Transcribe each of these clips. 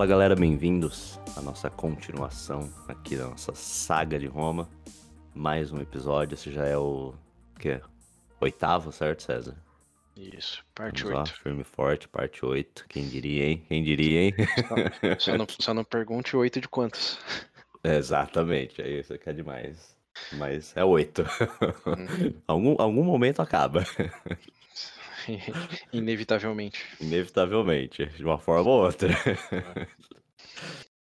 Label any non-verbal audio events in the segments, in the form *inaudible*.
Fala galera, bem-vindos à nossa continuação aqui da nossa saga de Roma. Mais um episódio, esse já é o que oitavo, certo, César? Isso, parte Vamos lá, 8. firme e forte, parte 8. Quem diria, hein? Quem diria, hein? Só não, só não pergunte oito de quantos. *laughs* Exatamente, é isso que é demais. Mas é 8. Hum. *laughs* algum, algum momento acaba, *laughs* Inevitavelmente. inevitavelmente, de uma forma ou outra. *laughs*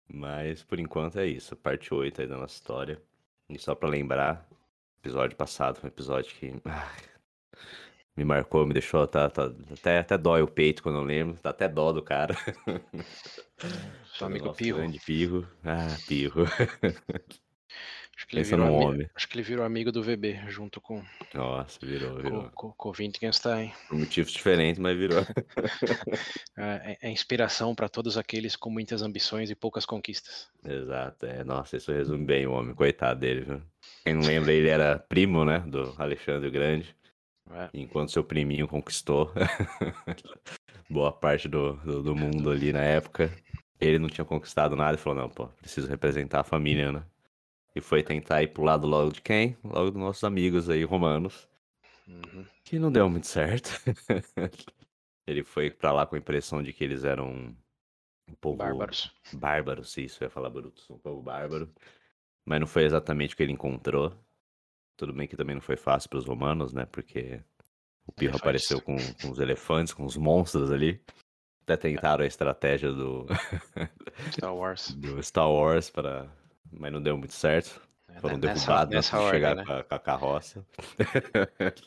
Mas por enquanto é isso, parte 8 aí da nossa história. E só pra lembrar, episódio passado foi um episódio que me marcou, me deixou, tá, tá- até, até dói o peito quando eu lembro, tá até dó do cara. Seu amigo Nosso Pirro. grande Pirro. Ah, Pirro. *laughs* Acho que, ele Pensa virou ami- homem. acho que ele virou amigo do VB, junto com, Nossa, virou, virou. com, com, Wittgenstein. Por motivos diferentes, mas virou. *laughs* É, é inspiração para todos aqueles com muitas ambições e poucas conquistas. Exato, é. Nossa, isso resume bem o homem, coitado dele, viu? Quem não lembra, ele era primo, né, do Alexandre o Grande, É, enquanto seu priminho conquistou *laughs* boa parte do, do, do mundo ali na época. Ele não tinha conquistado nada e falou, não, pô, preciso representar a família, né? E foi tentar ir pro lado logo de quem? Logo dos nossos amigos aí, romanos. uhum. Que não deu muito certo. *laughs* ele foi pra lá com a impressão de que eles eram um povo Bárbaros. bárbaros, isso, eu ia falar brutos, um povo bárbaro. Mas não foi exatamente o que ele encontrou. Tudo bem que também não foi fácil para os romanos, né? Porque o Pirro apareceu com, com os elefantes, com os monstros ali. Até tentaram a estratégia do, Star Wars. *laughs* do Star Wars, para... mas não deu muito certo. É, Foram nessa- derrubados antes nessa de ordem, chegar né? com, a, a carroça.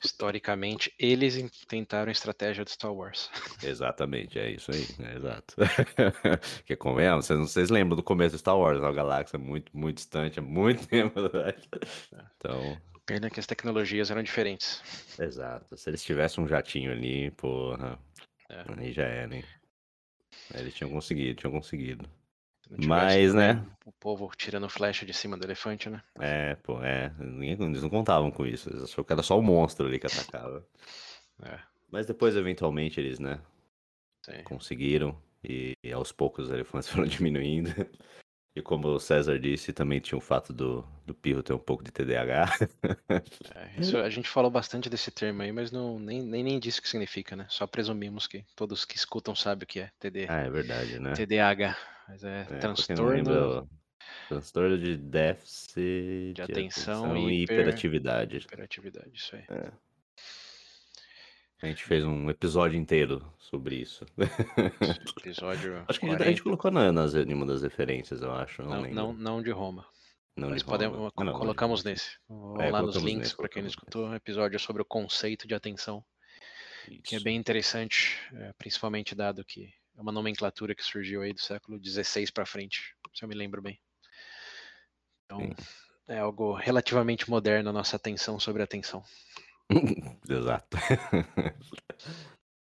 Historicamente, eles tentaram a estratégia do Star Wars. *laughs* Exatamente, é isso aí, é exato. *laughs* que convenhamos, vocês, vocês lembram do começo do Star Wars, uma galáxia muito, muito distante, há muito *laughs* tempo atrás. Então, Pena que as tecnologias eram diferentes. exato. Se eles tivessem um jatinho ali, porra, É. aí já era, hein? Eles tinham conseguido, tinham conseguido. Mas, né? O povo tirando flecha de cima do elefante, né? É, pô, é. Eles não contavam com isso. Eles achavam que era só o monstro ali que atacava. *laughs* É, Mas depois, eventualmente, eles, né, sim. conseguiram e, e aos poucos os elefantes *laughs* foram diminuindo. E como o César disse, também tinha o fato do, do Pirro ter um pouco de TDAH. *laughs* É, isso, a gente falou bastante desse termo aí, mas não, nem, nem, nem disse o que significa, né? Só presumimos que todos que escutam sabem o que é TD, ah, é verdade, né? TDAH. Mas é, É, não transtorno. lembra, transtorno de déficit De atenção e e hiper- hiperatividade. Hiperatividade, isso aí. A gente fez um episódio inteiro sobre isso. *laughs* Episódio Acho que a gente, a 40, gente colocou na, nas, em uma das referências, eu acho. Não, não, não, não de Roma. Não mas podemos, Ah, não, não, colocamos de- nesse. Vamos É, lá nos links para quem não escutou. Um episódio sobre o conceito de atenção, que é Isso. bem interessante, é, principalmente dado que é uma nomenclatura que surgiu aí do século XVI para frente, se eu me lembro bem. Então, Sim. é algo relativamente moderno a nossa atenção sobre atenção. *laughs* Exato.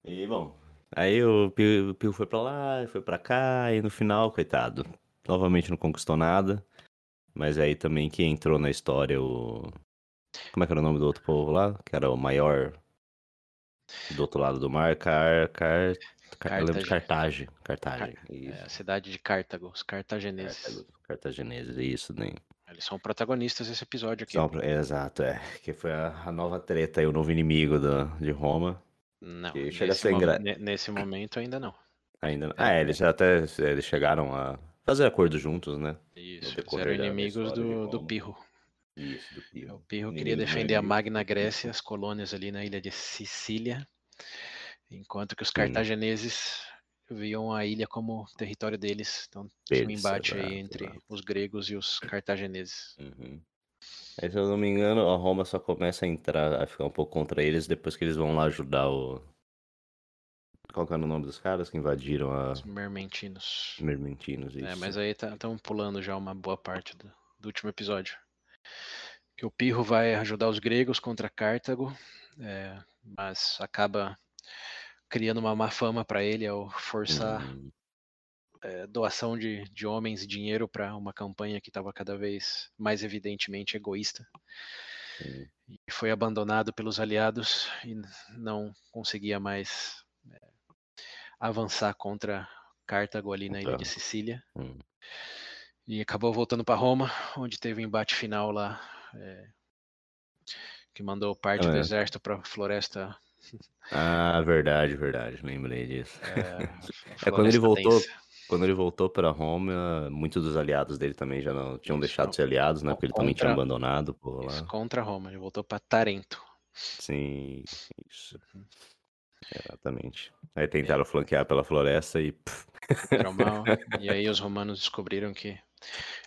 e bom, aí o Pio, o Pio foi pra lá, foi pra cá, e no final, coitado, novamente não conquistou nada. Mas aí também que entrou na história o. Como é que era o nome do outro povo lá? Que era o maior do outro lado do mar, Car. Car... Car... Eu lembro de Cartagem. Cartagem. Isso. É a cidade de Cartago, os cartageneses. Cartago- Cartageneses, isso, nem. Eles são protagonistas desse episódio aqui. Pra- Exato, é. Que foi a, a nova treta aí, o novo inimigo da, de Roma. Não, nesse, ser mo- ne- nesse momento ainda não. Ainda não. Ah, é, eles até eles chegaram a fazer acordo juntos, né? Isso, eles eram inimigos do, do. Pirro. Isso, do Pio. O Pirro queria do defender a. Magna Grécia, as colônias ali na ilha de Sicília, enquanto que os cartageneses viam a ilha como território deles. Então tinha um embate aí entre os gregos e os cartageneses. Uhum. Aí, se eu não me engano, a Roma só começa a entrar, a ficar um pouco contra eles depois que eles vão lá ajudar o. Qual que era o nome dos caras que invadiram a Os mermentinos. Mermentinos? Isso. É, mas aí estamos pulando já uma boa parte do, do último episódio. Que o Pirro vai ajudar os gregos contra Cartago, é, mas acaba criando uma má fama para ele ao forçar Uhum. é, doação de, de homens e dinheiro para uma campanha que estava cada vez mais evidentemente egoísta. Sim. E foi abandonado pelos aliados e não conseguia mais é, avançar contra, Cartago ali na ilha de Sicília. Hum. E acabou voltando para Roma, onde teve o embate final lá, é, que mandou parte do É. exército para floresta. Ah, verdade, verdade. Lembrei disso. É, *laughs* É, quando ele voltou, quando ele voltou para Roma, muitos dos aliados dele também já não tinham Isso, deixado não. de ser aliados, né? Porque ele também tinha contra- abandonado por Isso, lá. contra Roma. Ele voltou para Tarento. Sim, isso. Uhum. Exatamente. Aí tentaram flanquear pela floresta e. mal. *laughs* e aí os romanos descobriram que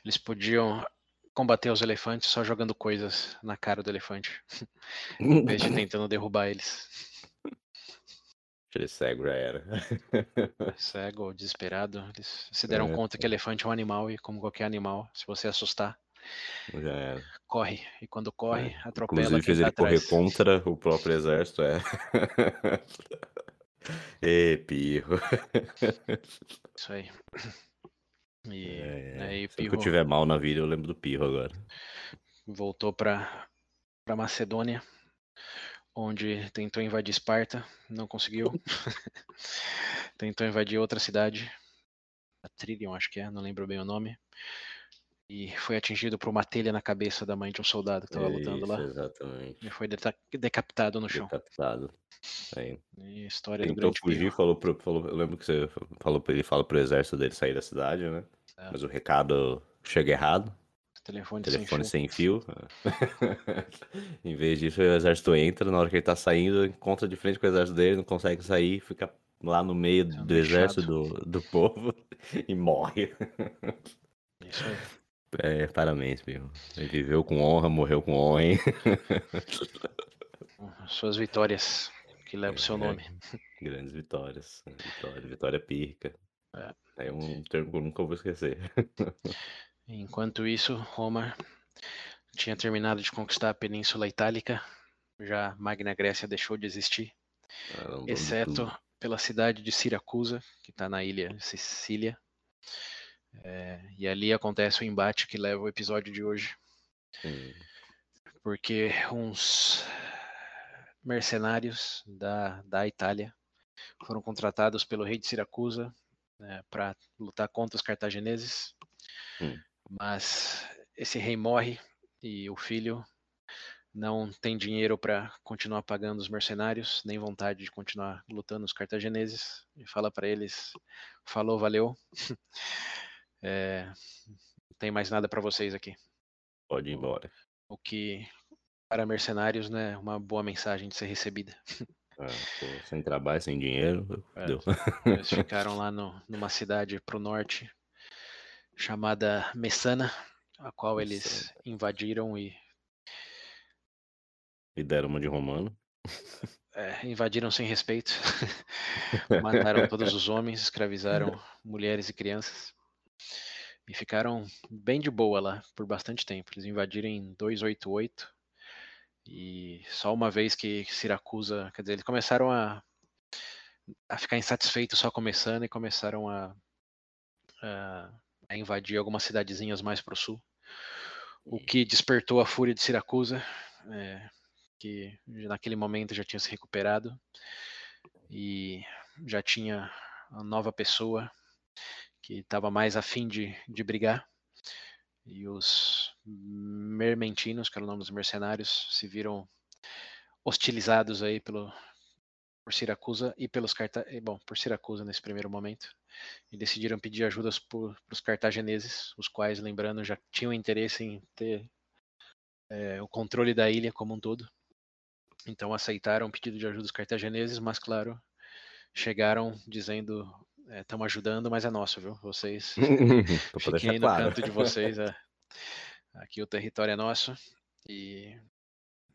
eles podiam combater os elefantes só jogando coisas na cara do elefante, *laughs* em vez de tentando derrubar eles. Aquele cego já era. *laughs* Cego ou desesperado, eles se deram É, conta que elefante é um animal e, como qualquer animal, se você assustar, já era. corre. E quando corre, É, atropela Inclusive fez tá ele correr atrás. contra o próprio exército, é. *laughs* Ê, pirro. Isso aí. E É, aí Sempre que eu Pirro tiver mal na vida, eu lembro do pirro agora. voltou para para Macedônia, onde tentou invadir Esparta, não conseguiu. *laughs* tentou invadir outra cidade, a Trilion, acho que é, não lembro bem o nome. E foi atingido por uma telha na cabeça da mãe de um soldado que estava lutando lá. exatamente. E foi decapitado no chão. Decapitado. Aí. E história do Tentou grande fugir, falou pro. Falou, eu lembro que você falou pra ele, fala pro exército dele sair da cidade, né? É. Mas o recado chega errado. Telefone, Telefone sem sem fio. *laughs* em vez disso, o exército entra, na hora que ele tá saindo, encontra de frente com o exército dele, não consegue sair, fica lá no meio Sendo do exército do, do povo *laughs* e morre. fio. Isso aí. É, parabéns, Pirro. Ele viveu com honra, morreu com honra, hein? *laughs* Suas vitórias, que levam o seu É. nome. Grandes vitórias. Vitória, vitória pirca. É. É um termo que eu nunca vou esquecer. Enquanto isso, Roma tinha terminado de conquistar a Península Itálica, já Magna Grécia deixou de existir, de exceto pela cidade de Siracusa, que está na ilha Sicília. É, e ali acontece o embate que leva o episódio de hoje, Sim. porque uns mercenários da, da Itália foram contratados pelo rei de Siracusa para lutar contra os cartagineses. Hum. Mas esse rei morre e o filho não tem dinheiro para continuar pagando os mercenários, nem vontade de continuar lutando os cartagineses. E fala para eles: falou, valeu. *laughs* É, não tem mais nada para vocês aqui. Pode ir embora. O que para mercenários não é uma boa mensagem de ser recebida. Pô, sem trabalho, sem dinheiro, É. Eles *laughs* ficaram lá no, numa cidade para o norte chamada Messana, a qual eles invadiram e E deram uma de romano. é, invadiram sem respeito, *laughs* mataram todos os homens, escravizaram mulheres e crianças e ficaram bem de boa lá por bastante tempo. Eles invadiram em 288 e só uma vez que Siracusa, quer dizer, eles começaram a, a ficar insatisfeitos só começando e começaram a, a, a invadir algumas cidadezinhas mais para o sul, o que despertou a fúria de Siracusa, é, que naquele momento já tinha se recuperado e já tinha uma nova pessoa que estava mais afim de, de brigar. E os mermentinos, que era o nome dos mercenários, se viram hostilizados aí pelo, por Siracusa e pelos carta bom, por Siracusa nesse primeiro momento. E decidiram pedir ajudas para os cartagineses, os quais, lembrando, já tinham interesse em ter é, o controle da ilha como um todo. Então aceitaram o pedido de ajuda dos cartagineses, mas claro, chegaram dizendo estamos ajudando, mas é nosso, viu? Vocês *laughs* pra fiquem aí no claro. canto de vocês. É. Aqui o território é nosso e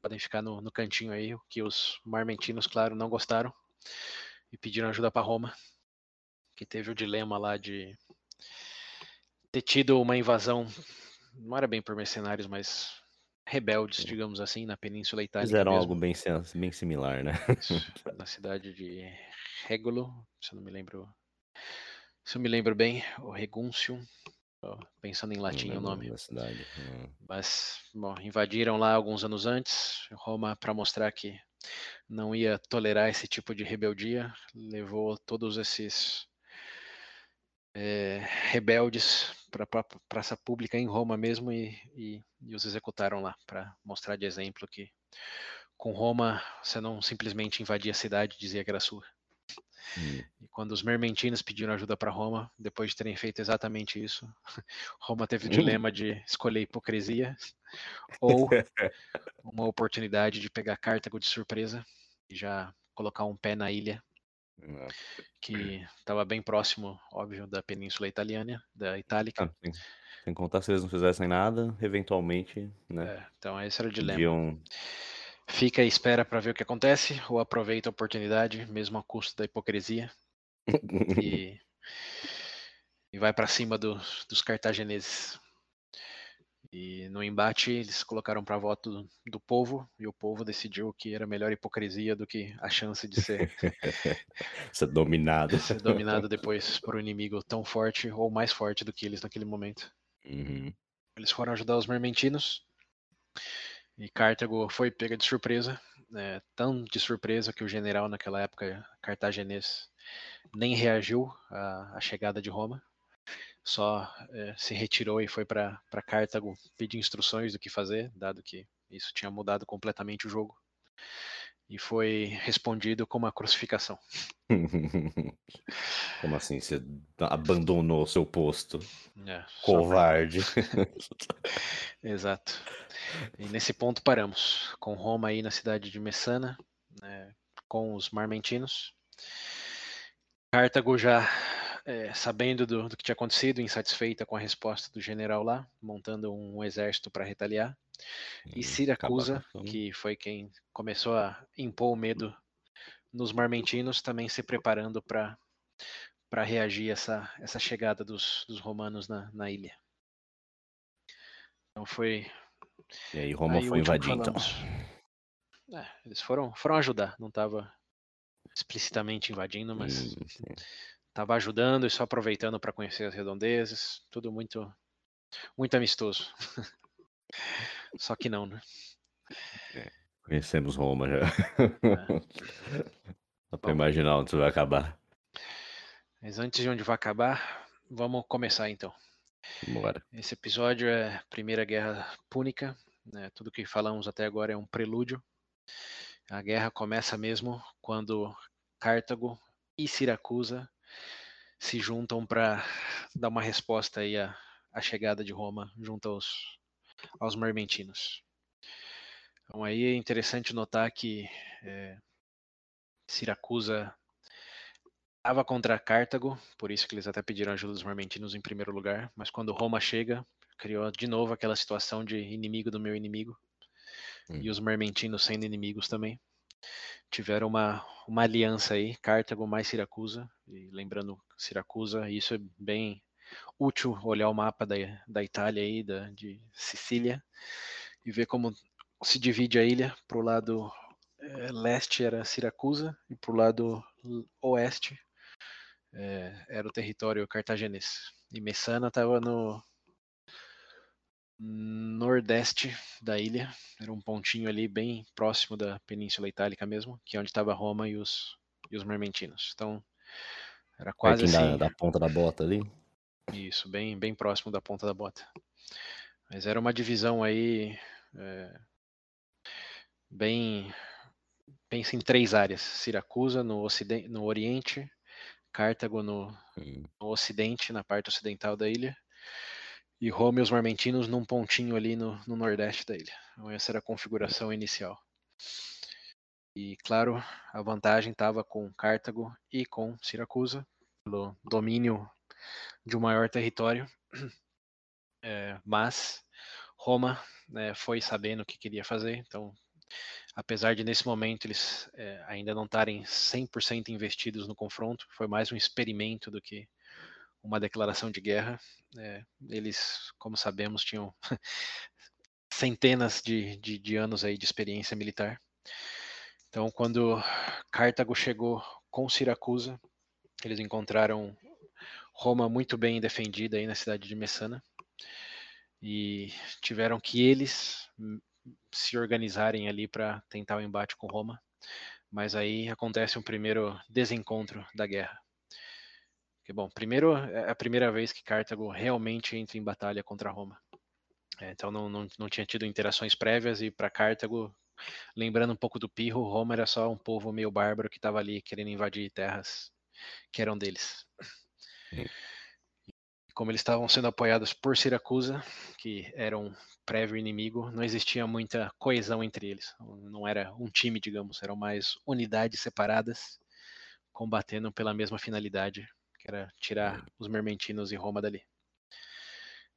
podem ficar no, no cantinho aí, o que os marmentinos, claro, não gostaram e pediram ajuda para Roma, que teve o dilema lá de ter tido uma invasão, não era bem por mercenários, mas rebeldes, digamos assim, na Península Itálica Fizeram mesmo. algo bem, bem similar, né? Isso, na cidade de Régulo, se eu não me lembro, se eu me lembro bem, o Regúncio, pensando em latim o nome. Da cidade. Hum. Mas, bom, invadiram lá alguns anos antes. Roma, para mostrar que não ia tolerar esse tipo de rebeldia, levou todos esses é, rebeldes para a praça pública em Roma mesmo e, e, e os executaram lá para mostrar de exemplo que com Roma você não simplesmente invadia a cidade e dizia que era sua. Hum. E quando os mermentinos pediram ajuda para Roma, depois de terem feito exatamente isso, *laughs* Roma teve o dilema de escolher hipocrisia *laughs* ou *laughs* uma oportunidade de pegar Cartago de surpresa e já colocar um pé na ilha que estava bem próximo, óbvio, da Península Italiana, da Itálica. Ah, sem, contar se eles não fizessem nada, eventualmente, né? É, então esse era o dilema. Podiam... Fica e espera para ver o que acontece, ou aproveita a oportunidade, mesmo a custo da hipocrisia, *laughs* e, e vai para cima do, dos cartagineses. E no embate eles colocaram para voto do, do, povo e o povo decidiu que era melhor hipocrisia do que a chance de ser, *laughs* ser dominado. ser dominado depois por um inimigo tão forte ou mais forte do que eles naquele momento. Uhum. Eles foram ajudar os mermentinos e Cartago foi pega de surpresa, né, tão de surpresa que o general naquela época cartaginês nem reagiu à, à chegada de Roma só é, se retirou e foi para Cartago pedir instruções do que fazer, dado que isso tinha mudado completamente o jogo. E foi respondido com uma crucificação. *laughs* Como assim? Você abandonou o seu posto? É, Covarde. *laughs* Exato. E nesse ponto paramos, com Roma aí na cidade de Messana, né, com os marmentinos. Cartago já é, sabendo do, do, que tinha acontecido, insatisfeita com a resposta do general lá, montando um exército para retaliar. E Siracusa, que foi quem começou a impor o medo nos marmentinos, também se preparando para para reagir a essa, essa chegada dos, dos romanos na, na ilha. Então foi. E aí Roma aí foi invadir, então. É, eles foram, foram ajudar, não estava explicitamente invadindo, mas sim, sim. Tava ajudando e só aproveitando para conhecer as redondezas, tudo muito muito amistoso. *laughs* só que não, né? É, conhecemos Roma já. É. *laughs* Dá para imaginar onde isso vai acabar. Mas antes de onde vai acabar, vamos começar então. Bora. Esse episódio é Primeira Guerra Púnica. Né? Tudo que falamos até agora é um prelúdio. A guerra começa mesmo quando Cartago e Siracusa se juntam para dar uma resposta aí à, à, chegada de Roma junto aos, aos mermentinos. Então aí é interessante notar que é, Siracusa estava contra Cartago, por isso que eles até pediram ajuda dos mermentinos em primeiro lugar, mas quando Roma chega, criou de novo aquela situação de inimigo do meu inimigo, hum. e os mermentinos sendo inimigos também tiveram uma, uma aliança aí, Cartago mais Siracusa, e lembrando Siracusa, isso é bem útil olhar o mapa da, da Itália aí, da, de Sicília, e ver como se divide a ilha, para o lado é, leste era Siracusa, e para o lado oeste é, era o território cartaginês. E Messana estava no nordeste da ilha, era um pontinho ali bem próximo da Península Itálica mesmo, que é onde estava Roma e os, e os Mermentinos. Então, era quase assim... Da, da, ponta da bota ali? Isso, bem, bem próximo da ponta da bota. Mas era uma divisão aí é, bem... Pensa em três áreas, Siracusa no, ocidente, no oriente, Cartago no, no ocidente, na parte ocidental da ilha, e Roma e os Marmentinos num pontinho ali no, no nordeste da ilha. Então, essa era a configuração inicial. E, claro, a vantagem estava com Cartago e com Siracusa, pelo domínio de um maior território. *clears throat* É, mas Roma né, foi sabendo o que queria fazer, então, apesar de nesse momento eles é, ainda não estarem 100% investidos no confronto, foi mais um experimento do que uma declaração de guerra. É, eles, como sabemos, tinham *laughs* centenas de, de, de, anos aí de experiência militar. Então, quando Cartago chegou com Siracusa, eles encontraram Roma muito bem defendida aí na cidade de Messana e tiveram que eles se organizarem ali para tentar o embate com Roma. Mas aí acontece um primeiro desencontro da guerra Porque, bom, primeiro é a primeira vez que Cartago realmente entra em batalha contra Roma. É, então não, não, não tinha tido interações prévias e para Cartago, lembrando um pouco do Pirro, Roma era só um povo meio bárbaro que estava ali querendo invadir terras que eram deles. Sim. Como eles estavam sendo apoiados por Siracusa, que era um prévio inimigo, não existia muita coesão entre eles. Não era um time, digamos, eram mais unidades separadas, combatendo pela mesma finalidade, que era tirar hum. os mermentinos e Roma dali.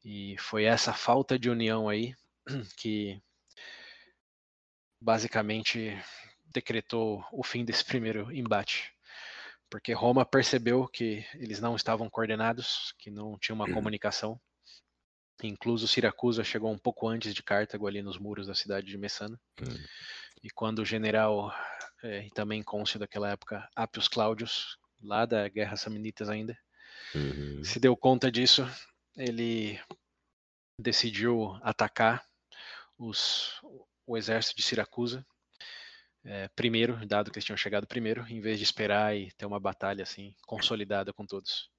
E foi essa falta de união aí *clears throat* que basicamente decretou o fim desse primeiro embate. Porque Roma percebeu que eles não estavam coordenados, que não tinha uma uhum. comunicação. Incluso Siracusa chegou um pouco antes de Cartago, ali nos muros da cidade de Messana. Uhum. E quando o general, é, e também cônsul daquela época, Appius Claudius, lá da Guerra Samnitas ainda, uhum. se deu conta disso, ele decidiu atacar os, o exército de Siracusa é, primeiro, dado que eles tinham chegado primeiro, em vez de esperar e ter uma batalha assim consolidada com todos.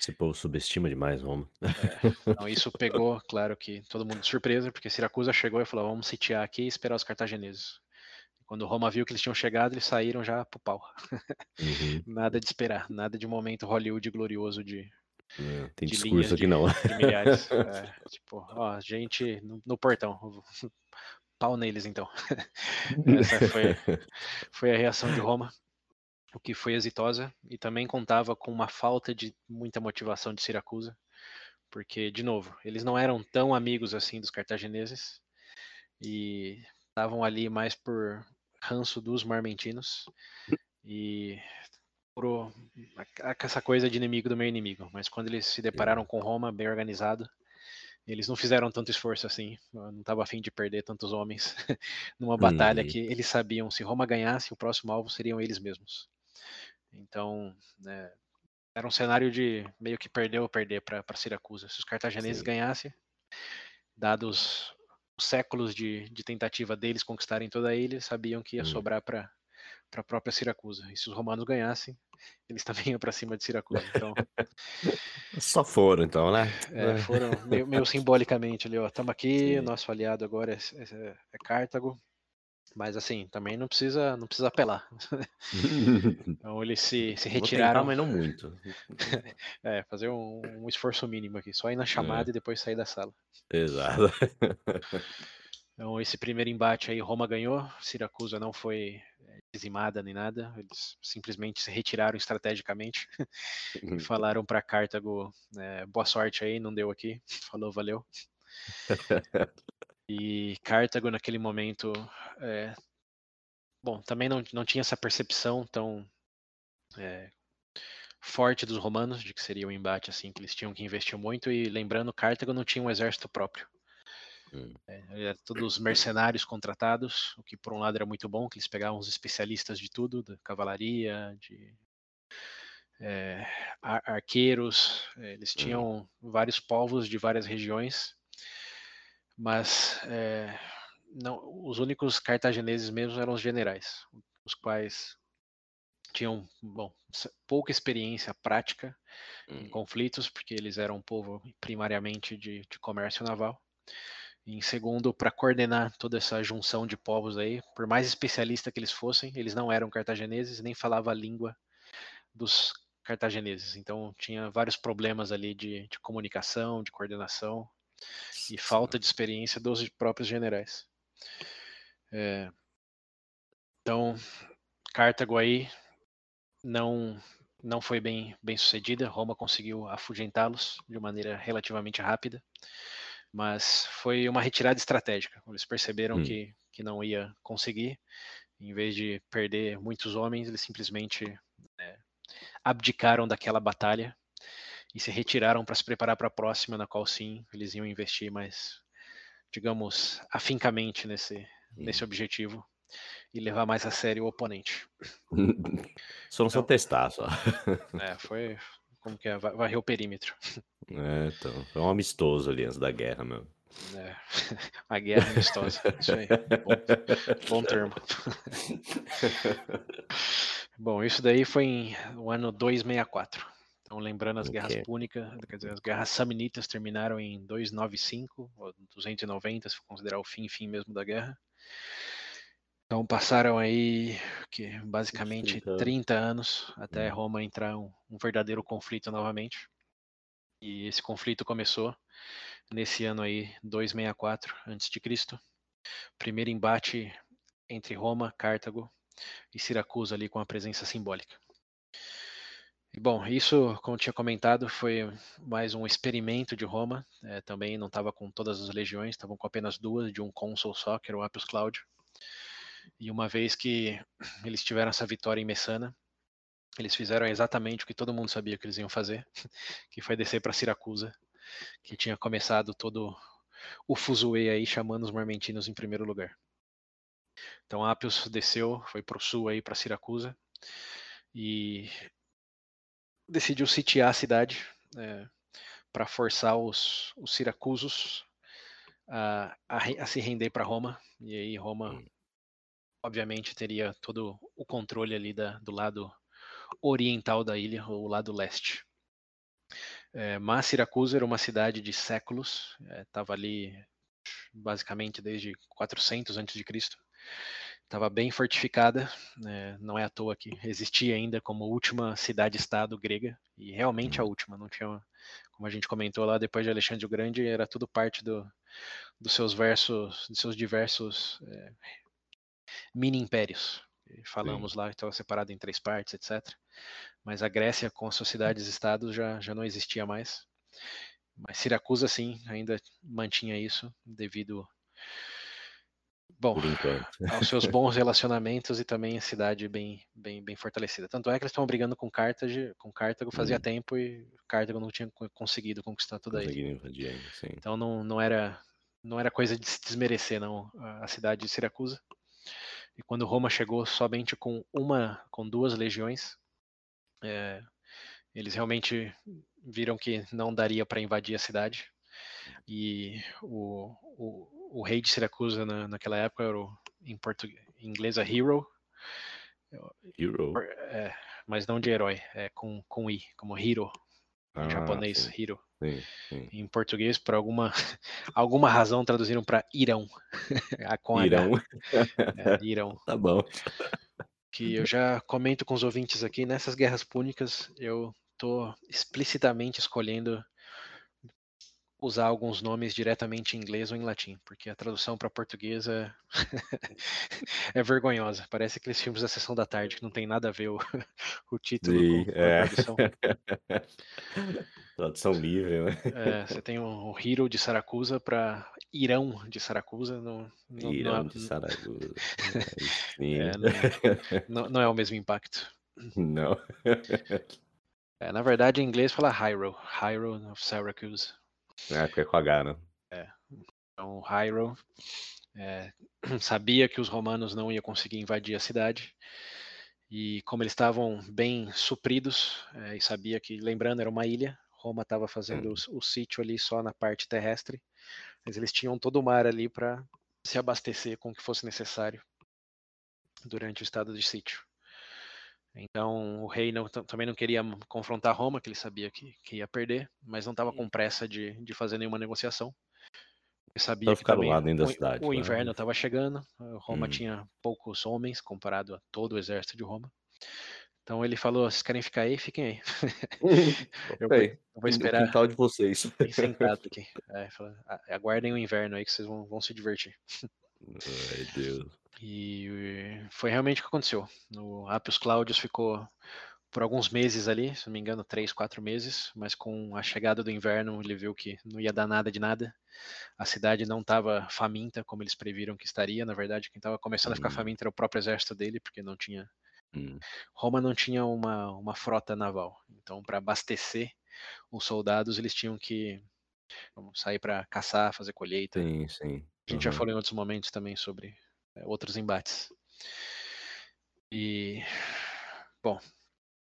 Esse povo subestima demais Roma. É, então isso *laughs* pegou, claro que todo mundo de surpresa, porque Siracusa chegou e falou: vamos sitiar aqui e esperar os cartagineses. Quando Roma viu que eles tinham chegado, eles saíram já pro pau. Uhum. *laughs* nada de esperar, nada de momento Hollywood glorioso de, é, tem de discurso aqui de, não. De milhares. *laughs* É, tipo, ó, gente no, no, portão. *laughs* Pau neles, então. Essa foi, foi a reação de Roma, o que foi exitosa e também contava com uma falta de muita motivação de Siracusa, porque, de novo, eles não eram tão amigos assim dos cartagineses e estavam ali mais por ranço dos marmentinos e por essa coisa de inimigo do meu inimigo. Mas quando eles se depararam com Roma bem organizado, eles não fizeram tanto esforço assim. não estava afim de perder tantos homens *laughs* numa batalha que eles sabiam se Roma ganhasse, o próximo alvo seriam eles mesmos. Então, né, era um cenário de meio que perder ou perder para Siracusa. Se os cartagineses Sim. ganhassem, dados os séculos de, de, tentativa deles conquistarem toda a ilha, sabiam que ia hum. sobrar para a própria Siracusa. E se os romanos ganhassem, eles também iam para cima de Siracusa. Então, *laughs* Só foram, então, né? É, foram meio, meio, *laughs* simbolicamente ali, ó. Estamos aqui, Sim. nosso aliado agora é, é, é, Cartago. Mas assim, também não precisa, não precisa apelar. *laughs* então eles se, se retiraram. Tentar, mas não muito. *laughs* é, fazer um, um, esforço mínimo aqui, só ir na chamada é. e depois sair da sala. Exato. *laughs* então, esse primeiro embate aí, Roma ganhou, Siracusa não foi dizimada nem nada, eles simplesmente se retiraram estrategicamente e uhum. falaram para Cartago: é, boa sorte aí, não deu aqui, falou, valeu. E Cartago, naquele momento, é, bom, também não, não tinha essa percepção tão é, forte dos romanos de que seria um embate assim, que eles tinham que investir muito, e lembrando, Cartago não tinha um exército próprio. Hum. É, todos mercenários contratados, o que por um lado era muito bom, que eles pegavam os especialistas de tudo, da cavalaria, de é, arqueiros, é, eles hum. tinham vários povos de várias regiões, mas é, não, os únicos cartagineses mesmo eram os generais, os quais tinham bom, pouca experiência prática em hum. conflitos, porque eles eram um povo primariamente de, de comércio naval. Em segundo, para coordenar toda essa junção de povos aí, por mais especialista que eles fossem, eles não eram cartagineses, nem falavam a língua dos cartagineses. Então tinha vários problemas ali de, de comunicação, de coordenação e falta de experiência dos próprios generais. É, então, Cartago aí não não foi bem bem sucedida. Roma conseguiu afugentá-los de maneira relativamente rápida mas foi uma retirada estratégica. Eles perceberam hum. que, que não ia conseguir. Em vez de perder muitos homens, eles simplesmente é, abdicaram daquela batalha e se retiraram para se preparar para a próxima, na qual sim eles iam investir mais, digamos, afincamente nesse, nesse objetivo e levar mais a sério o oponente. *laughs* Só não então, só testar, só. É, foi, como que é? Varrer o perímetro. É, então. Foi um amistoso ali antes da guerra, meu. É, *laughs* a guerra amistosa. Isso aí. Bom, bom termo. *laughs* Bom, isso daí foi em o ano 264. Então, lembrando as guerras púnicas, quer dizer, as guerras samnitas terminaram em 295, ou 290, se for considerar o fim, fim mesmo da guerra. Então passaram aí que basicamente 30 30 anos até Hum. Roma entrar um, um verdadeiro conflito novamente. E esse conflito começou nesse ano aí 264 a.C. Primeiro embate entre Roma, Cartago e Siracusa ali com a presença simbólica. Bom, isso, como tinha comentado, foi mais um experimento de Roma. eh, também não estava com todas as legiões, estavam com apenas duas, de um cônsul só, que era o Appius Cláudio. E uma vez que eles tiveram essa vitória em Messana, eles fizeram exatamente o que todo mundo sabia que eles iam fazer, *laughs* que foi descer para Siracusa, que tinha começado todo o fuzuê aí chamando os marmentinos em primeiro lugar. Então Appius desceu, foi para o sul aí para Siracusa e decidiu sitiar a cidade para forçar os, os siracusos a, a, a se render para Roma e aí Roma Hum. obviamente teria todo o controle ali da, do lado oriental da ilha ou o lado leste. É, mas Siracusa era uma cidade de séculos, estava ali basicamente desde 400 a.C. Estava bem fortificada, né, não é à toa que existia ainda como última cidade-estado grega, e realmente a última, não tinha, como a gente comentou lá, depois de Alexandre o Grande, era tudo parte do, dos seus versos, dos seus diversos é, mini-impérios. Falamos lá que estava separado em três partes, etc. Mas a Grécia, com suas cidades-estados, já, já não existia mais. Mas Siracusa, sim, ainda mantinha isso devido bom, *laughs* aos seus bons *laughs* relacionamentos e também a cidade bem, bem, bem fortalecida. Tanto é que eles estão brigando com Carthage, com Cartago fazia Hum. tempo e Cartago não tinha co- conseguido conquistar toda a ilha. Conseguiram invadir ainda, sim. Então não, não era não era coisa de se desmerecer não a a cidade de Siracusa. E quando Roma chegou somente com uma, com duas legiões, é, eles realmente viram que não daria para invadir a cidade. E o, o, o rei de Siracusa na, naquela época era o, em, português, em inglês é hero, Hero. é, mas não de herói, é com, com i, como hero, em Ah, japonês, sim, hero. sim, sim. Em português, por alguma, *laughs* alguma razão, traduziram para Irão. *laughs* A com Irão. é, Irão. *laughs* Tá bom. Que eu já comento com os ouvintes aqui, nessas guerras púnicas, eu tô explicitamente escolhendo usar alguns nomes diretamente em inglês ou em latim, porque a tradução para português é, *laughs* é vergonhosa. Parece aqueles filmes da sessão da tarde que não tem nada a ver o, *laughs* o título Sim, com, com é. a tradução. *laughs* Tradução livre, né? É, você tem o, o Hero de Saracusa para Irão de Saracusa. Não, não, não Irão é- de sim. É, não, não é o mesmo impacto. Não. É, na verdade, em inglês fala Hyro, Hyro of Syracuse. Ah, porque é com H, né? Então, Hyro é, *clears throat* sabia que os romanos não iam conseguir invadir a cidade. E como eles estavam bem supridos, é, e sabia que, lembrando, era uma ilha, Roma estava fazendo o, o sítio ali só na parte terrestre, mas eles tinham todo o mar ali para se abastecer com o que fosse necessário durante o estado de sítio. Então o rei não- tam- também não queria confrontar Roma, que ele sabia que, que ia perder, mas não estava com pressa de, de fazer nenhuma negociação. Ele sabia que também o, cidade, o lá. inverno estava chegando, Roma Hum. tinha poucos homens comparado a todo o exército de Roma. Então ele falou: vocês querem ficar aí? Fiquem aí. *laughs* Eu vou, eu vou o esperar quintal de vocês. *laughs* sentado aqui. *laughs* É, falou, "A- aguardem o inverno aí que vocês vão, vão se divertir. Ai, Deus. E foi realmente o que aconteceu. O Appius Claudius ficou por alguns meses ali, se não me engano, três, quatro meses, mas com a chegada do inverno ele viu que não ia dar nada de nada. A cidade não estava faminta como eles previram que estaria. Na verdade, quem estava começando a ficar Hum. faminta era o próprio exército dele, porque não tinha Hum, Roma não tinha uma, uma frota naval. Então, para abastecer os soldados, eles tinham que vamos, sair para caçar, fazer colheita. sim, sim. A gente já Uhum. falou em outros momentos também sobre outros embates. E, bom,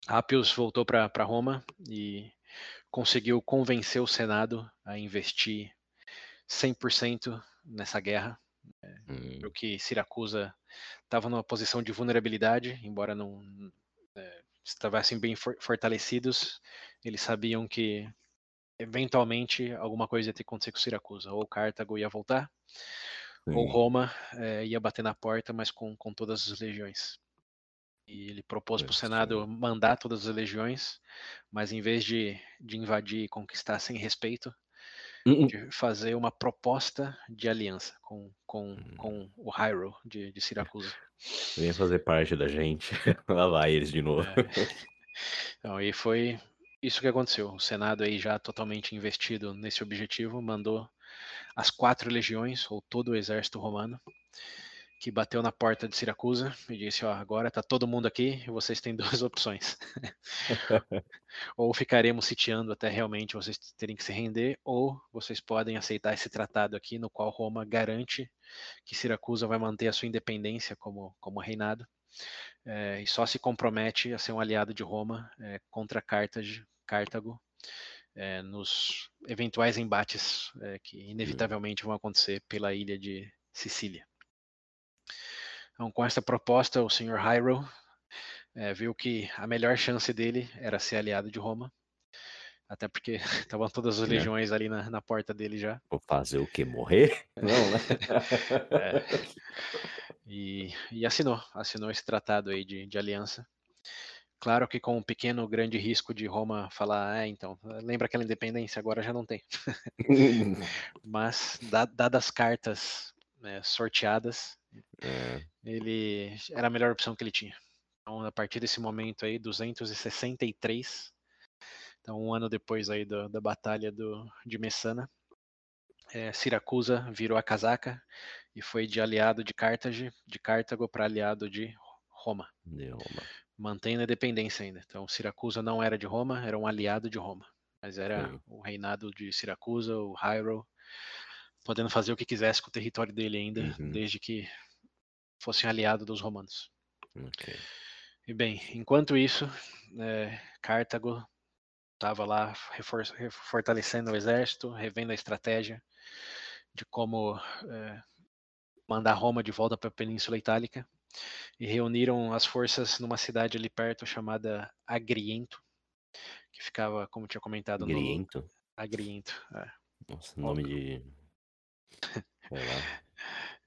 Appius voltou para Roma e conseguiu convencer o Senado a investir 100% nessa guerra. Hum, Viu que Siracusa estava numa posição de vulnerabilidade, embora não é, estivessem bem for fortalecidos, eles sabiam que eventualmente alguma coisa ia ter que acontecer com Siracusa. Ou Cartago ia voltar, Sim. ou Roma é, ia bater na porta, mas com, com todas as legiões. E ele propôs para o Senado mandar todas as legiões, mas em vez de, de invadir e conquistar sem respeito, uh-uh. de fazer uma proposta de aliança com, com, hum. com o Hyrule de, de Siracusa. *laughs* Venha fazer parte da gente. *laughs* Lá vai eles de novo. É. Então, e foi isso que aconteceu. O Senado aí já totalmente investido nesse objetivo, mandou as quatro legiões, ou todo o exército romano, que bateu na porta de Siracusa e disse: Ó, agora tá todo mundo aqui e vocês têm *laughs* duas opções. *laughs* ou ficaremos sitiando até realmente vocês terem que se render, ou vocês podem aceitar esse tratado aqui, no qual Roma garante que Siracusa vai manter a sua independência como, como reinado. É, e só se compromete a ser um aliado de Roma é, contra Cartago, Cartago é, nos eventuais embates que inevitavelmente vão acontecer pela ilha de Sicília. Então, com essa proposta, o Sr. Hyrule é, viu que a melhor chance dele era ser aliado de Roma, até porque *laughs* estavam todas as é. legiões ali na, na, porta dele já. Vou fazer o que? Morrer? *laughs* Não, né? é, e, e, assinou, assinou esse tratado aí de, de aliança. Claro que com um pequeno, grande risco de Roma falar, é, então, lembra aquela independência? Agora já não tem. *laughs* Mas, dadas as cartas né, sorteadas, é. Ele era a melhor opção que ele tinha. Então, a partir desse momento aí, 263, então um ano depois aí do, da batalha do, de Messana, é, Siracusa virou a casaca e foi de aliado de Cartago, de Cartago para aliado de Roma. De Roma. Mantendo a dependência ainda. Então, Siracusa não era de Roma, era um aliado de Roma. Mas era Sim. o reinado de Siracusa, o Hyrule, podendo fazer o que quisesse com o território dele ainda, uhum. desde que fosse aliado dos romanos. Okay. E bem, enquanto isso, é, Cartago estava lá fortalecendo o exército, revendo a estratégia de como é, mandar Roma de volta para a Península Itálica e reuniram as forças numa cidade ali perto chamada Agriento, que ficava, como tinha comentado, Agriento. no Agriento. É. Nossa, nome de Sei lá. *laughs*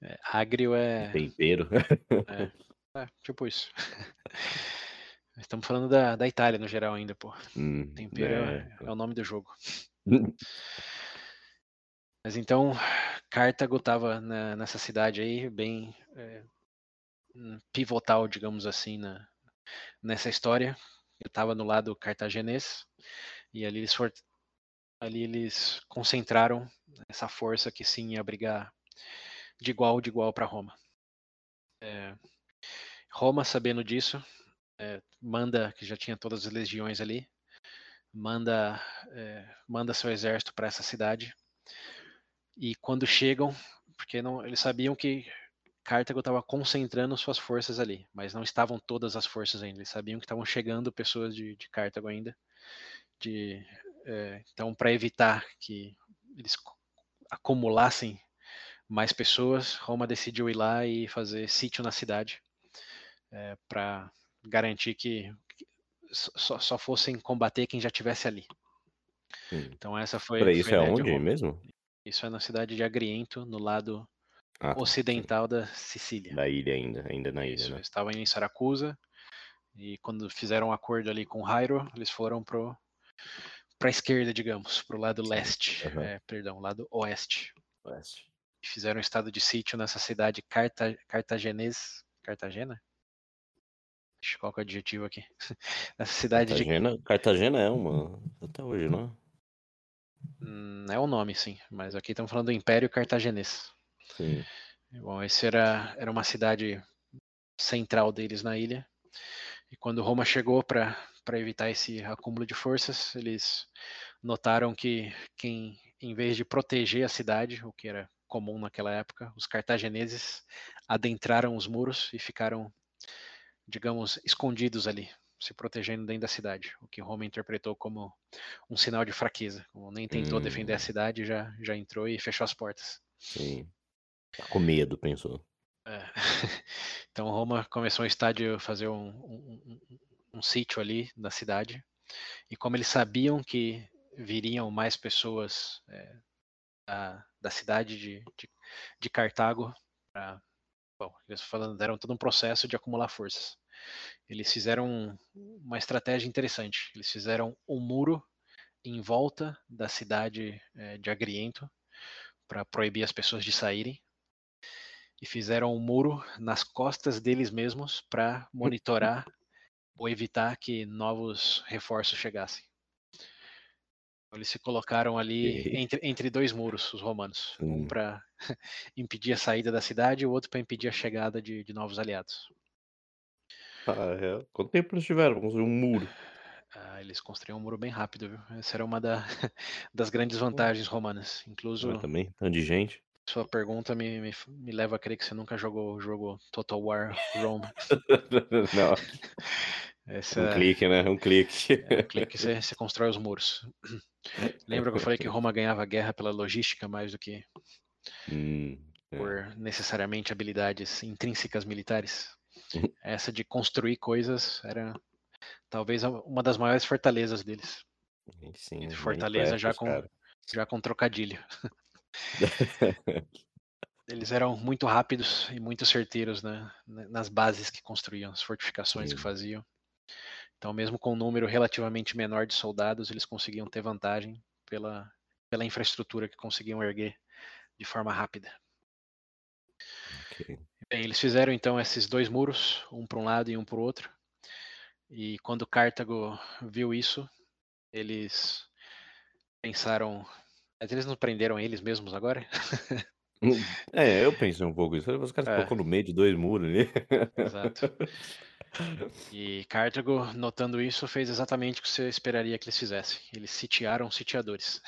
É, agrio é. Tempero. *laughs* É, é tipo isso. *laughs* Estamos falando da, da Itália no geral ainda, pô. Hum, Tempero é, é, o nome do jogo. Mas então, Cartago estava nessa cidade aí, bem é, pivotal, digamos assim, na, nessa história. Eu estava no lado cartaginês e ali eles, for, ali eles concentraram essa força que sim ia brigar de igual de igual para Roma. É, Roma, sabendo disso, é, manda, que já tinha todas as legiões ali, manda, é, manda seu exército para essa cidade. E quando chegam, porque não, eles sabiam que Cartago estava concentrando suas forças ali, mas não estavam todas as forças ainda. Eles sabiam que estavam chegando pessoas de, de Cartago ainda. De, é, então, para evitar que eles acumulassem mais pessoas, Roma decidiu ir lá e fazer sítio na cidade é, para garantir que só, só, fossem combater quem já tivesse ali. Hum. Então essa foi. Peraí, isso é onde mesmo? Isso é na cidade de Agriento, no lado ah, tá, ocidental da Sicília. Da ilha ainda, ainda na ilha. Isso, né? estavam em Saracusa e quando fizeram um acordo ali com Hyro, eles foram pro para a esquerda, digamos, para o lado leste, uhum. é, perdão, lado oeste. Oeste fizeram um estado de sítio nessa cidade carta, cartagenês. Cartagena? Qual que é o adjetivo aqui? *laughs* Nessa cidade Cartagena, de. Cartagena é uma. Até hoje, não é? Hum, é o nome, sim. Mas aqui estamos falando do Império Cartagenês. Sim. Bom, esse era, era uma cidade central deles na ilha. E quando Roma chegou para evitar esse acúmulo de forças, eles notaram que quem, em vez de proteger a cidade, o que era comum naquela época. Os cartagineses adentraram os muros e ficaram, digamos, escondidos ali, se protegendo dentro da cidade, o que Roma interpretou como um sinal de fraqueza. Como nem tentou hum. defender a hum. cidade, já, já entrou e fechou as portas. Sim. Tá com medo, pensou. É. *laughs* Então Roma começou um estádio fazer um, um, um sítio ali na cidade. E como eles sabiam que viriam mais pessoas é, da, da, cidade de, de, de Cartago, pra, bom, eles falando, deram todo um processo de acumular forças. Eles fizeram uma estratégia interessante. Eles fizeram um muro em volta da cidade é, de Agriento para proibir as pessoas de saírem e fizeram um muro nas costas deles mesmos para monitorar ou evitar que novos reforços chegassem. Eles se colocaram ali entre, entre dois muros, os romanos. Um para *laughs* impedir a saída da cidade e o outro para impedir a chegada de, de novos aliados. Ah, é. Quanto tempo eles tiveram um muro? Ah, eles construíram um muro bem rápido, viu? Essa era uma da, *laughs* das grandes vantagens romanas. Incluso. Mas também, tanto de gente. Sua pergunta me, me, me, leva a crer que você nunca jogou o jogo Total War Rome. *laughs* Não. Essa... Um clique, né? Um clique. É, um clique você, você constrói os muros. Lembra que eu falei que Roma ganhava guerra pela logística mais do que hum, é. por necessariamente habilidades intrínsecas militares? Essa de construir coisas era talvez uma das maiores fortalezas deles. Sim, Fortaleza já com, já com trocadilho. Eles eram muito rápidos e muito certeiros né, nas bases que construíam, as fortificações Sim. que faziam. Então, mesmo com um número relativamente menor de soldados, eles conseguiam ter vantagem pela, pela infraestrutura que conseguiam erguer de forma rápida. Okay. Bem, eles fizeram então esses dois muros, um para um lado e um para o outro. E quando Cartago viu isso, eles pensaram mas eles não prenderam eles mesmos agora? *laughs* Hum, é, eu pensei um pouco isso. Os caras é. colocou no meio de dois muros ali. Exato. *laughs* E Cartago, notando isso, fez exatamente o que você esperaria que eles fizessem. Eles sitiaram sitiadores.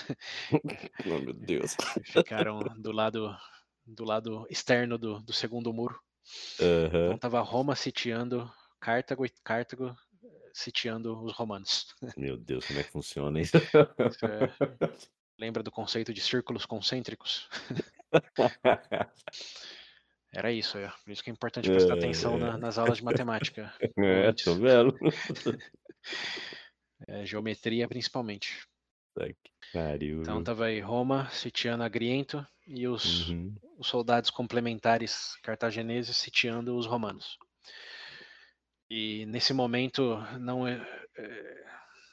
*laughs* oh, meu Deus. Ficaram do lado do lado externo do, do segundo muro. Uhum. Então tava Roma sitiando Cartago e Cartago eh, sitiando os romanos. Meu Deus, como é que funciona isso? isso é... Lembra do conceito de círculos concêntricos? *laughs* Era isso, é. Por isso que é importante prestar é, atenção na, nas aulas de matemática. *laughs* É, tô vendo. *laughs* É, geometria principalmente. Pariu. Então tava aí Roma, sitiando Agriento e os, uhum. os soldados complementares cartagineses sitiando os romanos. E nesse momento não é, é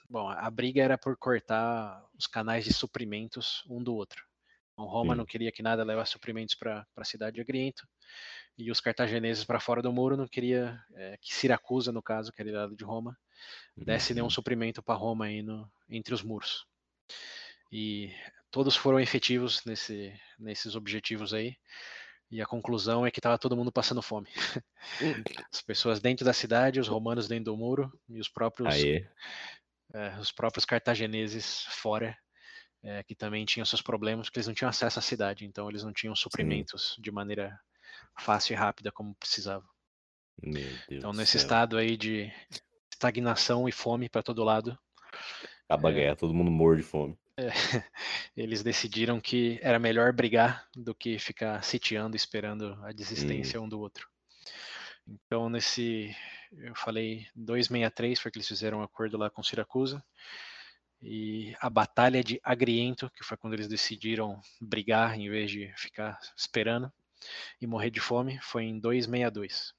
Bom, a briga era por cortar os canais de suprimentos um do outro. Então, Roma Sim. não queria que nada levasse suprimentos para a cidade de Agriento, e os cartagineses para fora do muro não queria é, que Siracusa, no caso, que era lado de Roma, desse uhum. nenhum suprimento para Roma aí no, entre os muros. E todos foram efetivos nesse, nesses objetivos aí. E a conclusão é que estava todo mundo passando fome. Hum. *laughs* As pessoas dentro da cidade, os romanos dentro do muro e os próprios é, os próprios cartagineses fora, é, que também tinham seus problemas, porque eles não tinham acesso à cidade, então eles não tinham suprimentos Sim. de maneira fácil e rápida como precisavam. então, nesse céu. estado aí de estagnação e fome para todo lado. Acaba a guerra, todo mundo morre de fome. É, *laughs* eles decidiram que era melhor brigar do que ficar sitiando, esperando a desistência hum. um do outro. Então, nesse eu falei 263, foi que eles fizeram um acordo lá com Siracusa. E a Batalha de Agriento, que foi quando eles decidiram brigar em vez de ficar esperando e morrer de fome, foi em 262.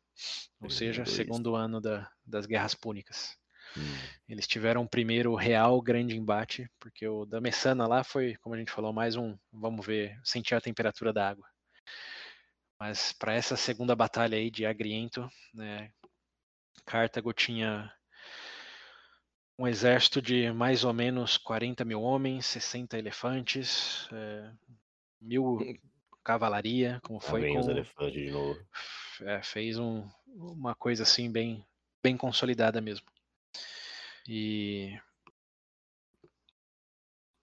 Ou seja, segundo ano da, das Guerras Púnicas. Hum. Eles tiveram o primeiro real grande embate, porque o da Messana lá foi, como a gente falou, mais um, vamos ver, sentir a temperatura da água. Mas para essa segunda batalha aí de Agriento, né, Cartago tinha um exército de mais ou menos 40 mil homens, 60 elefantes, é, mil cavalaria, como foi com... os elefantes de novo. É, fez um, uma coisa assim bem, bem consolidada mesmo. E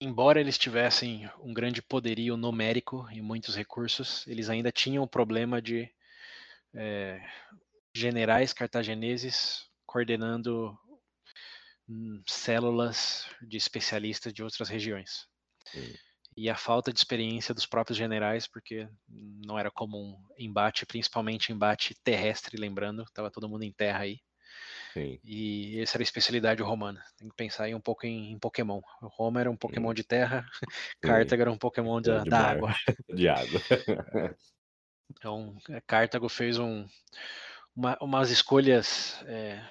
embora eles tivessem um grande poderio numérico e muitos recursos, eles ainda tinham o problema de é, generais cartagineses coordenando hum, células de especialistas de outras regiões. Sim. E a falta de experiência dos próprios generais, porque não era comum embate, principalmente embate terrestre, lembrando, estava todo mundo em terra aí. Sim. E essa era a especialidade romana. Tem que pensar aí um pouco em, em Pokémon. Roma era um Pokémon Hum. de terra, *laughs* Sim. Cartago era um Pokémon da, De da mar. água. *laughs* De água. *laughs* Então, eh, Cartago fez um, uma- umas escolhas eh,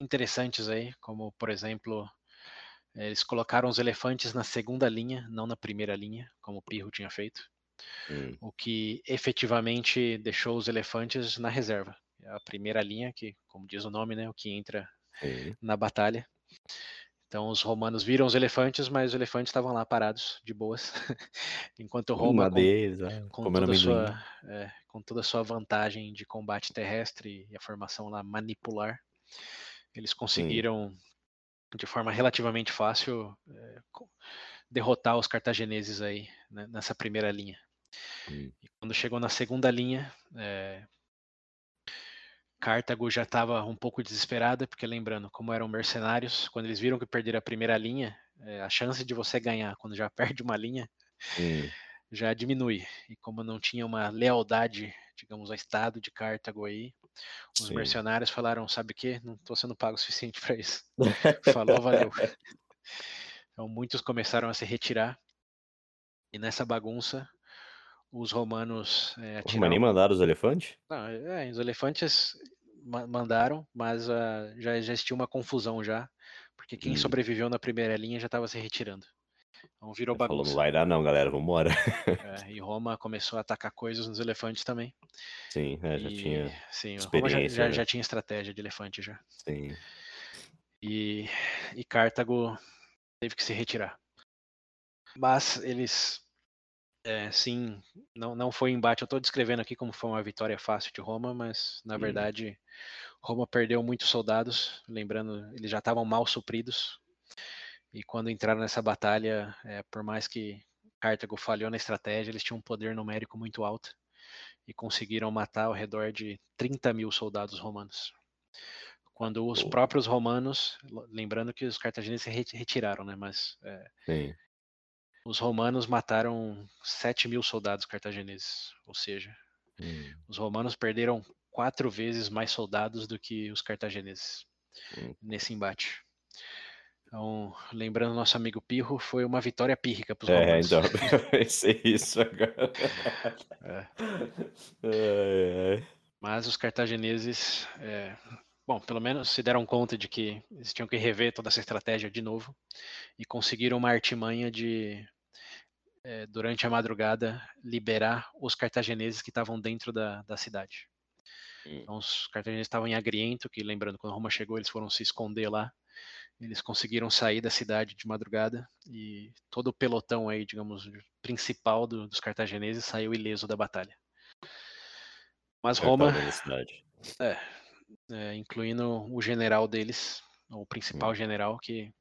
interessantes aí, como, por exemplo, eles colocaram os elefantes na segunda linha, não na primeira linha, como o Pirro tinha feito, Hum, o que efetivamente deixou os elefantes na reserva. É A primeira linha, que, como diz o nome, né, o que entra sim. na batalha. Então os romanos viram os elefantes, mas os elefantes estavam lá parados, de boas, *laughs* enquanto Roma, Uma com, deles, ah, com toda sua, é, com toda a sua vantagem de combate terrestre e a formação lá manipular, eles conseguiram de forma relativamente fácil é, derrotar os cartagineses aí né, nessa primeira linha. Hum, E quando chegou na segunda linha, é, Cartago já estava um pouco desesperada, porque lembrando, como eram mercenários, quando eles viram que perderam a primeira linha, é, a chance de você ganhar quando já *laughs* perde uma linha hum, já diminui. E como não tinha uma lealdade, digamos, ao Estado de Cartago aí, os sim. mercenários falaram, sabe o quê? Não estou sendo pago o suficiente para isso. *laughs* Falou, valeu. Então muitos começaram a se retirar. E nessa bagunça, os romanos é, Porra, mas nem atiraram. mandaram os elefantes? Não, é, os elefantes ma- mandaram, mas ah, já, já existia uma confusão já, porque quem Hum. sobreviveu na primeira linha já estava se retirando. Então virou Falou, não bagunça. vai dar não, galera, vambora. É, e Roma começou a atacar coisas nos elefantes também. Sim, é, já e, tinha, sim, Roma já, experiência, já, né? já tinha estratégia de elefante já. sim. E, e Cartago teve que se retirar. Mas eles, é, sim, não, não foi embate. Eu estou descrevendo aqui como foi uma vitória fácil de Roma, mas na Hum. verdade Roma perdeu muitos soldados. Lembrando, eles já estavam mal supridos. E quando entraram nessa batalha, é, por mais que Cartago falhou na estratégia, eles tinham um poder numérico muito alto e conseguiram matar ao redor de 30 mil soldados romanos. Quando os Pô. próprios romanos, lembrando que os cartagineses se re- retiraram, né? Mas é, Sim. Os romanos mataram 7 mil soldados cartagineses, ou seja, Hum, os romanos perderam quatro vezes mais soldados do que os cartagineses hum. nesse embate. Então, lembrando nosso amigo Pirro, foi uma vitória pírrica para os É, romanos. então, *laughs* eu pensei isso agora. É. Ai, ai. Mas os cartagineses, é, bom, pelo menos se deram conta de que eles tinham que rever toda essa estratégia de novo e conseguiram uma artimanha de, é, durante a madrugada, liberar os cartagineses que estavam dentro da, da cidade. Hum. Então, os cartagineses estavam em Agriento, que lembrando, quando Roma chegou, eles foram se esconder lá. Eles conseguiram sair da cidade de madrugada e todo o pelotão aí, digamos, principal do- dos cartagineses saiu ileso da batalha. Mas Roma, cidade. *laughs* é, incluindo o general deles, o principal Hum. general, que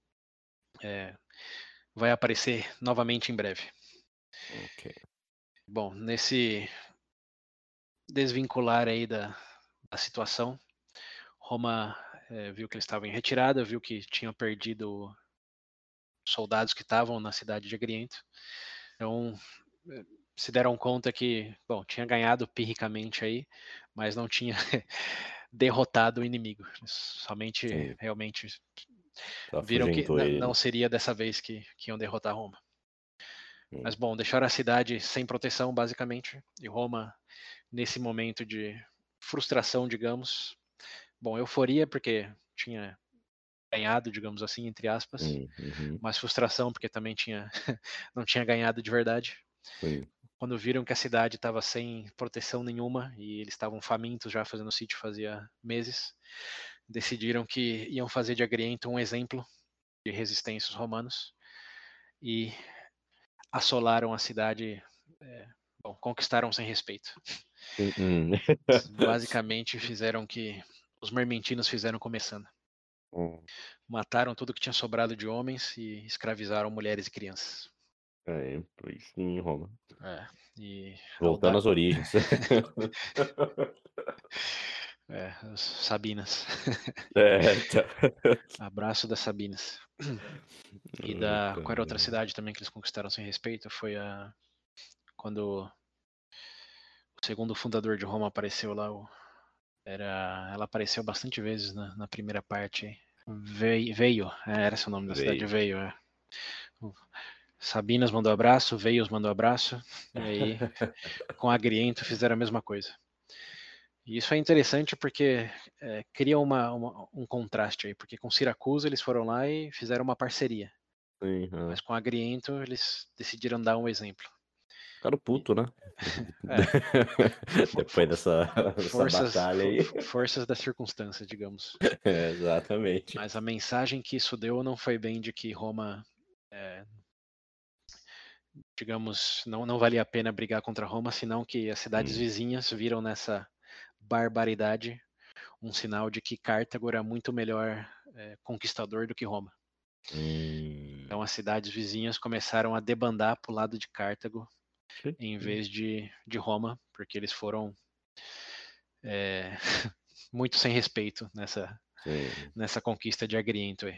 é, vai aparecer novamente em breve. Ok. Bom, nesse desvincular aí da, da situação, Roma eh, viu que eles estavam em retirada, viu que tinham perdido soldados que estavam na cidade de Agriento. Então, eh, se deram conta que, bom, tinha ganhado pirricamente aí, mas não tinha *laughs* derrotado o inimigo. Somente, Sim. realmente, Só viram que afugentou n- ele. não seria dessa vez que, que iam derrotar Roma. Hum. Mas bom, deixaram a cidade sem proteção, basicamente, e Roma, nesse momento de frustração, digamos, bom, euforia porque tinha ganhado, digamos assim, entre aspas, Hum, uhum, mas frustração porque também tinha *laughs* não tinha ganhado de verdade. sim. Quando viram que a cidade estava sem proteção nenhuma e eles estavam famintos já fazendo sítio fazia meses, decidiram que iam fazer de Agriento um exemplo de resistência aos romanos e assolaram a cidade, é, bom, conquistaram sem respeito. Hum, hum. *laughs* Basicamente fizeram o que os mermentinos fizeram começando. Hum. Mataram tudo que tinha sobrado de homens e escravizaram mulheres e crianças. É, pois sim, Roma. É, e Voltando às origens. *laughs* *laughs* é, as Sabinas. é, tá. *laughs* Abraço das Sabinas. E da qual era outra cidade também que eles conquistaram sem respeito? Foi a quando o segundo fundador de Roma apareceu lá, Era, ela apareceu bastante vezes na, na primeira parte. Veio, veio é, era esse o nome da veio. cidade, veio. É. Sabinas mandou abraço, Veios mandou abraço, e aí *laughs* com Agriento fizeram a mesma coisa. E isso é interessante porque é, cria uma, uma, um contraste aí, porque com Siracusa eles foram lá e fizeram uma parceria. Sim, é. Mas com Agriento eles decidiram dar um exemplo. Ficaram puto, né? *laughs* É. *laughs* Depois dessa, dessa forças, batalha aí. Forças da circunstância, digamos. É, *laughs* exatamente. Mas a mensagem que isso deu não foi bem de que Roma, é, digamos, não, não valia a pena brigar contra Roma, senão que as cidades hum. vizinhas viram nessa barbaridade um sinal de que Cartago era muito melhor é, conquistador do que Roma. Hum. Então as cidades vizinhas começaram a debandar para o lado de Cartago em vez de, de Roma, porque eles foram é, *laughs* muito sem respeito nessa, nessa conquista de Agriento. Aí.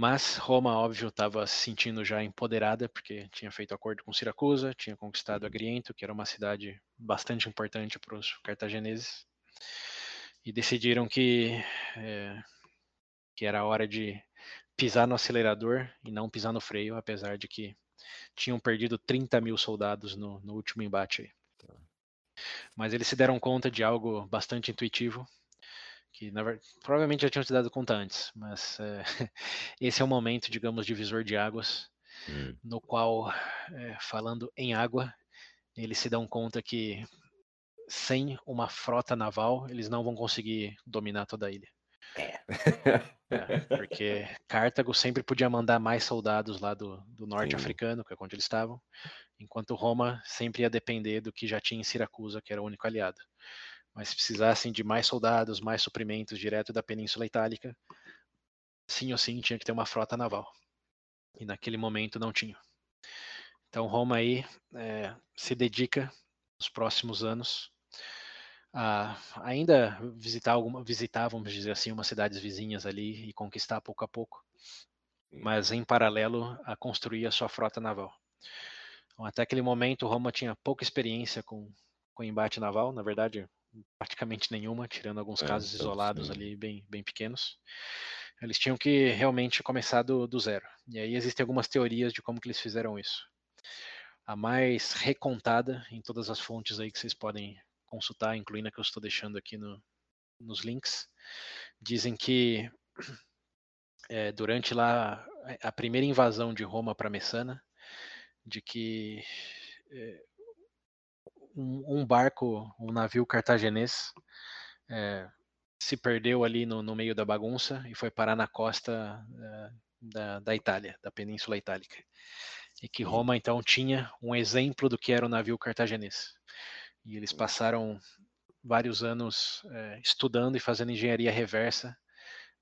Mas Roma, óbvio, estava se sentindo já empoderada, porque tinha feito acordo com Siracusa, tinha conquistado uhum. Agriento, que era uma cidade bastante importante para os cartagineses, e decidiram que, é, que era hora de pisar no acelerador e não pisar no freio, apesar de que tinham perdido 30 mil soldados no, no último embate. Tá. Mas eles se deram conta de algo bastante intuitivo, que na verdade, provavelmente já tinham se dado conta antes, mas é, *laughs* esse é o momento, digamos, divisor de águas, hum. no qual, é, falando em água, eles se dão conta que sem uma frota naval eles não vão conseguir dominar toda a ilha. É. *laughs* é porque Cartago sempre podia mandar mais soldados lá do, do norte Sim. africano, que é onde eles estavam, enquanto Roma sempre ia depender do que já tinha em Siracusa, que era o único aliado mas se precisassem de mais soldados, mais suprimentos direto da Península Itálica, sim ou sim tinha que ter uma frota naval. E naquele momento não tinha. Então Roma aí é, se dedica nos próximos anos a ainda visitar alguma, visitar, vamos dizer assim, umas cidades vizinhas ali e conquistar pouco a pouco, mas em paralelo a construir a sua frota naval. Então, até aquele momento Roma tinha pouca experiência com, com embate naval, na verdade praticamente nenhuma, tirando alguns é, casos então, isolados sim. ali bem, bem pequenos. Eles tinham que realmente começar do, do zero. E aí existem algumas teorias de como que eles fizeram isso. A mais recontada em todas as fontes aí que vocês podem consultar, incluindo a que eu estou deixando aqui no, nos links, dizem que é, *clears throat* durante lá a primeira invasão de Roma para Messana, de que é, um, um barco, um navio cartaginês, é, se perdeu ali no, no, meio da bagunça e foi parar na costa é, da, da Itália, da Península Itálica. E que Roma então tinha um exemplo do que era o navio cartaginês. E eles passaram vários anos é, estudando e fazendo engenharia reversa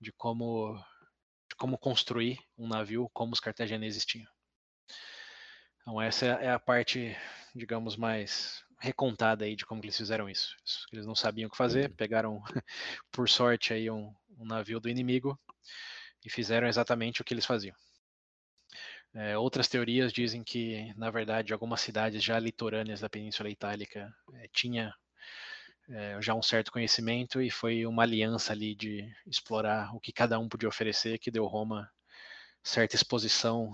de como, de como construir um navio como os cartagineses tinham. Então essa é a parte, digamos, mais recontada aí de como eles fizeram isso. Eles não sabiam o que fazer, uhum. pegaram, *laughs* por sorte, aí um, um, navio do inimigo e fizeram exatamente o que eles faziam. É, outras teorias dizem que, na verdade, algumas cidades já litorâneas da Península Itálica é, tinha é, já um certo conhecimento e foi uma aliança ali de explorar o que cada um podia oferecer que deu Roma certa exposição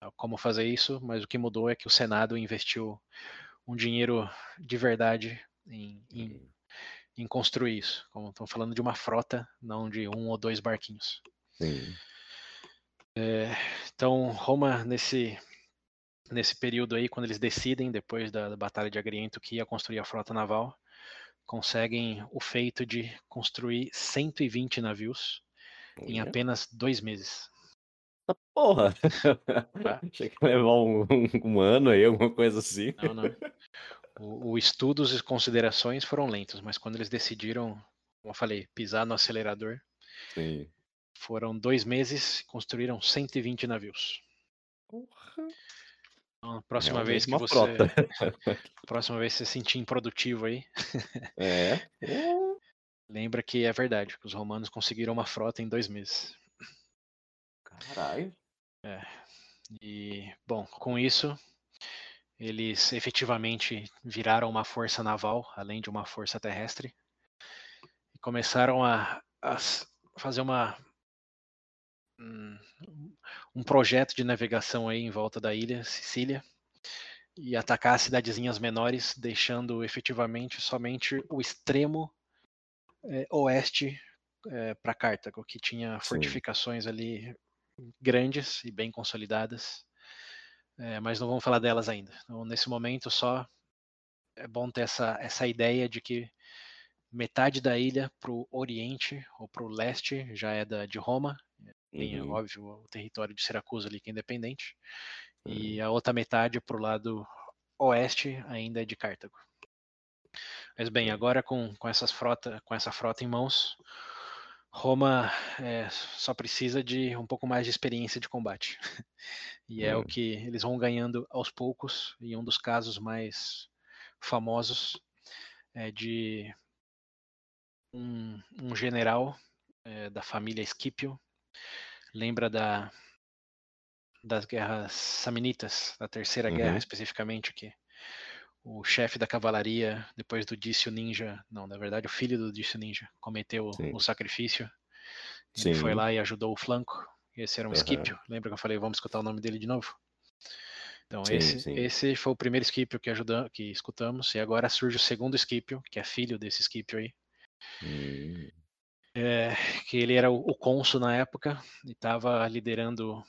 a como fazer isso, mas o que mudou é que o Senado investiu um dinheiro de verdade em, em, uhum. em construir isso. Como estão falando de uma frota, não de um ou dois barquinhos. Sim. É, então, Roma, nesse, nesse período aí, quando eles decidem, depois da, da Batalha de Agriento, que ia construir a frota naval, conseguem o feito de construir 120 navios em apenas dois meses. Porra! *laughs* Achei que ia levar um, um, ano aí, alguma coisa assim. Não, não. O, o estudos e considerações foram lentos, mas quando eles decidiram, como eu falei, pisar no acelerador, Sim. foram dois meses e construíram 120 navios. Porra! Então, a próxima é vez que você. *laughs* próxima vez que você se sentir improdutivo aí. É. *laughs* lembra que é verdade, que os romanos conseguiram uma frota em dois meses. Caralho. É. E, bom, com isso, eles efetivamente viraram uma força naval, além de uma força terrestre, e começaram a, a fazer uma um, um projeto de navegação aí em volta da ilha Sicília e atacar as cidadezinhas menores, deixando efetivamente somente o extremo é, oeste é, para Cartago, que tinha fortificações Sim. ali grandes e bem consolidadas, é, mas não vamos falar delas ainda. Então, nesse momento, só é bom ter essa, essa ideia de que metade da ilha para o oriente ou para o leste já é da, de Roma, tem, uhum. óbvio, o território de Siracusa ali que é independente, uhum. e a outra metade para o lado oeste ainda é de Cartago. Mas bem, agora com, com, essas frota, com essa frota em mãos, Roma é, só precisa de um pouco mais de experiência de combate. *laughs* e é o que eles vão ganhando aos poucos, e um dos casos mais famosos é de um, um general é, da família Scipio, lembra da, das guerras samnitas, da terceira uhum. guerra especificamente, que o chefe da cavalaria, depois do Dício Ninja, não, na verdade o filho do Dício Ninja, cometeu Sim. o sacrifício. Ele Sim. foi lá e ajudou o flanco. Esse era um uhum. Lembra que eu falei, vamos escutar o nome dele de novo? Então, sim, esse, sim. esse foi o primeiro Scipio que, que escutamos, e agora surge o segundo Scipio, que é filho desse Scipio aí. Hum. É, que ele era o, o cônsul na época e estava liderando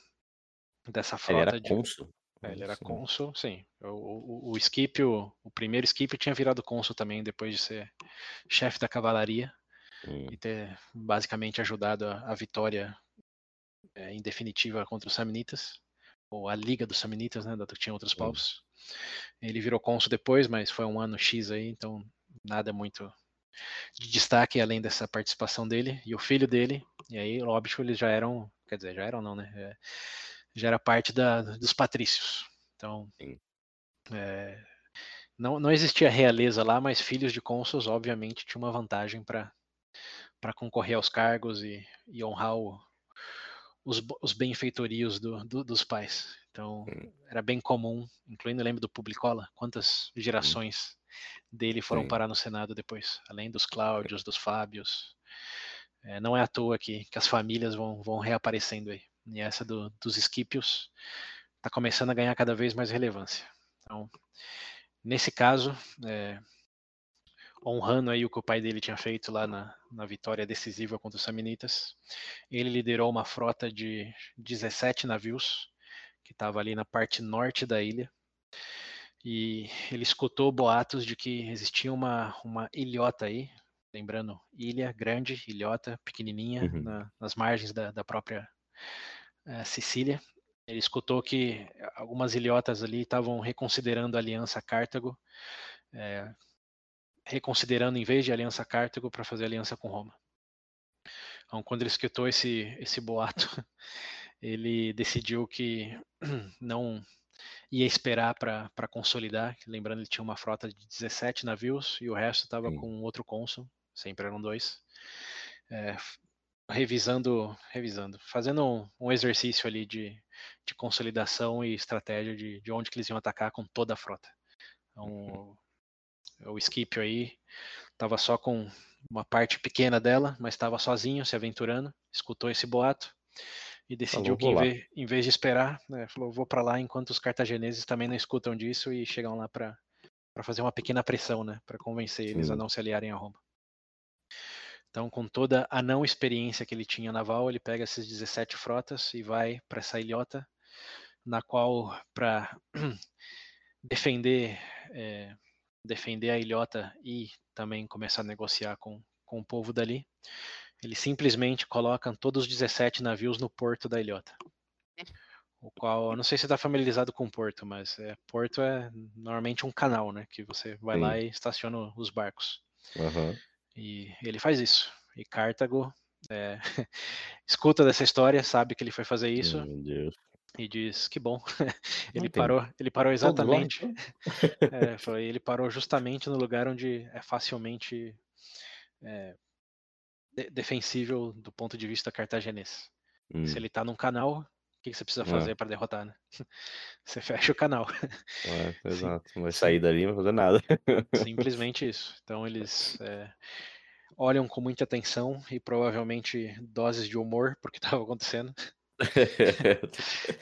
dessa frota ele era de. Cônsul? É, ele era cônsul, sim. O, o, o Scipio, o primeiro Scipio tinha virado cônsul também depois de ser chefe da cavalaria hum. e ter basicamente ajudado a, a vitória é, em definitiva contra os Samnitas, ou a Liga dos Samnitas, né, que tinha outros hum. povos. Ele virou cônsul depois, mas foi um ano X aí, então nada muito de destaque além dessa participação dele e o filho dele. E aí, óbvio, eles já eram, quer dizer, já eram não, né? É, já era parte da, dos patrícios. Então, é, não, não existia realeza lá, mas filhos de cônsuls, obviamente, tinham uma vantagem para concorrer aos cargos e, e honrar o, os, os benfeitorios do, do, dos pais. Então, era bem comum, incluindo, lembro do Publicola, quantas gerações dele foram Sim. parar no Senado depois, além dos Cláudios, dos Fábios. É, não é à toa que, que as famílias vão, vão reaparecendo aí. E essa do, dos Esquipios está começando a ganhar cada vez mais relevância. Então, nesse caso, é, honrando aí o que o pai dele tinha feito lá na, na vitória decisiva contra os Samnitas, ele liderou uma frota de 17 navios que estava ali na parte norte da ilha e ele escutou boatos de que existia uma, uma ilhota aí, lembrando, ilha grande, ilhota pequenininha, uhum. na, nas margens da, da própria Sicília. Ele escutou que algumas ilhotas ali estavam reconsiderando a aliança Cartago, é, reconsiderando em vez de aliança Cartago para fazer aliança com Roma. Então, quando ele escutou esse, esse boato, *laughs* ele decidiu que *clears throat* não ia esperar para consolidar. Lembrando, ele tinha uma frota de 17 navios e o resto estava com outro cônsul, sempre eram dois. É, revisando, revisando, fazendo um, um, exercício ali de, de consolidação e estratégia de, de onde que eles iam atacar com toda a frota. Então, uhum. o Scipio aí estava só com uma parte pequena dela, mas estava sozinho, se aventurando, escutou esse boato e decidiu falou, que em vez, em vez, de esperar, né, falou vou para lá enquanto os cartagineses também não escutam disso e chegam lá para fazer uma pequena pressão, né, para convencer Sim. eles a não se aliarem a Roma. Então, com toda a não experiência que ele tinha naval, ele pega essas 17 frotas e vai para essa ilhota, na qual, para *clears throat* defender, é, defender a ilhota e também começar a negociar com, com o povo dali, eles simplesmente colocam todos os 17 navios no porto da ilhota. O qual, eu não sei se está familiarizado com porto, mas é, porto é normalmente um canal, né? Que você vai Sim. lá e estaciona os barcos. Uhum. E ele faz isso. E Cartago é, *laughs* escuta dessa história, sabe que ele foi fazer isso. E diz que bom. *laughs* ele parou, ele parou exatamente. *laughs* é, foi, ele parou justamente no lugar onde é facilmente é, defensível do ponto de vista cartaginês. Hum. Se ele está num canal, que, que você precisa É. fazer para derrotar, né? *laughs* Você fecha o canal. É, *laughs* exato. Não vai sair dali, não vai fazer nada. Simplesmente isso. Então eles é, olham com muita atenção e provavelmente doses de humor porque estava *laughs* acontecendo.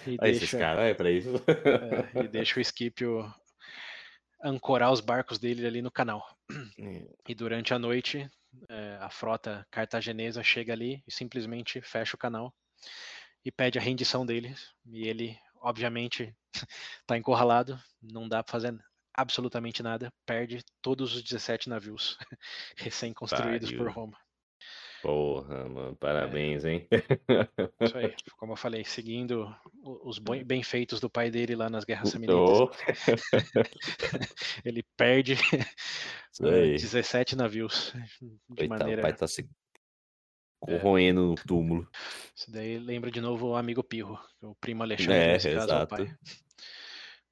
E Aí, esses deixa, caras, é pra isso. é, e deixa o Scipio ancorar os barcos dele ali no canal. *clears throat* E durante a noite, é, a frota cartaginesa chega ali e simplesmente fecha o canal e pede a rendição deles. E ele, obviamente, está *laughs* encurralado, não dá para fazer absolutamente nada, perde todos os 17 navios *laughs* recém-construídos por. Roma. Porra, mano, parabéns, hein? Isso aí, *laughs* como eu falei, seguindo os bem feitos do pai dele lá nas guerras samnitas, Ô, ele perde Isso eh, aí. 17 navios de Coitado, o maneira pai tá se corroendo no túmulo. Isso daí lembra de novo o amigo Pirro, o primo Alexandre, É, nesse caso é o exato. pai.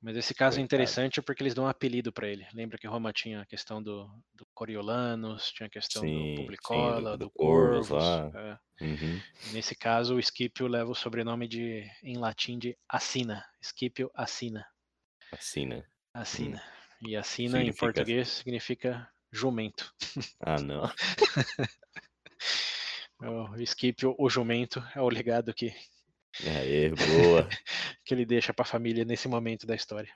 Mas esse caso é interessante porque eles dão um apelido para ele. Lembra que Roma tinha a questão do, do Coriolanus, tinha a questão Sim, do sim, Publicola, do- do, do Corvus Corvus. lá. é. Uhum. Nesse caso, o Scipio leva o sobrenome de, em latim de Assina. Scipio Assina. Né? Assina. E Assina em Significa- português significa jumento. Ah, não. *laughs* O Scipio, o jumento, é o legado que, Aê, boa. *laughs* que ele deixa para a família nesse momento da história.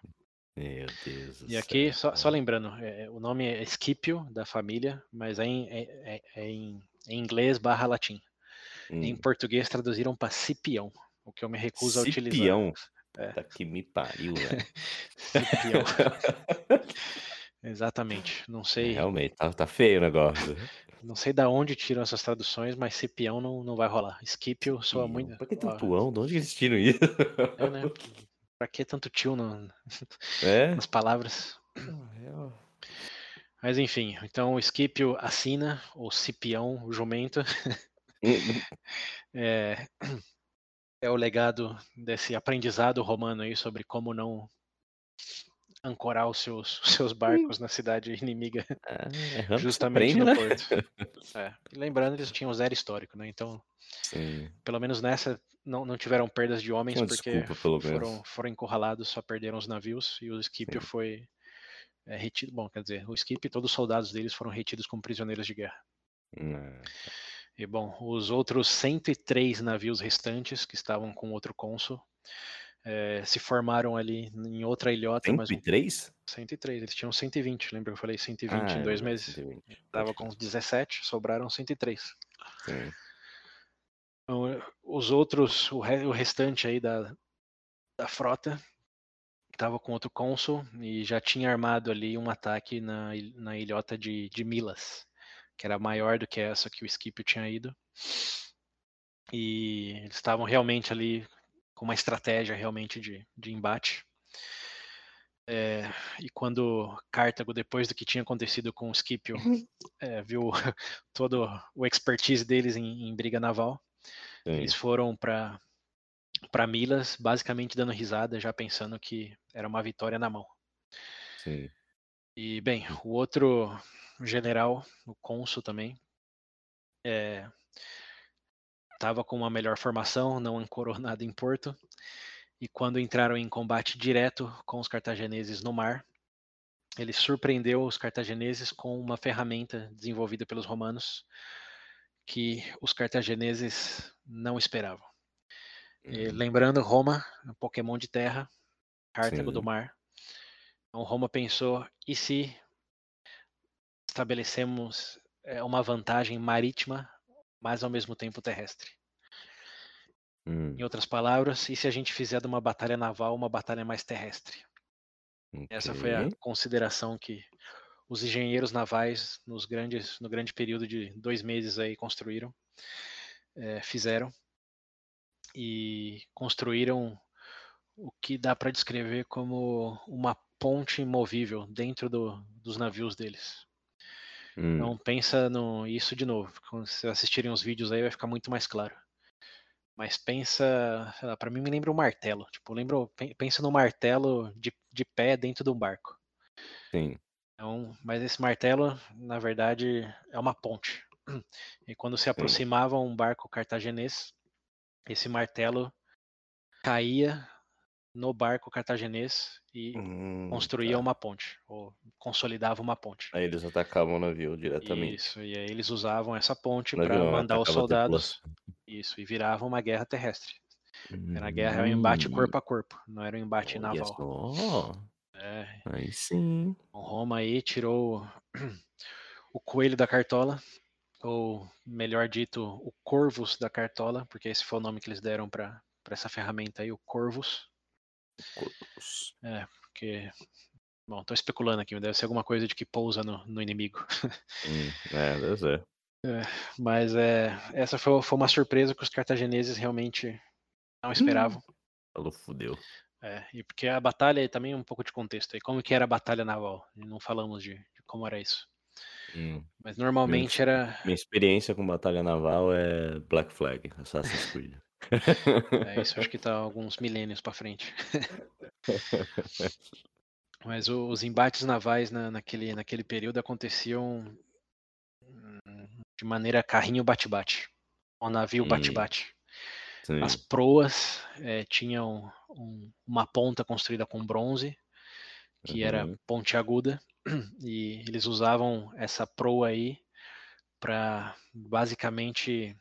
Meu Deus do E aqui, céu, só, só lembrando, é, o nome é Scipio, da família, mas é em, é- é- é em- em inglês barra latim. Em Hum. português traduziram para Cipião, o que eu me recuso a utilizar. Cipião. É. Tá que me pariu, velho. *laughs* Cipião, *laughs* exatamente. Não É, sei, Realmente, tá, tá feio o negócio. Não sei da onde tiram essas traduções, mas Cipião não, não vai rolar. Scipio soa muito. Por que tanto ão? De onde eles tiram isso? É, né? Pra que tanto tio no- *laughs* É? nas palavras? Mas enfim, então o Scipio assina, o Cipião, o jumento, *laughs* é, é o legado desse aprendizado romano aí sobre como não ancorar os seus, os seus barcos na cidade inimiga, errando que se justamente aprende, no né? porto. *laughs* É, e lembrando, eles tinham zero histórico, né? Então, Sim. pelo menos nessa, não, não tiveram perdas de homens, Uma porque desculpa, foram, foram encurralados, só perderam os navios, e o Sim. foi é, retido. Bom, quer dizer, o Scipio e todos os soldados deles foram retidos como prisioneiros de guerra. Ah, E bom, os outros 103 navios restantes que estavam com outro cônsul eh, se formaram ali em outra ilhota, mas um, 103? 103, eles tinham 120, lembra que eu falei 120 Ah, em é dois meses? 120. Pode Tava com uns 17, sobraram 103. Sim. Então, eh, os outros, o, re- o restante aí da, da frota estava com outro cônsul e já tinha armado ali um ataque na, na ilhota de, de Milas, que era maior do que essa que o Scipio tinha ido. E eles estavam realmente ali com uma estratégia realmente de, de embate. É, e quando Cartago, depois do que tinha acontecido com o Scipio, *laughs* é, viu *laughs* todo o expertise deles em, em briga naval, Sim. eles foram para para Milas, basicamente dando risada, já pensando que era uma vitória na mão. Sim. E bem, o outro general, o cônsul também, estava com uma melhor formação, não ancorou *laughs* nada em Porto. E quando entraram em combate direto com os cartagineses no mar, ele surpreendeu os cartagineses com uma ferramenta desenvolvida pelos romanos que os cartagineses não esperavam. E Uhum. lembrando, Roma, um Pokémon de terra, Cartago do mar. Então Roma pensou, e se estabelecemos é, uma vantagem marítima, mas ao mesmo tempo terrestre? Hum, Em outras palavras, e se a gente fizer de uma batalha naval uma batalha mais terrestre? Essa foi a consideração que os engenheiros navais nos grandes, no grande período de dois meses aí construíram, eh, fizeram e construíram o que dá para descrever como uma ponte movível dentro do, dos navios deles. Hum, Então pensa no isso de novo. Quando vocês assistirem os vídeos aí vai ficar muito mais claro. Mas pensa, sei lá, para mim me lembra um martelo. Tipo, lembra, pen- pensa no martelo de, de pé dentro de um barco. sim. Então, mas esse martelo, na verdade, é uma ponte. E quando se aproximava um barco cartaginês, esse martelo caía no barco cartaginês e Hum, construía tá. uma ponte, ou consolidava uma ponte. Aí eles atacavam o navio diretamente. Isso, e aí eles usavam essa ponte para mandar os soldados. Isso, e virava uma guerra terrestre. Era a guerra, era um embate Hum, corpo a corpo, não era um embate naval. só. É, Aí sim. então Roma aí tirou *clears throat* o coelho da cartola, ou melhor dito, o corvus da cartola, porque esse foi o nome que eles deram para essa ferramenta aí, o corvus. Corpus. Porque, bom, tô especulando aqui, deve ser alguma coisa de que pousa no, no inimigo. *laughs* Hum, é, deve ser. Mas é, essa foi, foi uma surpresa que os cartagineses realmente não esperavam. Falou, fudeu. É, e porque a batalha também é um pouco de contexto aí. Como que era a batalha naval? Não falamos de, de como era isso. Hum. Mas normalmente era. Minha experiência com batalha naval é Black Flag, Assassin's Creed. É, isso acho que tá alguns milênios para frente. *laughs* Mas os embates navais na, naquele, naquele período aconteciam hum, de maneira carrinho bate-bate. O navio Hum. bate-bate. Sim. As proas eh, tinham um- uma ponta construída com bronze, que era Uhum. pontiaguda, e eles usavam essa proa aí para basicamente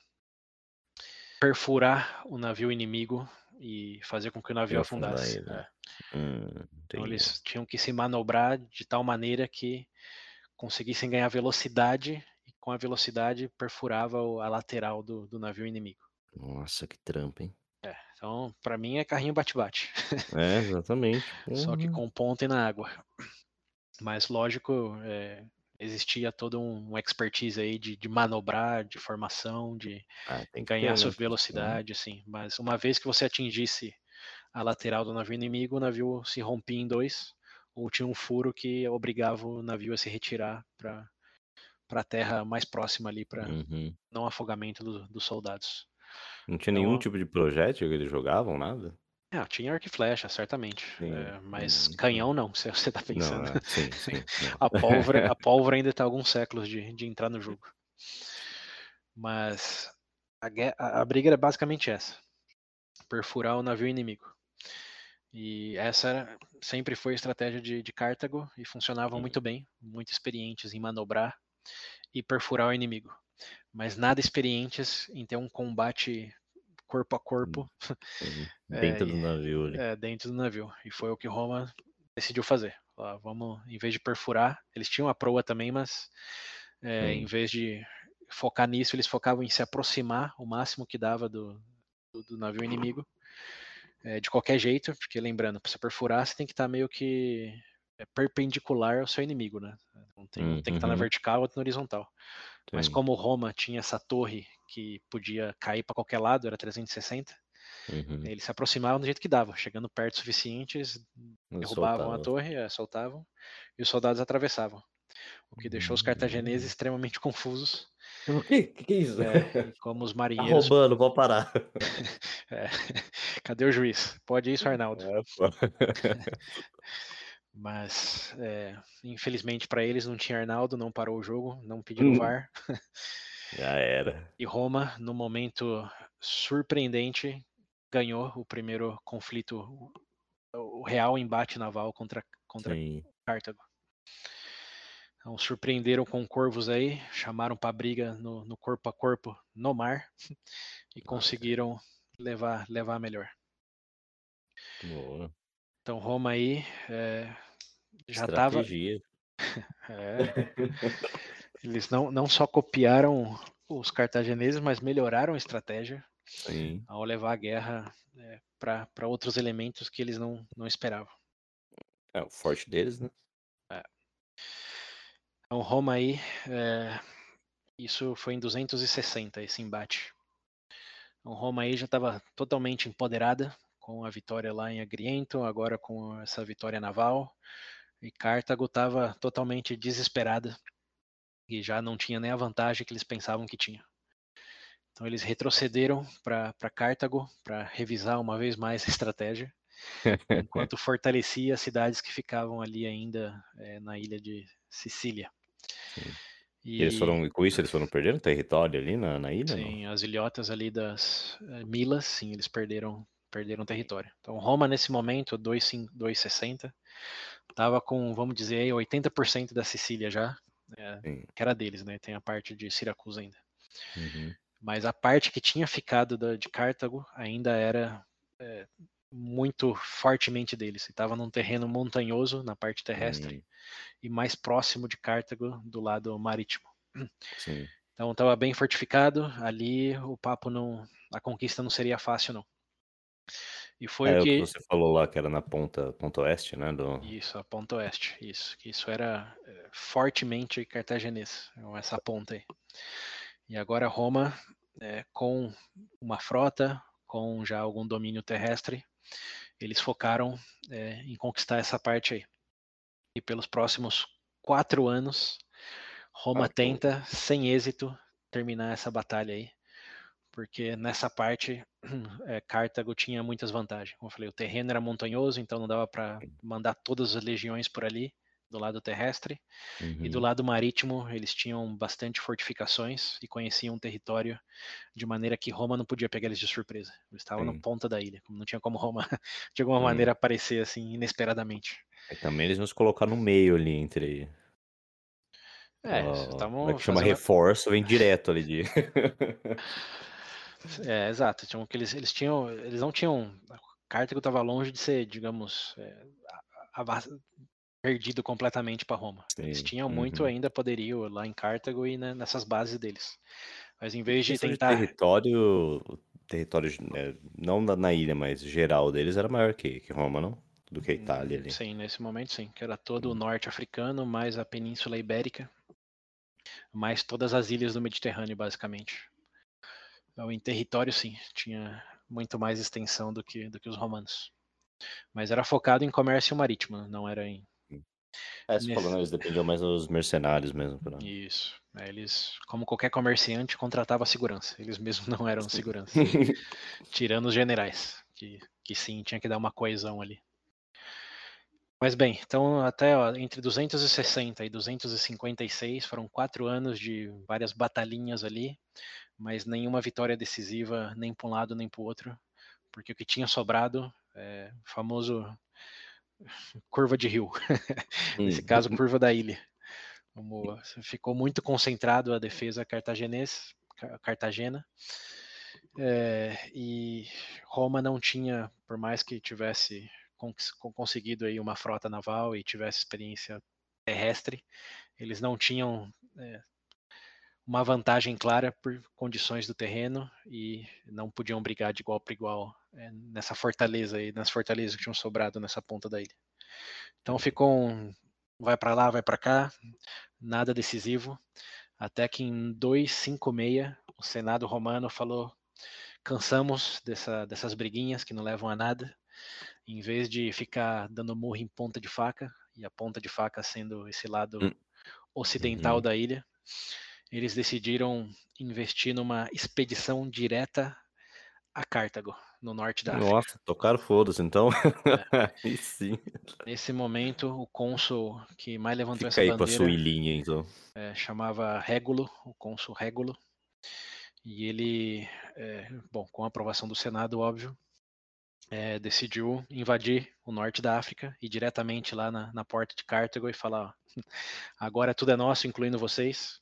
perfurar o navio inimigo e fazer com que o navio afundasse. É. Hum, Então eles tinham que se manobrar de tal maneira que conseguissem ganhar velocidade e com a velocidade perfurava a lateral do, do navio inimigo. Nossa, que trampo, hein? Então, para mim é carrinho bate-bate, *laughs* É, exatamente. só que Porra. com ponta e na água. Mas lógico, é, existia todo um expertise aí de, de manobrar, de formação, de Ah, ganhar sua né? velocidade, assim. Mas uma vez que você atingisse a lateral do navio inimigo, o navio se rompia em dois, ou tinha um furo que obrigava o navio a se retirar para para a terra mais próxima ali, para Uhum. não afogamento do- dos soldados. Não tinha Então, nenhum tipo de projétil que eles jogavam, nada? É, tinha arco e flecha, certamente. Sim, é, mas hum, canhão não, *laughs* se você tá Não, pensando. é, sim, sim. não. A pólvora, a *laughs* pólvora ainda está alguns séculos de, de entrar no jogo. Mas a, a- briga era basicamente essa: perfurar o navio inimigo. E essa era- sempre foi a estratégia de, de Cartago e funcionavam Uhum. muito bem, muito experientes em manobrar e perfurar o inimigo. Mas nada experientes em ter um combate corpo a corpo Uhum. *laughs* É, Dentro e- do navio ali. é, dentro do navio. E foi o que Roma decidiu fazer. Ó, vamos, em vez de perfurar, eles tinham a proa também, mas é, em Sim. vez de focar nisso, eles focavam em se aproximar o máximo que dava do, do, do navio inimigo, é, de qualquer jeito, porque lembrando, para você perfurar, você tem que estar meio que é, perpendicular ao seu inimigo, né? Não tem, um tem que estar na Uhum. vertical, outro na horizontal. Mas Sim. como Roma tinha essa torre que podia cair para qualquer lado, era 360, Uhum. eles se aproximavam do jeito que dava, chegando perto o suficiente, eles derrubavam a torre, é, soltavam, e os soldados atravessavam. O que deixou os cartagineses Hum. extremamente confusos. O que? Que é isso? É, como os *laughs* Tá marinheiros. roubando, vou parar. *laughs* é, cadê o juiz? Pode isso, Arnaldo. É. *laughs* Mas, é, infelizmente para eles, não tinha Arnaldo, não parou o jogo, não pediram Hum. VAR. Já era. E Roma, no momento surpreendente, ganhou o primeiro conflito, o- real embate naval contra, contra Sim. Cartago. Então, surpreenderam com corvos aí, chamaram para briga no, no corpo a corpo no mar e conseguiram levar, levar melhor. Boa. Então, Roma aí *laughs* é, já estava. Estratégia. Eles não, não só copiaram os cartagineses, mas melhoraram a estratégia Sim. ao levar a guerra é, para outros elementos que eles não, não esperavam. É o forte deles, né? Então, Roma aí, é, isso foi em 260 esse embate. Então, Roma aí já estava totalmente empoderada com a vitória lá em Agriento, agora com essa vitória naval. E Cartago estava totalmente desesperada e já não tinha nem a vantagem que eles pensavam que tinha. Então eles retrocederam para Cartago para revisar uma vez mais a estratégia, *laughs* enquanto fortalecia as cidades que ficavam ali ainda é, na ilha de Sicília. Sim. E, Eles foram, com isso eles foram perdendo território ali na, na ilha? não? sim, as ilhotas ali das eh, Milas, sim, eles perderam perderam território. Então Roma nesse momento 260 estava com, vamos dizer, 80% da Sicília já, é, que era deles, né? Tem a parte de Siracusa ainda. Uhum. Mas a parte que tinha ficado da, de Cartago ainda era é, muito fortemente deles. Estava num terreno montanhoso na parte terrestre uhum. e mais próximo de Cartago do lado marítimo. Sim. Então estava bem fortificado. Ali o papo não, a conquista não seria fácil não. E foi é, o que... você falou lá que era na ponta, ponta oeste, né? Do... Isso, a ponta oeste, isso. Isso era é, fortemente cartaginês, essa ponta aí. E agora Roma, é, com uma frota, com já algum domínio terrestre, eles focaram é, em conquistar essa parte aí. E pelos próximos quatro anos, Roma ah, tenta, sem êxito, terminar essa batalha aí porque nessa parte é, *clears throat* Cartago tinha muitas vantagens. Como eu falei, o terreno era montanhoso, então não dava para mandar todas as legiões por ali, do lado terrestre. Uhum. E do uhum. lado marítimo, eles tinham bastante fortificações e conheciam o território de maneira que Roma não podia pegar eles de surpresa. Eles estavam na ponta da ilha, não tinha como Roma, *laughs* de alguma uhum. maneira, aparecer assim, inesperadamente. E também eles nos colocaram no meio ali entre é, estavam. É que chama fazendo... reforço, vem direto ali de. *laughs* *laughs* É, exato. Tinham, que eles, eles tinham. Eles não tinham. Cartago estava longe de ser, digamos, é, a, a, perdido completamente para Roma. Sim. Eles tinham muito uhum. ainda poderio lá em Cartago e né, nessas bases deles. Mas em vez de tentar. De território, território né, não na ilha, mas geral deles era maior que, que Roma, não? Do que a Itália ali. Sim, nesse momento sim. Que era todo o norte africano, mais a Península Ibérica, mais todas as ilhas do Mediterrâneo, basicamente. Então, em território, sim, tinha muito mais extensão do que, do que os romanos. Mas era focado em comércio marítimo, não era em. É, você Nesse... falou, né, eles dependiam mais dos mercenários mesmo. Pra... Isso. É, eles, como qualquer comerciante, contratava segurança. Eles mesmos *laughs* não eram segurança. *laughs* tirando os generais, que, que sim, tinha que dar uma coesão ali. Mas bem, então até ó, entre 260 e 256 foram quatro anos de várias batalhinhas ali, mas nenhuma vitória decisiva nem para um lado nem para o outro, porque o que tinha sobrado é o famoso *laughs* curva de rio, *laughs* nesse caso curva da ilha. Como ficou muito concentrado a defesa cartaginês, Cartagena, é, e Roma não tinha, por mais que tivesse conseguido aí uma frota naval e tivesse experiência terrestre, eles não tinham é, uma vantagem clara por condições do terreno e não podiam brigar de igual para igual é, nessa fortaleza aí, nas fortalezas que tinham sobrado nessa ponta da ilha. Então ficou um vai para lá, vai para cá, nada decisivo, até que em 256 o Senado romano falou: cansamos dessa, dessas briguinhas que não levam a nada. Em vez de ficar dando murro em ponta de faca, e a ponta de faca sendo esse lado hum. ocidental uhum. da ilha, eles decidiram investir numa expedição direta a Cartago, no norte da África. Nossa, tocaram foda-se então. É. *laughs* Aí sim. Nesse momento, o cônsul que mais levantou Fica essa aí bandeira... com a sua ilhinha, então. É, chamava Régulo, o cônsul Régulo. E ele, é, bom, com a aprovação do Senado, óbvio, é, decidiu invadir o norte da África e diretamente lá na, na porta de Cartago e falar: ó, *laughs* agora tudo é nosso, incluindo vocês.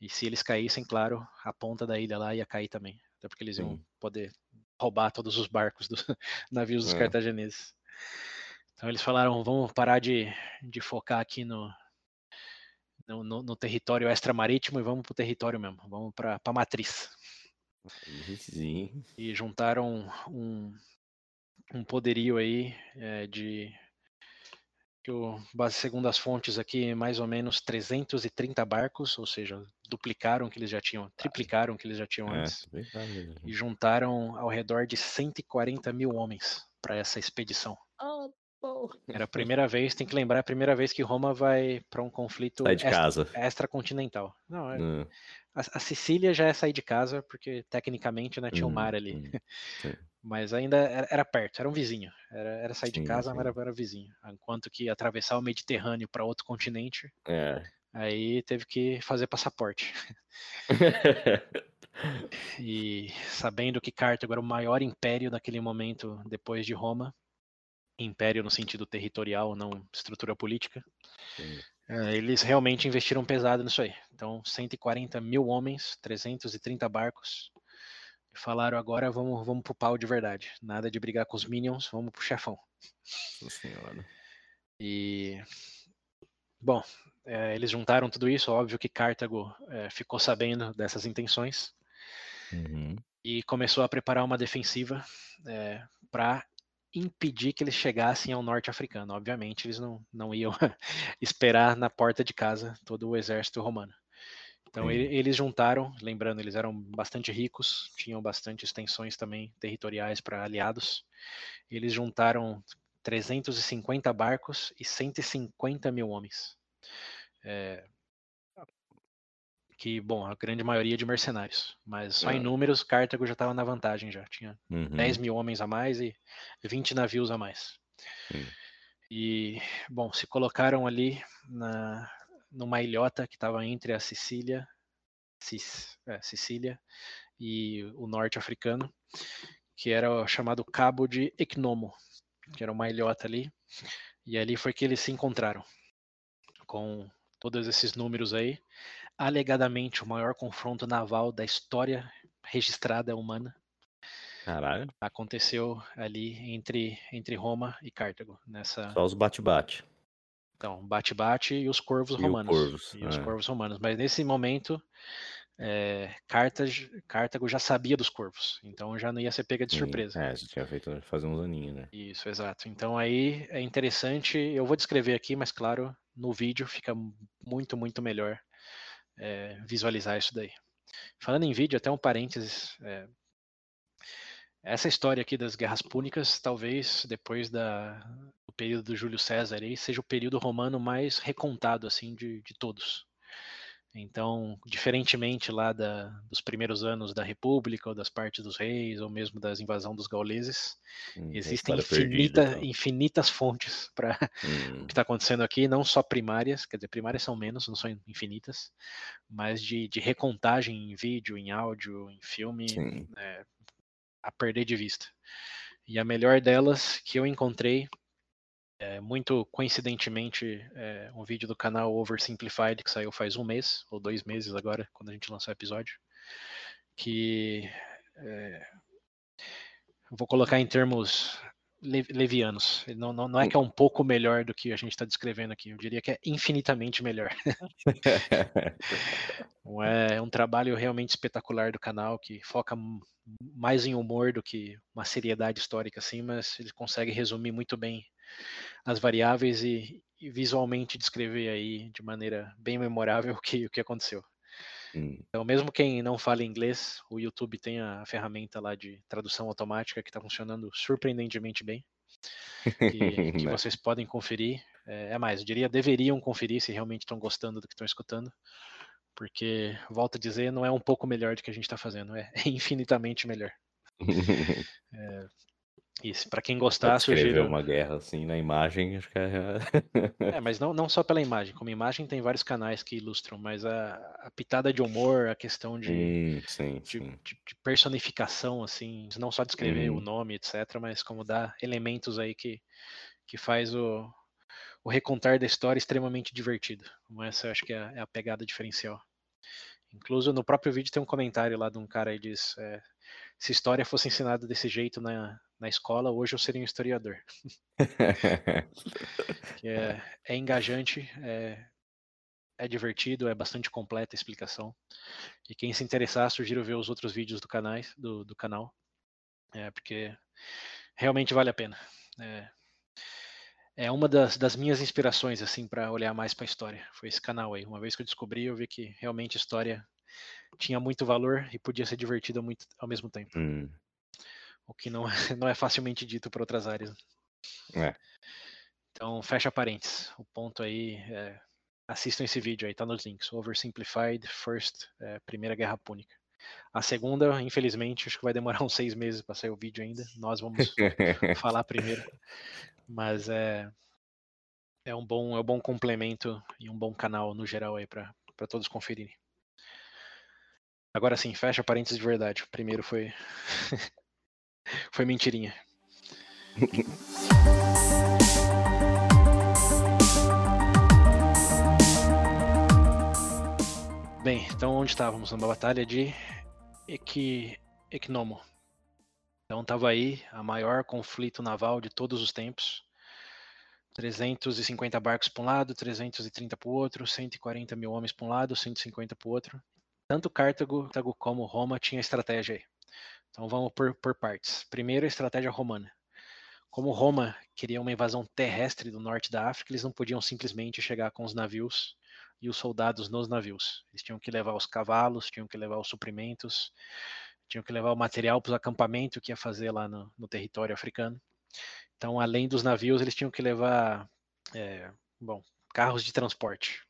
E se eles caíssem, claro, a ponta da ilha lá ia cair também. Até porque eles iam Sim. poder roubar todos os barcos dos *laughs* navios dos é. cartagineses. Então eles falaram, vamos parar de, de focar aqui no, no, no, no território extramarítimo e vamos para o território mesmo, vamos para a matriz. Sim. E juntaram um, um poderio aí é, de que o, segundo as fontes aqui, mais ou menos 330 barcos, ou seja, duplicaram o que eles já tinham, triplicaram o que eles já tinham é, antes, e juntaram ao redor de 140 mil homens para essa expedição. Oh, Era a primeira vez, tem que lembrar, é a primeira vez que Roma vai para um conflito extra, extracontinental. Não, é, hum. a, a, Sicília já é sair de casa, porque tecnicamente né, tinha o um mar ali. Hum, *laughs* mas ainda era, era, perto, era um vizinho. Era, era sair sim, de casa, sim. mas era, era, vizinho. Enquanto que atravessar o Mediterrâneo para outro continente, é. Aí teve que fazer passaporte. *laughs* E sabendo que Cartago era o maior império naquele momento depois de Roma, império no sentido territorial, não estrutura política, eh, eles realmente investiram pesado nisso aí. Então, 140 mil homens, 330 barcos, falaram agora vamos, vamos pro pau de verdade. Nada de brigar com os minions, vamos pro chefão. Nossa senhora. E bom, é, eles juntaram tudo isso. Óbvio que Cartago é, ficou sabendo dessas intenções Uhum. e começou a preparar uma defensiva é, para impedir que eles chegassem ao norte africano. Obviamente, eles não, não iam *laughs* esperar na porta de casa todo o exército romano. Então ele- eles juntaram, lembrando, eles eram bastante ricos, tinham bastante extensões também territoriais para aliados. Eles juntaram 350 barcos e 150 mil homens. É, que, bom, a grande maioria de mercenários, mas só em Ah. números, Cartago já estava na vantagem já, tinha Uhum. 10 mil homens a mais e 20 navios a mais. Sim. E, bom, se colocaram ali na, numa ilhota que estava entre a Sicília, Cis, é, Sicília e o norte africano, que era o chamado Cabo de Ecnomo, que era uma ilhota ali, e ali foi que eles se encontraram com todos esses números aí, alegadamente o maior confronto naval da história registrada humana Caralho. aconteceu ali entre, entre Roma e Cartago, nessa Só os bate-bate. então, bate-bate e os corvos E romanos. corvos, e os é. corvos romanos. Mas nesse momento, é, Cartago já sabia dos corvos, então já não ia ser pega de surpresa. É, já tinha feito faz uns aninhos, né? Isso, exato. Então aí é interessante, eu vou descrever aqui, mas claro, no vídeo fica muito, muito melhor é, visualizar isso daí. Falando em vídeo, até um parênteses. é, essa história aqui das guerras púnicas, talvez depois da, do período do Júlio César, aí, seja o período romano mais recontado assim de, de todos. Então, diferentemente lá da, dos primeiros anos da República, ou das partes dos reis, ou mesmo das invasão dos gauleses, Hum, existem infinita, e tal. infinitas fontes *laughs* para Hum, o que está acontecendo aqui, não só primárias, quer dizer, primárias são menos, não são infinitas, mas de, de recontagem em vídeo, em áudio, em filme, é, a perder de vista. E a melhor delas que eu encontrei, é, muito coincidentemente, é um vídeo do canal Oversimplified que saiu faz um mês, ou dois meses agora, quando a gente lançou o episódio, que é, vou colocar em termos le- levianos. Não, não, não é que é um pouco melhor do que a gente está descrevendo aqui, eu diria que é infinitamente melhor. *laughs* É um trabalho realmente espetacular do canal que foca mais em humor do que uma seriedade histórica assim, mas ele consegue resumir muito bem as variáveis e, e visualmente descrever aí de maneira bem memorável *laughs* o que, o que aconteceu. Hum, Então, mesmo quem não fala inglês, o YouTube tem a ferramenta lá de tradução automática que está funcionando surpreendentemente bem, *laughs* que, que vocês podem conferir. É, é mais, eu diria deveriam conferir se realmente estão gostando do que estão escutando, porque, volto a dizer, não é um pouco melhor do que a gente está fazendo, é, é *laughs* infinitamente melhor. E para quem gostar, descrever sugiro. uma guerra assim na imagem, acho que é. *laughs* É, mas não, não só pela imagem. Como imagem, tem vários canais que ilustram, mas a, a pitada de humor, a questão de, Hum, sim, de, sim. de- de personificação, assim, não só descrever o Uhum. nome, etc., mas como dar elementos aí que, que faz o, o recontar da história extremamente divertido. Então, Essa eu acho que é, a- é a pegada diferencial. Incluso no próprio vídeo tem um comentário lá de um cara que diz: é, se história fosse ensinada desse jeito na, na escola, hoje eu seria um historiador. *laughs* É, é engajante, é, é divertido, é bastante completa a explicação. E quem se interessar, sugiro ver os outros vídeos do, canais, do, do canal, é, porque realmente vale a pena. É, é uma das, das minhas inspirações assim para olhar mais para a história. Foi esse canal aí. Uma vez que eu descobri, eu vi que realmente história tinha muito valor e podia ser divertida muito ao mesmo tempo, Hum, o que não, é- *laughs* não é facilmente dito por outras áreas. é. Então, fecha parênteses. O ponto aí é. Assistam esse vídeo aí, tá nos links. Oversimplified First, é, Primeira Guerra Púnica. A segunda, infelizmente, acho que vai demorar *laughs* uns seis meses para sair o vídeo ainda. Nós vamos *laughs* falar primeiro. Mas é, é um bom, é um bom complemento e um bom canal no geral aí para todos conferirem. Agora sim, fecha parênteses de verdade. O primeiro foi. *laughs* foi mentirinha. *laughs* Bem, então onde estávamos? Numa batalha de Equi... Equinomo. Então estava aí a maior conflito naval de todos os tempos. 350 barcos para um lado, 330 para o outro, 140 mil homens para um lado, 150 para o outro. Tanto Cartago, como Roma tinha estratégia aí. Então vamos por, por partes. Primeiro, a estratégia romana. Como Roma queria uma invasão terrestre do norte da África, eles não podiam simplesmente chegar com os navios e os soldados nos navios. Eles tinham que levar os cavalos, tinham que levar os suprimentos, tinham que levar o material para os acampamentos que ia fazer lá no, no, território africano. Então, além dos navios, eles tinham que levar, é, bom, carros de transporte,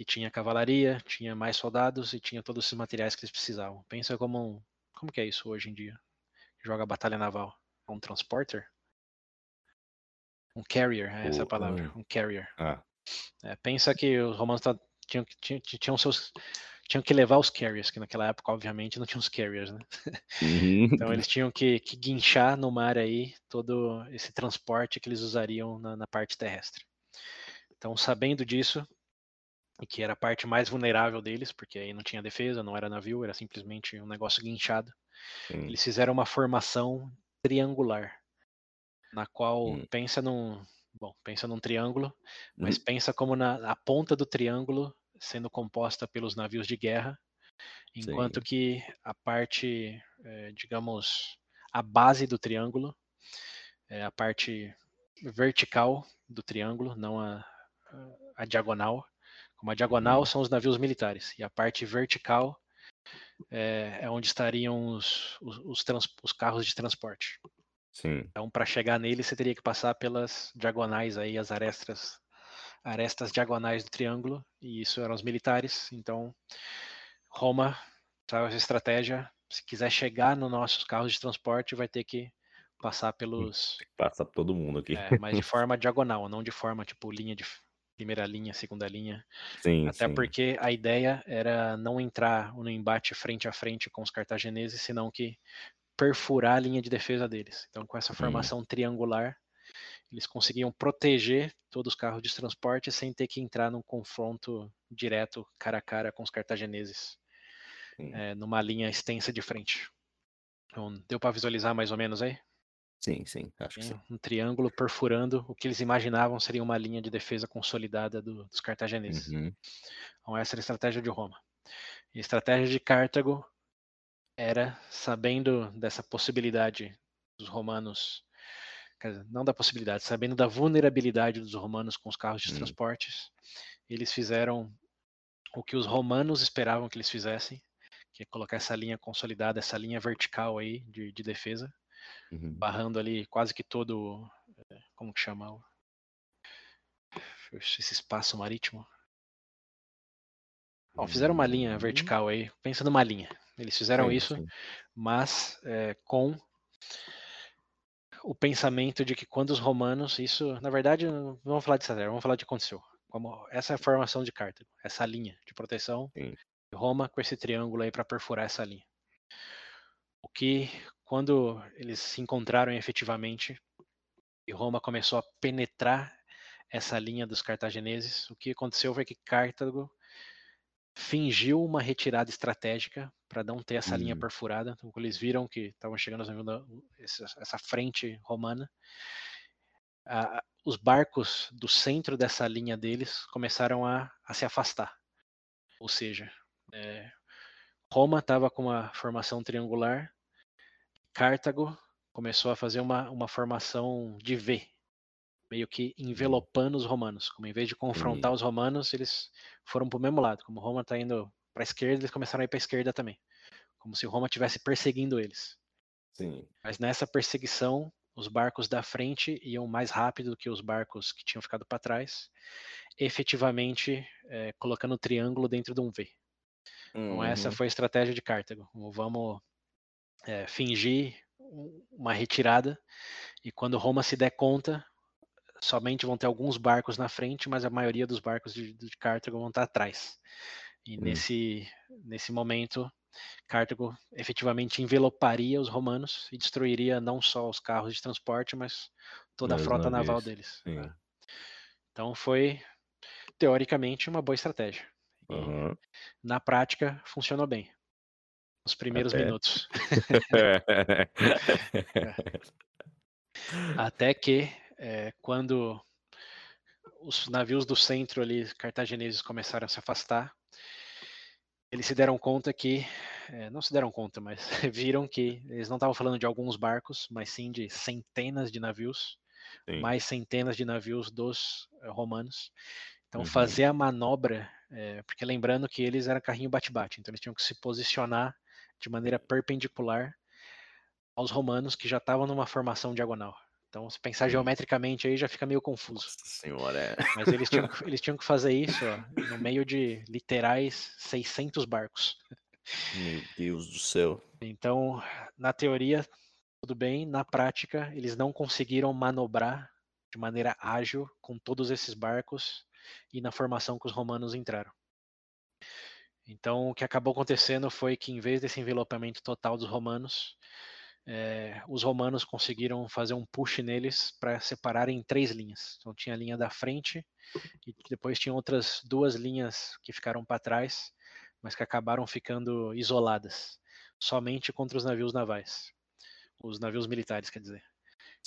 que tinha cavalaria, tinha mais soldados e tinha todos esses materiais que eles precisavam. Pensa como um, como que é isso hoje em dia? Joga batalha naval, um transporter, um carrier, é essa palavra, um carrier. Ah. É, pensa que os romanos tá, tinham, tinham, tinham seus tinham que levar os carriers, que naquela época, obviamente, não tinha os carriers, né? Uhum. *laughs* então eles tinham que, que, guinchar no mar aí todo esse transporte que eles usariam na, na, parte terrestre. Então, sabendo disso, e que era a parte mais vulnerável deles, porque aí não tinha defesa, não era navio, era simplesmente um negócio guinchado, Sim. eles fizeram uma formação triangular, na qual hum. pensa num, Bom, pensa num triângulo, mas uhum. pensa como na a ponta do triângulo sendo composta pelos navios de guerra, enquanto Sim. que a parte, é, digamos, a base do triângulo, é a parte vertical do triângulo, não a, a diagonal. Como a diagonal são os navios militares e a parte vertical é, é onde estariam os, os, os, trans, os carros de transporte. Sim. Então, para chegar nele, você teria que passar pelas diagonais aí, as arestas, arestas diagonais do triângulo, e isso eram os militares. Então, Roma traz essa estratégia. Se quiser chegar nos nossos carros de transporte, vai ter que passar hum, pelos. Passa todo mundo aqui. É, mas de forma diagonal, não de forma tipo linha de primeira linha, segunda linha. Sim, Até sim. porque a ideia era não entrar no embate frente a frente com os cartagineses, senão que perfurar a linha de defesa deles. Então, com essa formação hum. triangular, eles conseguiam proteger todos os carros de transporte sem ter que entrar num confronto direto, cara a cara, com os cartagineses, é, numa linha extensa de frente. Então, deu para visualizar mais ou menos aí? Sim, sim, acho que sim. Um triângulo perfurando o que eles imaginavam seria uma linha de defesa consolidada do, dos cartagineses. Uhum. Então, essa era a estratégia de Roma. E a estratégia de Cartago era, sabendo dessa possibilidade dos romanos, não da possibilidade, sabendo da vulnerabilidade dos romanos com os carros de hum. transportes, eles fizeram o que os romanos esperavam que eles fizessem, que é colocar essa linha consolidada, essa linha vertical aí de, de defesa, uhum. barrando ali quase que todo, eh, como que chama esse espaço marítimo. Bom, fizeram uma linha uhum. vertical aí, pensa numa linha, eles fizeram sim, isso, sim. mas é, com o pensamento de que quando os romanos, isso, na verdade, não vamos falar de César, vamos falar de aconteceu. Como essa é a formação de Cartago, essa linha de proteção, sim. Roma com esse triângulo aí para perfurar essa linha. O que, quando eles se encontraram efetivamente e Roma começou a penetrar essa linha dos cartagineses, o que aconteceu foi que Cartago fingiu uma retirada estratégica para não ter essa linha uhum. perfurada. Então, quando eles viram que estavam chegando essa frente romana, a, os barcos do centro dessa linha deles começaram a, a se afastar. Ou seja, é, Roma estava com uma formação triangular, Cartago começou a fazer uma, uma formação de V, meio que uhum. envelopando os romanos. Como em vez de confrontar os romanos, eles foram para o mesmo lado. Como Roma está indo para a esquerda, eles começaram a ir para a esquerda também. Como se Roma estivesse perseguindo eles. Sim. Mas nessa perseguição, os barcos da frente iam mais rápido do que os barcos que tinham ficado para trás, efetivamente é, colocando o triângulo dentro de um V. Uhum. Então essa foi a estratégia de Cartago. Vamos é, fingir uma retirada e quando Roma se der conta, somente vão ter alguns barcos na frente, mas a maioria dos barcos de, de Cartago vão estar atrás. E hum. nesse, nesse momento, Cartago efetivamente enveloparia os romanos e destruiria não só os carros de transporte, mas toda mas a frota naval deles. Né? Então foi, teoricamente, uma boa estratégia. Uhum. Na prática, funcionou bem. Nos primeiros Até... minutos. *laughs* Até que, é, quando os navios do centro ali, cartagineses, começaram a se afastar, eles se deram conta que, é, não se deram conta, mas *laughs* viram que eles não estavam falando de alguns barcos, mas sim de centenas de navios, sim. mais centenas de navios dos é, romanos. Então, uhum. fazer a manobra, é, porque lembrando que eles eram carrinho bate-bate, então eles tinham que se posicionar de maneira perpendicular aos romanos que já estavam numa formação diagonal. Então, se pensar hum. geometricamente aí já fica meio confuso. Nossa senhora, é. Mas eles tinham, *laughs* eles tinham que fazer isso ó, no meio de literais 600 barcos. Meu Deus do céu. Então, na teoria, tudo bem. Na prática, eles não conseguiram manobrar de maneira ágil com todos esses barcos e na formação que os romanos entraram. Então, o que acabou acontecendo foi que, em vez desse envelopamento total dos romanos, é, os romanos conseguiram fazer um push neles para separar em três linhas. Então tinha a linha da frente e depois tinha outras duas linhas que ficaram para trás, mas que acabaram ficando isoladas, somente contra os navios navais, os navios militares, quer dizer.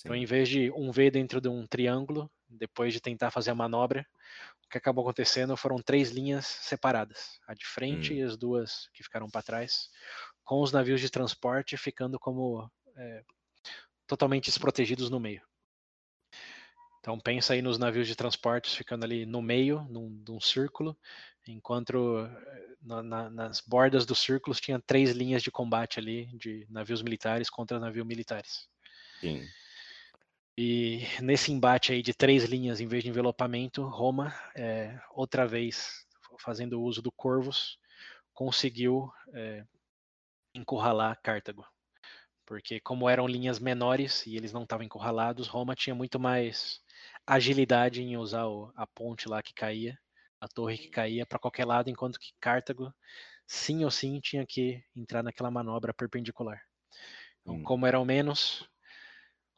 Então, em vez de um V dentro de um triângulo, depois de tentar fazer a manobra, o que acabou acontecendo foram três linhas separadas, a de frente hum. e as duas que ficaram para trás, com os navios de transporte ficando como é, totalmente desprotegidos no meio. Então pensa aí nos navios de transporte ficando ali no meio, num, num círculo, enquanto eh, na, na, nas bordas dos círculos tinha três linhas de combate ali de navios militares contra navios militares. Sim. E *laughs* nesse embate aí de três linhas em vez de envelopamento, Roma, é, outra vez fazendo uso do Corvus, conseguiu é, encurralar Cartago. Porque como eram linhas menores e eles não estavam encurralados, Roma tinha muito mais agilidade em usar o, a ponte lá que caía, a torre que caía para qualquer lado, enquanto que Cartago, sim ou sim, tinha que entrar naquela manobra perpendicular. Então, hum. como eram menos,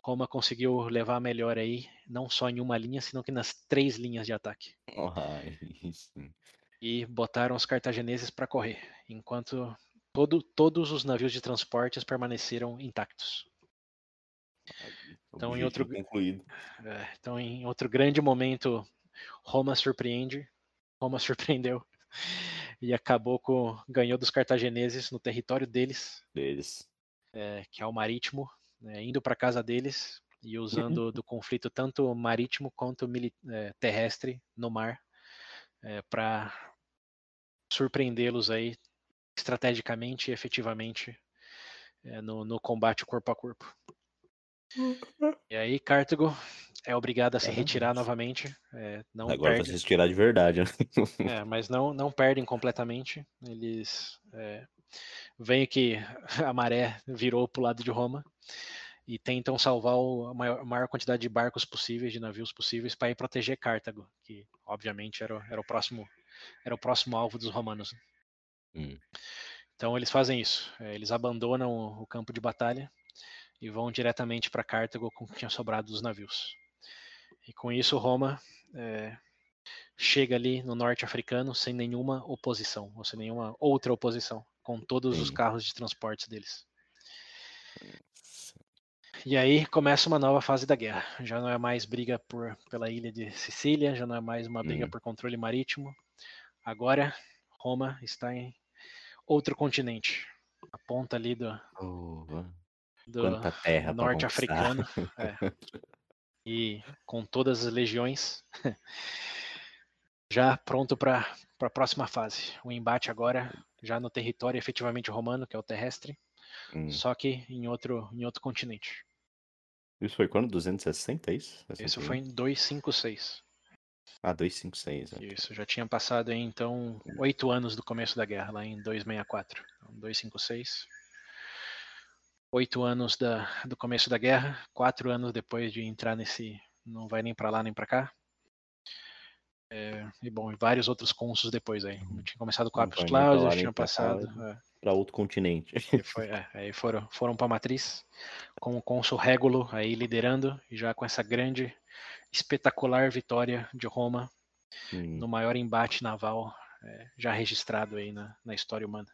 Roma conseguiu levar melhor aí, não só em uma linha, senão que nas três linhas de ataque. Oh, *laughs* e botaram os cartagineses para correr, enquanto Todo, todos os navios de transportes permaneceram intactos. Então, em outro, é, então, em outro grande momento, Roma surpreende. Roma *laughs* surpreendeu e acabou com ganhou dos cartagineses no território deles, deles. É, que é o marítimo, né, indo para casa deles e usando do conflito tanto marítimo quanto é, terrestre no mar é, para surpreendê-los aí estrategicamente e efetivamente é, no, no, combate corpo a corpo. E aí, Cartago é obrigado a se retirar novamente. É, não Agora perde. vai se retirar de verdade. Né? É, mas não, não perdem completamente. Eles veem que a maré virou para o lado de Roma e tentam salvar o, a, maior, a, maior, quantidade de barcos possíveis, de navios possíveis, para ir proteger Cartago, que obviamente era, era, o próximo era o próximo alvo dos romanos. Hum. Então eles fazem isso. É, eles abandonam o campo de batalha e vão diretamente para Cartago com o que tinha sobrado dos navios. E com isso Roma é, chega ali no norte africano sem nenhuma oposição, ou sem nenhuma outra oposição, com todos os carros de transportes deles. E aí começa uma nova fase da guerra. Já não é mais briga por, pela ilha de Sicília, já não é mais uma briga hum. por controle marítimo. Agora Roma está em outro continente. A ponta ali do, oh, do norte africano. *laughs* É. E com todas as legiões *laughs* já pronto para a próxima fase. O embate agora já no território efetivamente romano, que é o terrestre, hum. só que em outro, em outro continente. Isso foi quando? 260, é isso? Isso foi em 256. Ah, 256. É. Isso, já tinha passado aí, então oito anos do começo da guerra, lá em 264. Então, 256. Oito anos da, do começo da guerra, quatro anos depois de entrar nesse. Não vai nem para lá nem para cá. É, e bom, e vários outros cônsuls depois aí. Uhum. Tinha começado com Não Appius foi nem pra lá, Claudius, nem tinha pra cá, passado. é. Pra outro continente. *laughs* E foi, é, aí foram, foram para a matriz, com o cônsul Régulo aí liderando, e já com essa grande, espetacular vitória de Roma no maior embate naval é, já registrado aí na, na história humana.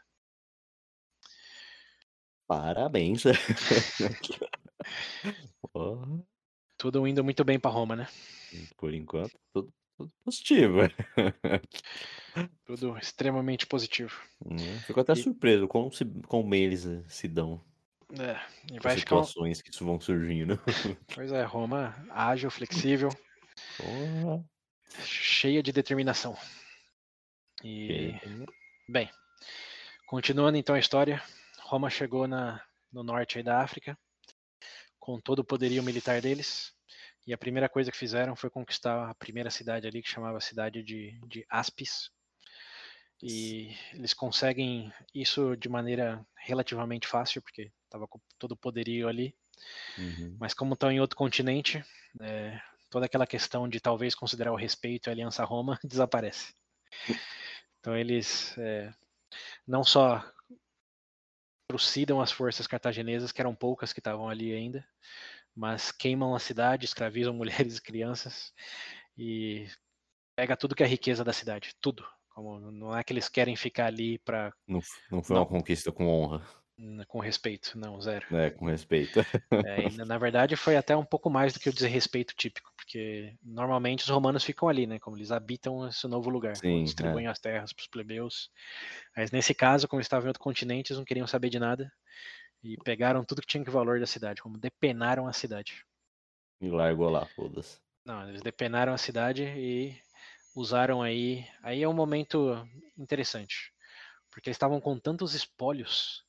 Parabéns. *laughs* *laughs* Tudo indo muito bem para Roma, né? por enquanto, tudo, tudo positivo. *laughs* Tudo extremamente positivo. Hum, Fico até E- surpreso como, se, como eles eh, se dão É, e com vai ficar, situações que isso vão surgindo. *laughs* pois é, Roma ágil, flexível, Porra. cheia de determinação. E que- Bem, continuando então a história, Roma chegou na, no norte da África, com todo o poderio militar deles, e a primeira coisa que fizeram foi conquistar a primeira cidade ali, que chamava a cidade de, de Aspis. E eles conseguem isso de maneira relativamente fácil, porque estava com todo o poderio ali, Uhum. mas como estão em outro continente, é, toda aquela questão de talvez considerar o respeito e a aliança Roma *laughs* desaparece. Então eles é, não só trucidam as forças cartaginesas, que eram poucas que estavam ali ainda, mas queimam a cidade, escravizam *laughs* mulheres e crianças e pega tudo que é riqueza da cidade, tudo. Como não é que eles querem ficar ali para Não, não foi Não. uma conquista com honra, com respeito, não, zero. né? Com respeito. É, e, *laughs* na- verdade, foi até um pouco mais do que o desrespeito típico, porque normalmente os romanos ficam ali, né? Como eles habitam esse novo lugar, Sim, distribuem as terras para os plebeus. Mas nesse caso, como estavam em outro continente, eles não queriam saber de nada e pegaram tudo que tinha de valor da cidade, como depenaram a cidade. E largou lá, foda-se. Não, eles depenaram a cidade e usaram aí. Aí é um momento interessante, porque eles estavam com tantos espólios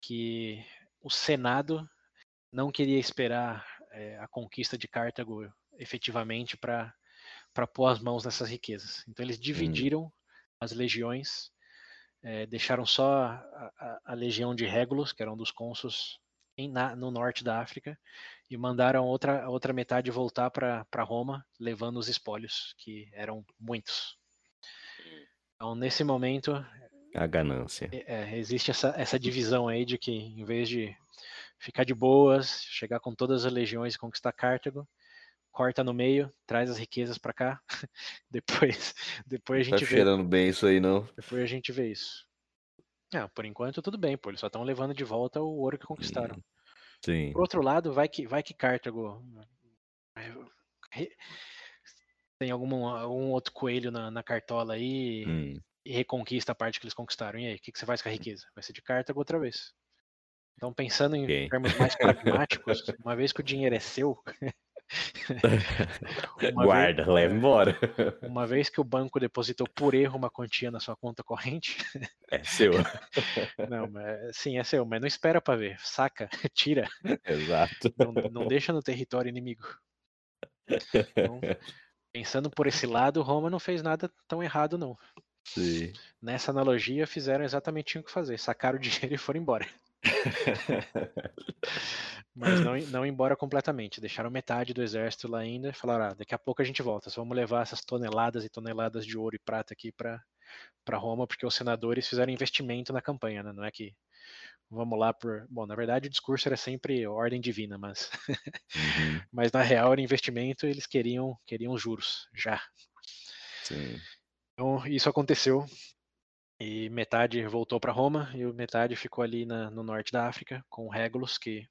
que o Senado não queria esperar eh, a conquista de Cartago efetivamente para para pôr as mãos nessas riquezas. Então eles dividiram as legiões, eh, deixaram só a, a- a legião de Régulos, que era um dos cônsuls em- na- no norte da África, e mandaram outra, outra metade voltar para Roma, levando os espólios, que eram muitos. Então, nesse momento, A ganância. é, existe essa, essa divisão aí de que, em vez de ficar de boas, chegar com todas as legiões e conquistar Cartago, corta no meio, traz as riquezas para cá, *laughs* depois, depois a Tá gente vê, cheirando bem isso aí, não? depois a gente vê isso. Ah, por enquanto tudo bem, pô, eles só estão levando de volta o ouro que conquistaram. Sim. Por outro lado, vai que, vai que Cartago tem algum, algum outro coelho na, na cartola aí Hum. e reconquista a parte que eles conquistaram. E aí, o que, que você faz com a riqueza? Vai ser de Cartago outra vez. Então, pensando em Ok. termos mais *laughs* pragmáticos, uma vez que o dinheiro é seu, *laughs* *laughs* Guarda, leva embora. *laughs* uma vez que o banco depositou por erro uma quantia na sua conta corrente, *laughs* É seu. não, mas, sim, é seu, mas não espera para ver, saca, tira, Exato. não, não deixa no território inimigo. Então, pensando por esse lado, Roma não fez nada tão errado, não. Sim. Nessa analogia, fizeram exatamente o que fazer, sacaram o dinheiro e foram embora. *laughs* Mas não, não embora completamente. Deixaram metade do exército lá ainda e falaram: ah, daqui a pouco a gente volta. Só vamos levar essas toneladas e toneladas de ouro e prata aqui para Roma, porque os senadores fizeram investimento na campanha, né? Não é que vamos lá por. Bom, na verdade o discurso era sempre ordem divina, mas, Uhum. *laughs* mas na real era investimento eles queriam, queriam juros já. Sim. Então isso aconteceu e metade voltou para Roma e metade ficou ali na- no norte da África com Régulos que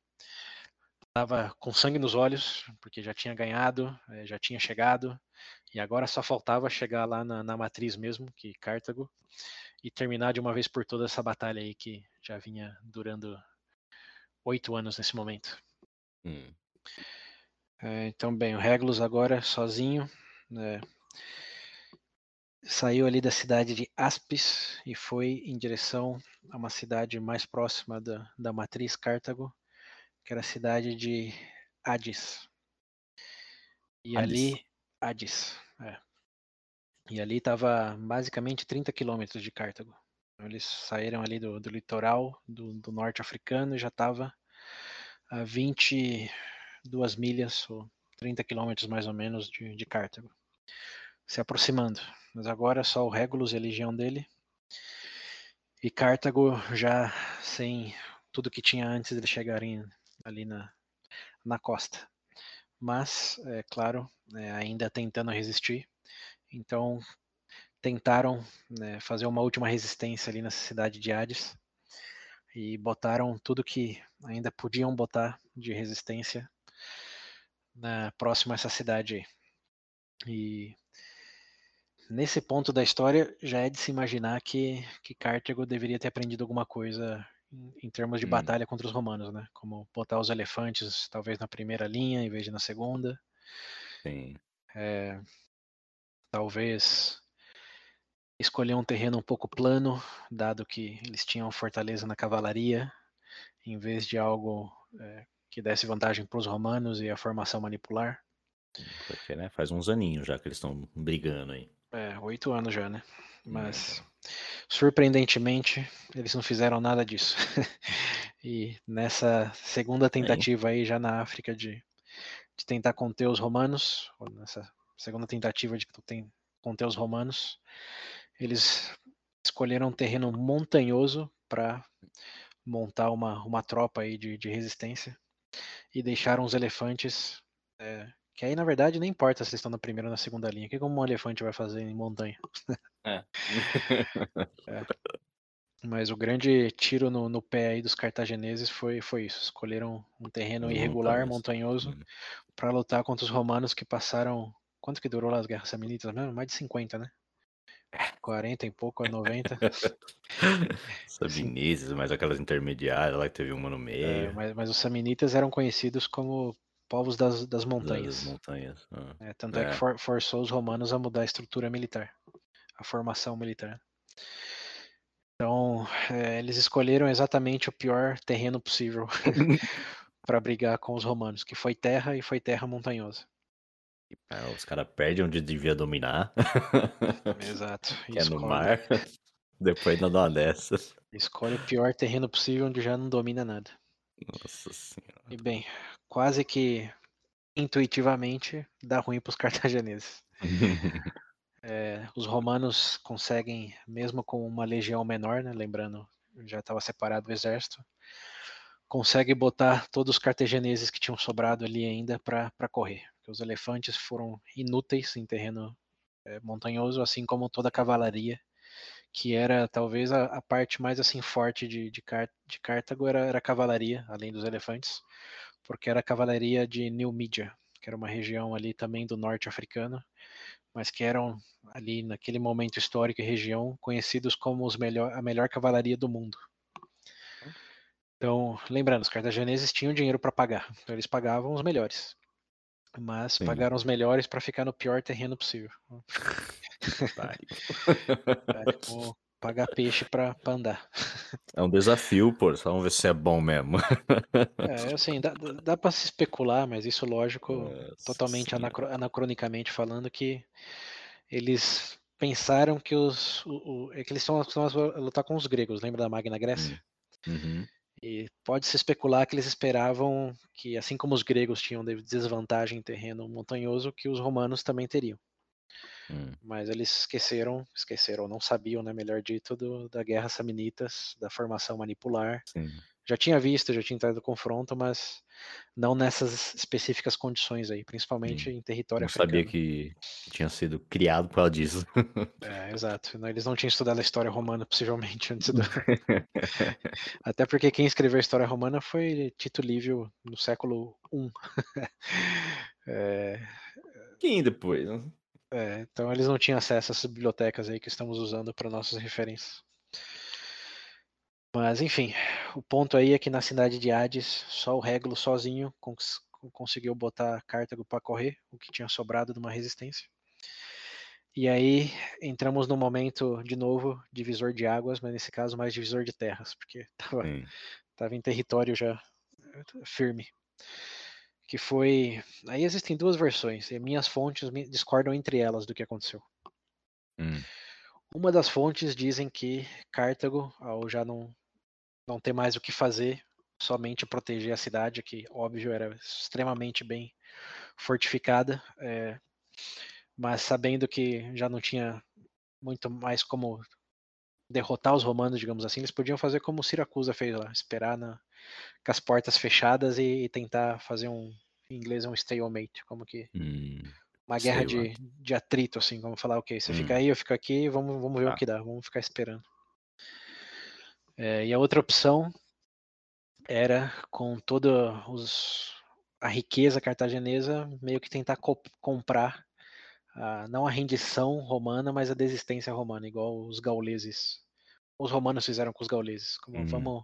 estava com sangue nos olhos porque já tinha ganhado, eh, já tinha chegado e agora só faltava chegar lá na, na matriz mesmo, que Cartago, e terminar de uma vez por todas essa batalha aí que já vinha durando oito anos nesse momento. Hum. É, então, bem, o Regulus agora sozinho né, saiu ali da cidade de Aspis e foi em direção a uma cidade mais próxima da, da matriz Cartago, que era a cidade de Hades. E Hades. ali, Hades, é. E ali estava basicamente 30 quilômetros de Cartago. Então, Eles saíram ali do, do litoral do, do norte africano e já estava a 22 milhas, ou 30 quilômetros mais ou menos, de, de Cartago. se aproximando. Mas agora só o Regulus e a legião dele. E Cartago já sem tudo que tinha antes de chegarem ali na, na costa. Mas, é claro, é, ainda tentando resistir. Então, tentaram né, fazer uma última resistência ali nessa cidade de Hades e botaram tudo que ainda podiam botar de resistência na próxima a essa cidade. E nesse ponto da história já é de se imaginar que, que Cartago deveria ter aprendido alguma coisa em, em termos de hum. batalha contra os romanos, né? Como botar os elefantes talvez na primeira linha em vez de na segunda. Sim. É, talvez escolher um terreno um pouco plano, dado que eles tinham fortaleza na cavalaria, em vez de algo é, que desse vantagem para os romanos e a formação manipular. Porque, né, faz uns aninhos já que eles estão brigando aí. É, oito anos já, né? Mas, surpreendentemente, eles não fizeram nada disso. *laughs* e nessa segunda tentativa aí, já na África, de, de tentar conter os romanos, nessa segunda tentativa de conter os romanos, eles escolheram um terreno montanhoso para montar uma, uma tropa aí de, de resistência e deixaram os elefantes, é, que aí na verdade nem importa se eles estão na primeira ou na segunda linha, o que como um elefante vai fazer em montanha? É. *laughs* é. Mas o grande tiro no, no, pé aí dos cartagineses foi, foi isso. Escolheram um terreno irregular, montanhoso, hum. para lutar contra os romanos que passaram. Quanto que durou as guerras samnitas mesmo? Mais de 50, né? 40 e pouco, 90. *laughs* Samnitas, mas aquelas intermediárias lá que teve uma no é, meio. É, mas, mas, os Samnitas eram conhecidos como povos das, das montanhas. Das montanhas. Ah. É, tanto é, é que for, forçou os romanos a mudar a estrutura militar, a formação militar. Então, é, eles escolheram exatamente o pior terreno possível *laughs* *laughs* para brigar com os romanos, que foi terra e foi terra montanhosa. É, os caras perdem onde devia dominar. *laughs* Exato. que é no mar. Depois não dá uma dessas. Escolhe o pior terreno possível onde já não domina nada. Nossa senhora. E bem, quase que intuitivamente dá ruim para os *laughs* cartagineses. *laughs* é, os romanos conseguem, mesmo com uma legião menor, né, lembrando, já estava separado o exército, consegue botar todos os cartagineses que tinham sobrado ali ainda para correr porque os elefantes foram inúteis em terreno é, montanhoso, assim como toda a cavalaria, que era talvez a, a parte mais assim forte de, de, Car de Cartago era, era, a cavalaria, além dos elefantes, porque era a cavalaria de New Media, que era uma região ali também do norte africano, mas que eram ali naquele momento histórico e região conhecidos como os melhor, a melhor cavalaria do mundo. Então, lembrando, os cartagineses tinham dinheiro para pagar, então eles pagavam os melhores. Mas Sim. pagaram os melhores para ficar no pior terreno possível. É, vou pagar peixe para andar. É um desafio, pô. Só vamos ver se é bom mesmo. é, assim, dá, dá para se especular, mas isso, lógico, Nossa totalmente anacro, anacronicamente falando, que eles pensaram que os. O, o, é que eles estão acostumados a lutar com os gregos, lembra da Magna Grécia? Hum. Uhum. E pode-se especular que eles esperavam que, assim como os gregos tinham desvantagem em terreno montanhoso, que os romanos também teriam. Hum. Mas eles esqueceram, esqueceram, não sabiam, né, melhor dito, do, da guerra samnitas, da formação manipular. Sim já tinha visto, já tinha entrado no confronto, mas não nessas específicas condições aí, principalmente Sim. em território não africano. sabia que tinha sido criado por causa disso. É, exato. Eles não tinham estudado a história romana, *laughs* possivelmente, antes do... *laughs* Até porque quem escreveu a história romana foi Tito Livio, no século I. *laughs* é... Quem depois? É, então eles não tinham acesso a essas bibliotecas aí que estamos usando para nossas referências. Mas enfim, o ponto aí é que na cidade de Hades, só o Regulo sozinho cons conseguiu botar Cartago para correr, o que tinha sobrado de uma resistência. E aí entramos no momento, de novo, divisor de águas, mas nesse caso mais divisor de terras, porque estava tava em território já firme. Que foi. Aí existem duas versões, e minhas fontes discordam entre elas do que aconteceu. Hum. Uma das fontes dizem que Cartago, ao já não não ter mais o que fazer, somente proteger a cidade, que óbvio era extremamente bem fortificada. É, mas sabendo que já não tinha muito mais como derrotar os romanos, digamos assim, eles podiam fazer como Siracusa fez lá, esperar na, com as portas fechadas e, e tentar fazer um, em inglês é um stalemate, como que Hum, uma guerra de, de atrito, assim, vamos falar, ok, você Hum. fica aí, eu fico aqui, vamos, vamos ver Tá. o que dá, vamos ficar esperando. É, e a outra opção era com toda os, a riqueza cartaginesa, meio que tentar co- comprar a- não a rendição romana, mas a desistência romana, igual os gauleses. Os romanos fizeram com os gauleses. Como, Uhum. vamos,